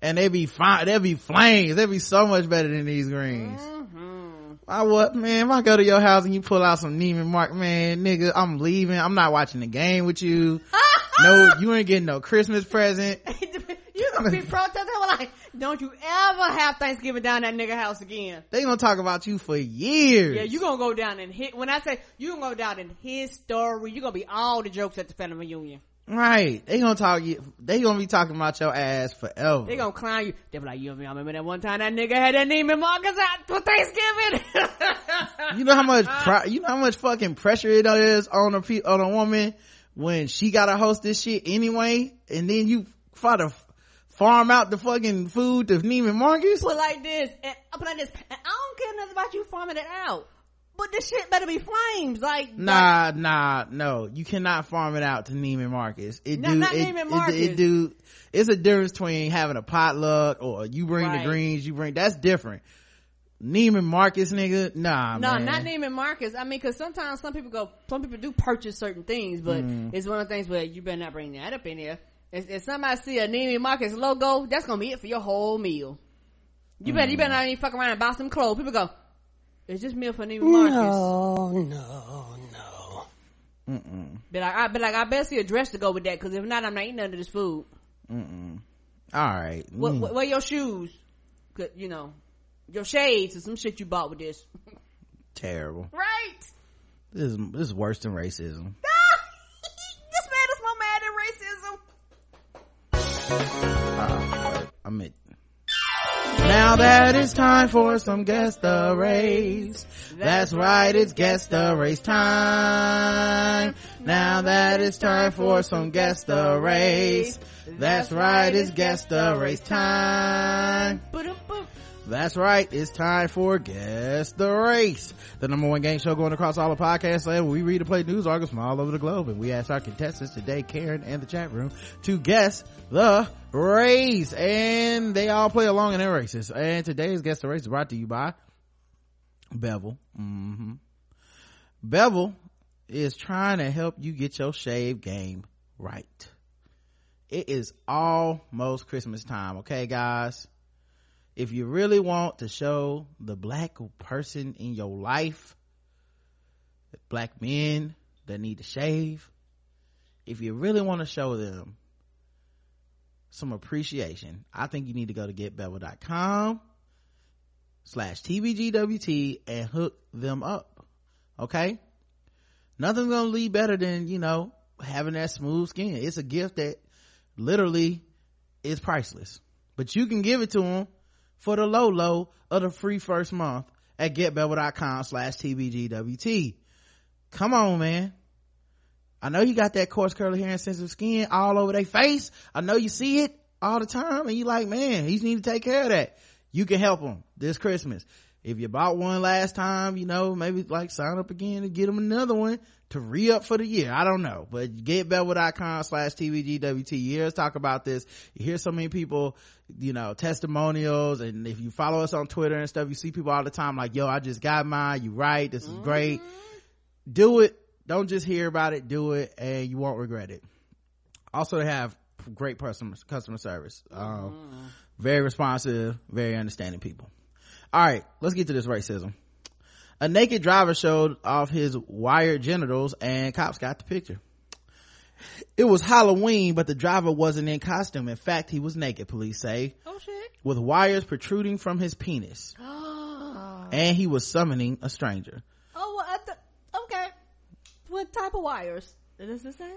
And they be fine, they be flames. They be so much better than these greens. Mm-hmm. I what, man, if I go to your house and you pull out some Neiman Mark, man, nigga, I'm leaving. I'm not watching the game with you. no, you ain't getting no Christmas present. you gonna be protesting like, don't you ever have Thanksgiving down that nigga house again. They gonna talk about you for years. Yeah, you gonna go down and hit, when I say you gonna go down in his story, you gonna be all the jokes at the family reunion. Right. They gonna talk you, they gonna be talking about your ass forever. They gonna clown you. They be like, you remember that one time that nigga had that Neiman Marcus out for Thanksgiving? you know how much you know how much fucking pressure it is on a on a woman when she gotta host this shit anyway and then you try to farm out the fucking food to Neiman Marcus put like this, and I put like this, and I don't care nothing about you farming it out. But this shit better be flames, like nah nah no you cannot farm it out to Neiman Marcus it No, do not it, Neiman it- Marcus. it, do it's a difference between having a potluck or you bring Right. the greens you bring that's different Neiman Marcus nigga nah no, man. not Neiman Marcus. I mean, cause sometimes some people go, some people do purchase certain things, but Mm. it's one of the things where you better not bring that up in there. If, if somebody see a Neiman Marcus logo, that's gonna be it for your whole meal. You better, you better not even fuck around and buy some clothes. People go, is this meal for Neiman Marcus? No, no, no. Mm-mm. Be like, I, be like, I better see a dress to go with that, cause if not, I'm not eating none of this food. Mm-mm. all right What, Mm. what, what your shoes? 'Cause, You know, your shades or some shit you bought with this. terrible Right? this is this is worse than racism This man is more mad than racism. Uh, I meant. Now that it's time for some guest the race. That's right, it's guest the race time. Now that it's time for some guest the race. That's right, it's guest the race time. That's right, it's time for Guess the Race, the number one game show going across all the podcast land. We read and play news articles from all over the globe, and we ask our contestants today, Karen and the chat room, to guess the race, and they all play along in their races. And today's Guess the Race is brought to you by Bevel. hmm Bevel is trying to help you get your shave game right. it is almost christmas time okay guys if you really want to show the black person in your life black men that need to shave if you really want to show them some appreciation i think you need to go to getbevel.com slash tbgwt and hook them up okay? Nothing's gonna leave better than you know having that smooth skin. It's a gift that literally is priceless. But you can give it to them for the low low of the free first month at getbevel.com slash tbgwt come on man I know you got that coarse curly hair and sensitive skin all over their face. I know you see it all the time and you like, man, he's need to take care of that. You can help him this Christmas. If you bought one last time, you know, maybe like sign up again and get them another one to re-up for the year. I don't know, but getbevel.com slash TBGWT. You hear us talk about this. You hear so many people, you know, testimonials. And if you follow us on Twitter and stuff, you see people all the time like, yo, I just got mine. You right. This is great. Do it don't just hear about it do it and you won't regret it also they have great customer customer service um, very responsive very understanding people all right let's get to this racism. A naked driver showed off his wired genitals and cops got the picture. It was halloween but the driver wasn't in costume. In fact he was naked police say. Oh shit. With wires protruding from his penis. Oh. And he was summoning a stranger. Oh well, I th- okay. What type of wires? Does this say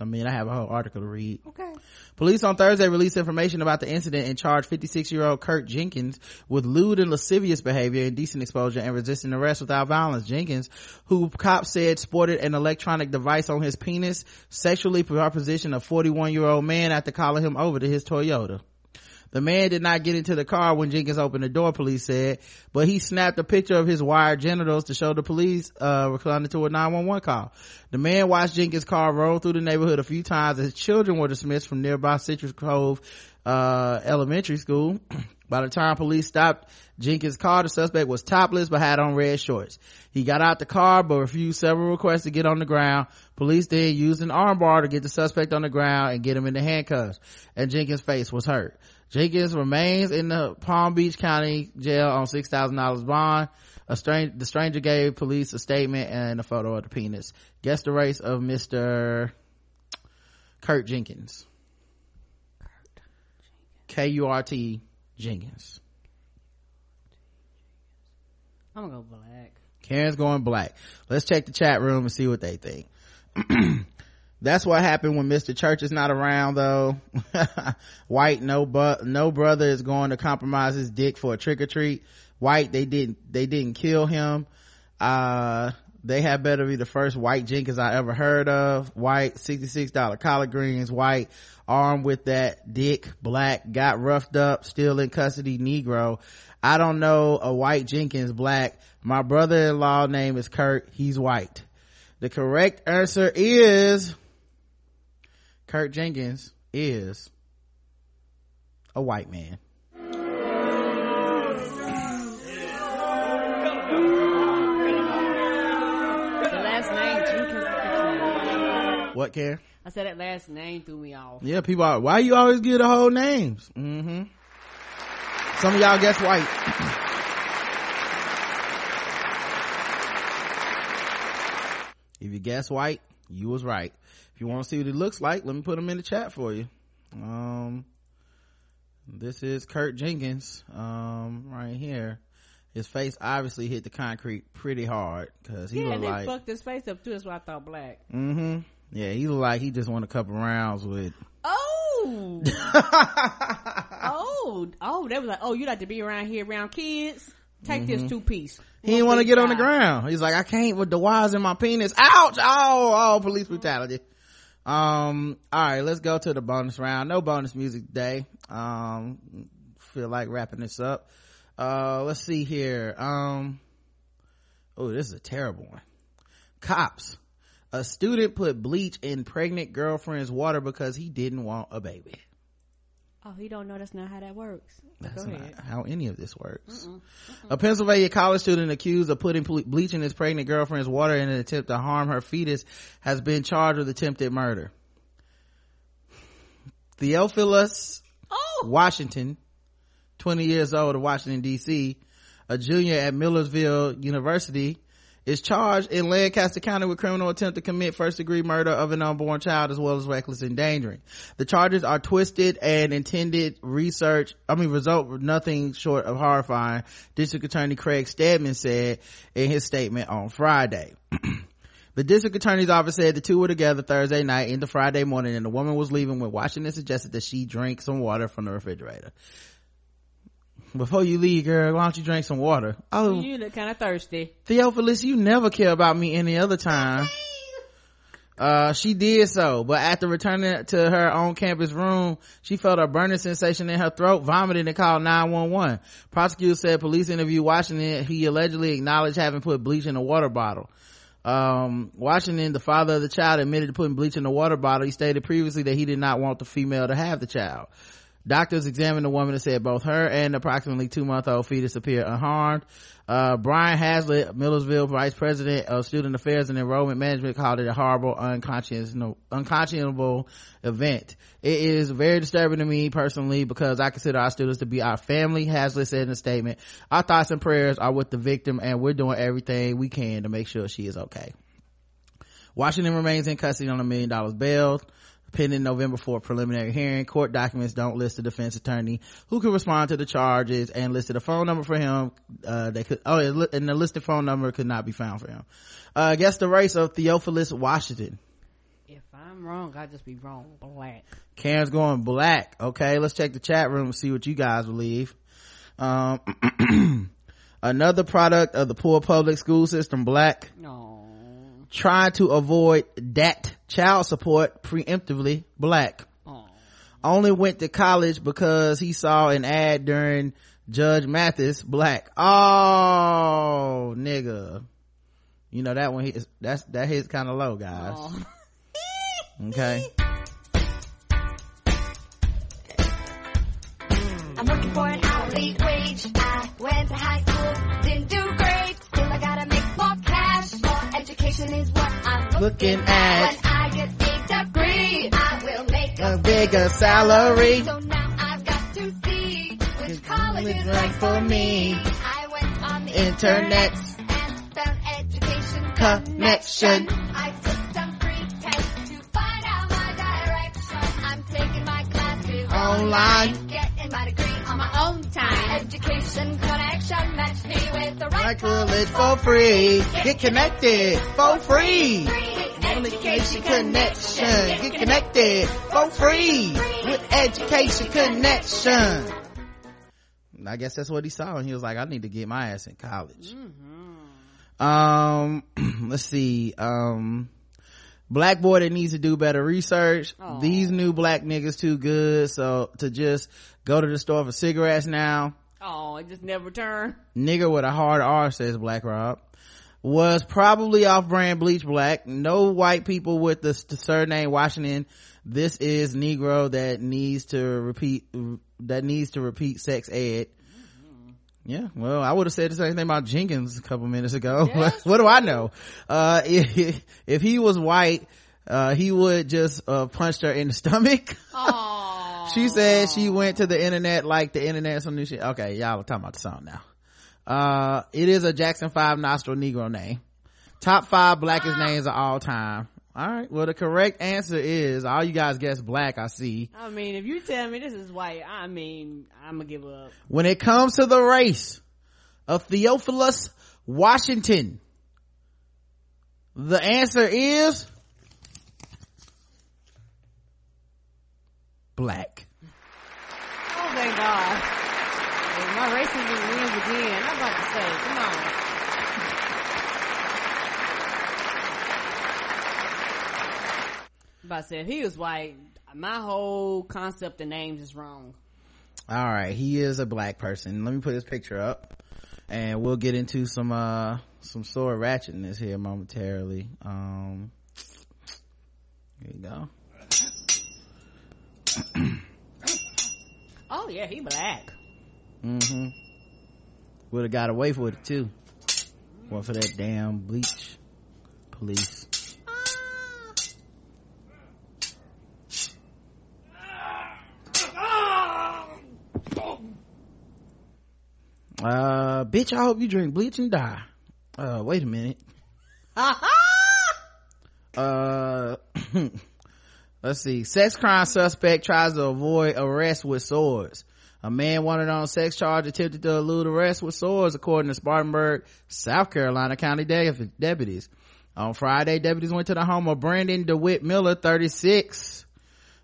I mean, I have a whole article to read. Okay. Police on Thursday released information about the incident and charged 56 year old Kurt Jenkins with lewd and lascivious behavior, indecent exposure, and resisting arrest without violence. Jenkins, who cops said sported an electronic device on his penis, sexually propositioned a 41 year old man after calling him over to his Toyota. The man did not get into the car when Jenkins opened the door, police said, but he snapped a picture of his wired genitals to show the police, uh, responding to a 911 call. The man watched Jenkins' car roll through the neighborhood a few times as children were dismissed from nearby Citrus Cove, uh, elementary school. By the time police stopped Jenkins' car, the suspect was topless but had on red shorts. He got out the car but refused several requests to get on the ground. Police then used an armbar to get the suspect on the ground and get him into handcuffs. And Jenkins' face was hurt. Jenkins remains in the Palm Beach County jail on six thousand dollars bond. A strange, the stranger gave police a statement and a photo of the penis. Guess the race of Mister Kurt Jenkins. K U R T Jenkins. I'm gonna go black. Karen's going black. Let's check the chat room and see what they think. That's what happened when Mr. Church is not around though. White, no but, no brother is going to compromise his dick for a trick or treat. White, they didn't, they didn't kill him. Uh, they had better be the first white Jenkins I ever heard of. White, $66 collard greens, white, armed with that dick, black, got roughed up, still in custody, Negro. I don't know a white Jenkins black. My brother-in-law name is Kurt. He's white. The correct answer is Kurt Jenkins is a white man. The last name Jenkins. What, care? I said that last name threw me off. Yeah, people are, why you always give the whole names? Mm-hmm. Some of y'all guess white. if you guess white, you was right. You want to see what he looks like, let me put him in the chat for you. Um, this is Kurt Jenkins, um, right here. His face obviously hit the concrete pretty hard because he yeah, looked like, fucked his face up too. That's why I thought black. mm-hmm. Yeah, he looked like he just won a couple rounds with, Oh, oh, oh! They was like, oh, you like to be around here around kids? Take this Mhm. two piece. he didn't want to get on the ground. He's like, I can't with the wires in my penis. Ouch! Oh, oh, police brutality. Um, all right, let's go to the bonus round. No bonus music today. Um, feel like wrapping this up. Uh, let's see here. Um, oh, this is a terrible one. Cops. A student put bleach in pregnant girlfriend's water because he didn't want a baby. Oh, he don't know that's not how that works. That's not how any of this works. Mm-mm. A Pennsylvania college student accused of putting ble- bleach in his pregnant girlfriend's water in an attempt to harm her fetus has been charged with attempted murder. Theophilus oh! Washington, 20 years old of Washington DC, a junior at Millersville University, is charged in Lancaster County with criminal attempt to commit first degree murder of an unborn child as well as reckless endangering. The charges are twisted and intended research, I mean result nothing short of horrifying, District Attorney Craig Stedman said in his statement on Friday. The district attorney's office said the two were together Thursday night into Friday morning and the woman was leaving when Washington suggested that she drink some water from the refrigerator. Before you leave, girl, why don't you drink some water? Oh, You look kind of thirsty. Theophilus, you never care about me any other time. Uh, she did so, but after returning to her own campus room, she felt a burning sensation in her throat, vomited and called 911. Prosecutors said police interviewed Washington. He allegedly acknowledged having put bleach in a water bottle. Um, Washington, the father of the child, admitted to putting bleach in the water bottle. He stated previously that he did not want the female to have the child. Doctors examined the woman and said both her and approximately two month old fetus appear unharmed. Uh, Brian Hazlett, Millersville Vice President of Student Affairs and Enrollment Management called it a horrible, unconscionable, unconscionable event. It is very disturbing to me personally because I consider our students to be our family, Hazlett said in a statement. Our thoughts and prayers are with the victim and we're doing everything we can to make sure she is okay. Washington remains in custody on a million dollars bail pending November 4th preliminary hearing. Court documents don't list the defense attorney who could respond to the charges and listed a phone number for him. Uh, they could, oh, and the listed phone number could not be found for him. Uh, guess the race of Theophilus Washington. If I'm wrong, I just be wrong. Black. Karen's going black. Okay, let's check the chat room and see what you guys believe. Um, another product of the poor public school system, black. No. Trying to avoid that child support preemptively, black. Only went to college because he saw an ad during Judge Mathis, black. Oh, nigga. You know that one hits, that's, that hits kind of low, guys. okay. I'm working for an hourly wage. I went to high school, didn't do education is what I'm Looking at When I get a degree, I will make a bigger salary. So now I've got to see which college is right for me. I went on the Internet. and found education Connection. I took some free tests to find out my direction. I'm taking my classes Online. Education connection matched me with the right college for free. Get connected for free. Education connection. Get connected for free with education connection. I guess that's what he saw and he was like, I need to get my ass in college. Um, let's see. Um, black boy that needs to do better research. These new black niggas too good. So to just go to the store for cigarettes now. Oh, it just never turned. Nigger with a hard R says Black Rob. Was probably off brand bleach black. No white people with the, the surname Washington. This is Negro that needs to repeat, that needs to repeat sex ed. Yeah, well, I would have said the same thing about Jenkins a couple minutes ago. what do I know? Uh, if, if he was white, uh, he would just, uh, punched her in the stomach. She said she went to the internet like the internet some new shit. Okay, y'all are talking about the song now. Uh, it is a Jackson 5 nostril Negro name. Top five blackest names of all time. Alright, well the correct answer is, all you guys guess black, I see. I mean, if you tell me this is white, I mean, I'm gonna give up. When it comes to the race of Theophilus Washington, the answer is black. Oh, thank God. My racism wins again. I'm about to say, come on. About to say, if he was white, my whole concept of names is wrong. All right, he is a black person. Let me put his picture up, and we'll get into some uh some sword ratchetness here momentarily. Um, here you go. oh yeah, he black. Mm-hmm. Would have got away with it too. One for that damn bleach police. Uh, bitch, I hope you drink bleach and die. Uh, wait a minute. uh, let's see. Sex crime suspect tries to avoid arrest with swords. A man wanted on sex charge attempted to elude arrest with swords according to spartanburg south carolina county de- deputies. On friday deputies went to the home of brandon dewitt miller 36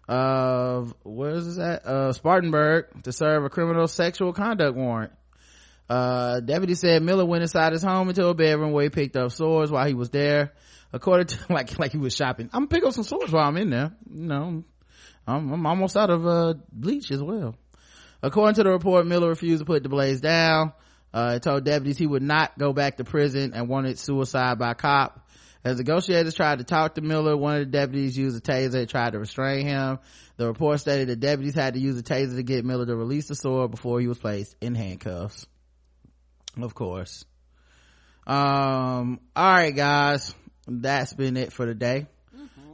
of where is this at? Uh spartanburg to serve a criminal sexual conduct warrant. Uh deputy said miller went inside his home into a bedroom where he picked up swords while he was there according to like like he was shopping i'm gonna pick up some swords while i'm in there you know i'm, I'm almost out of uh bleach as well according to the report miller refused to put the blaze down uh he told deputies he would not go back to prison and wanted suicide by cop as negotiators tried to talk to Miller, one of the deputies used a taser and tried to restrain him. The report stated the deputies had to use a taser to get Miller to release the sword before he was placed in handcuffs. Of course. Um, alright guys. That's been it for today.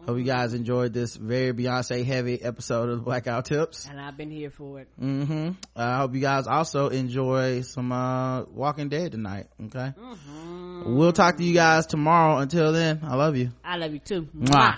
Hope you guys enjoyed this very Beyonce heavy episode of Black Guy Who Tips. And I've been here for it. Mm-hmm. I hope you guys also enjoy some, uh, Walking Dead tonight. Okay. We'll talk to you guys tomorrow. Until then, I love you. I love you too. Mwah.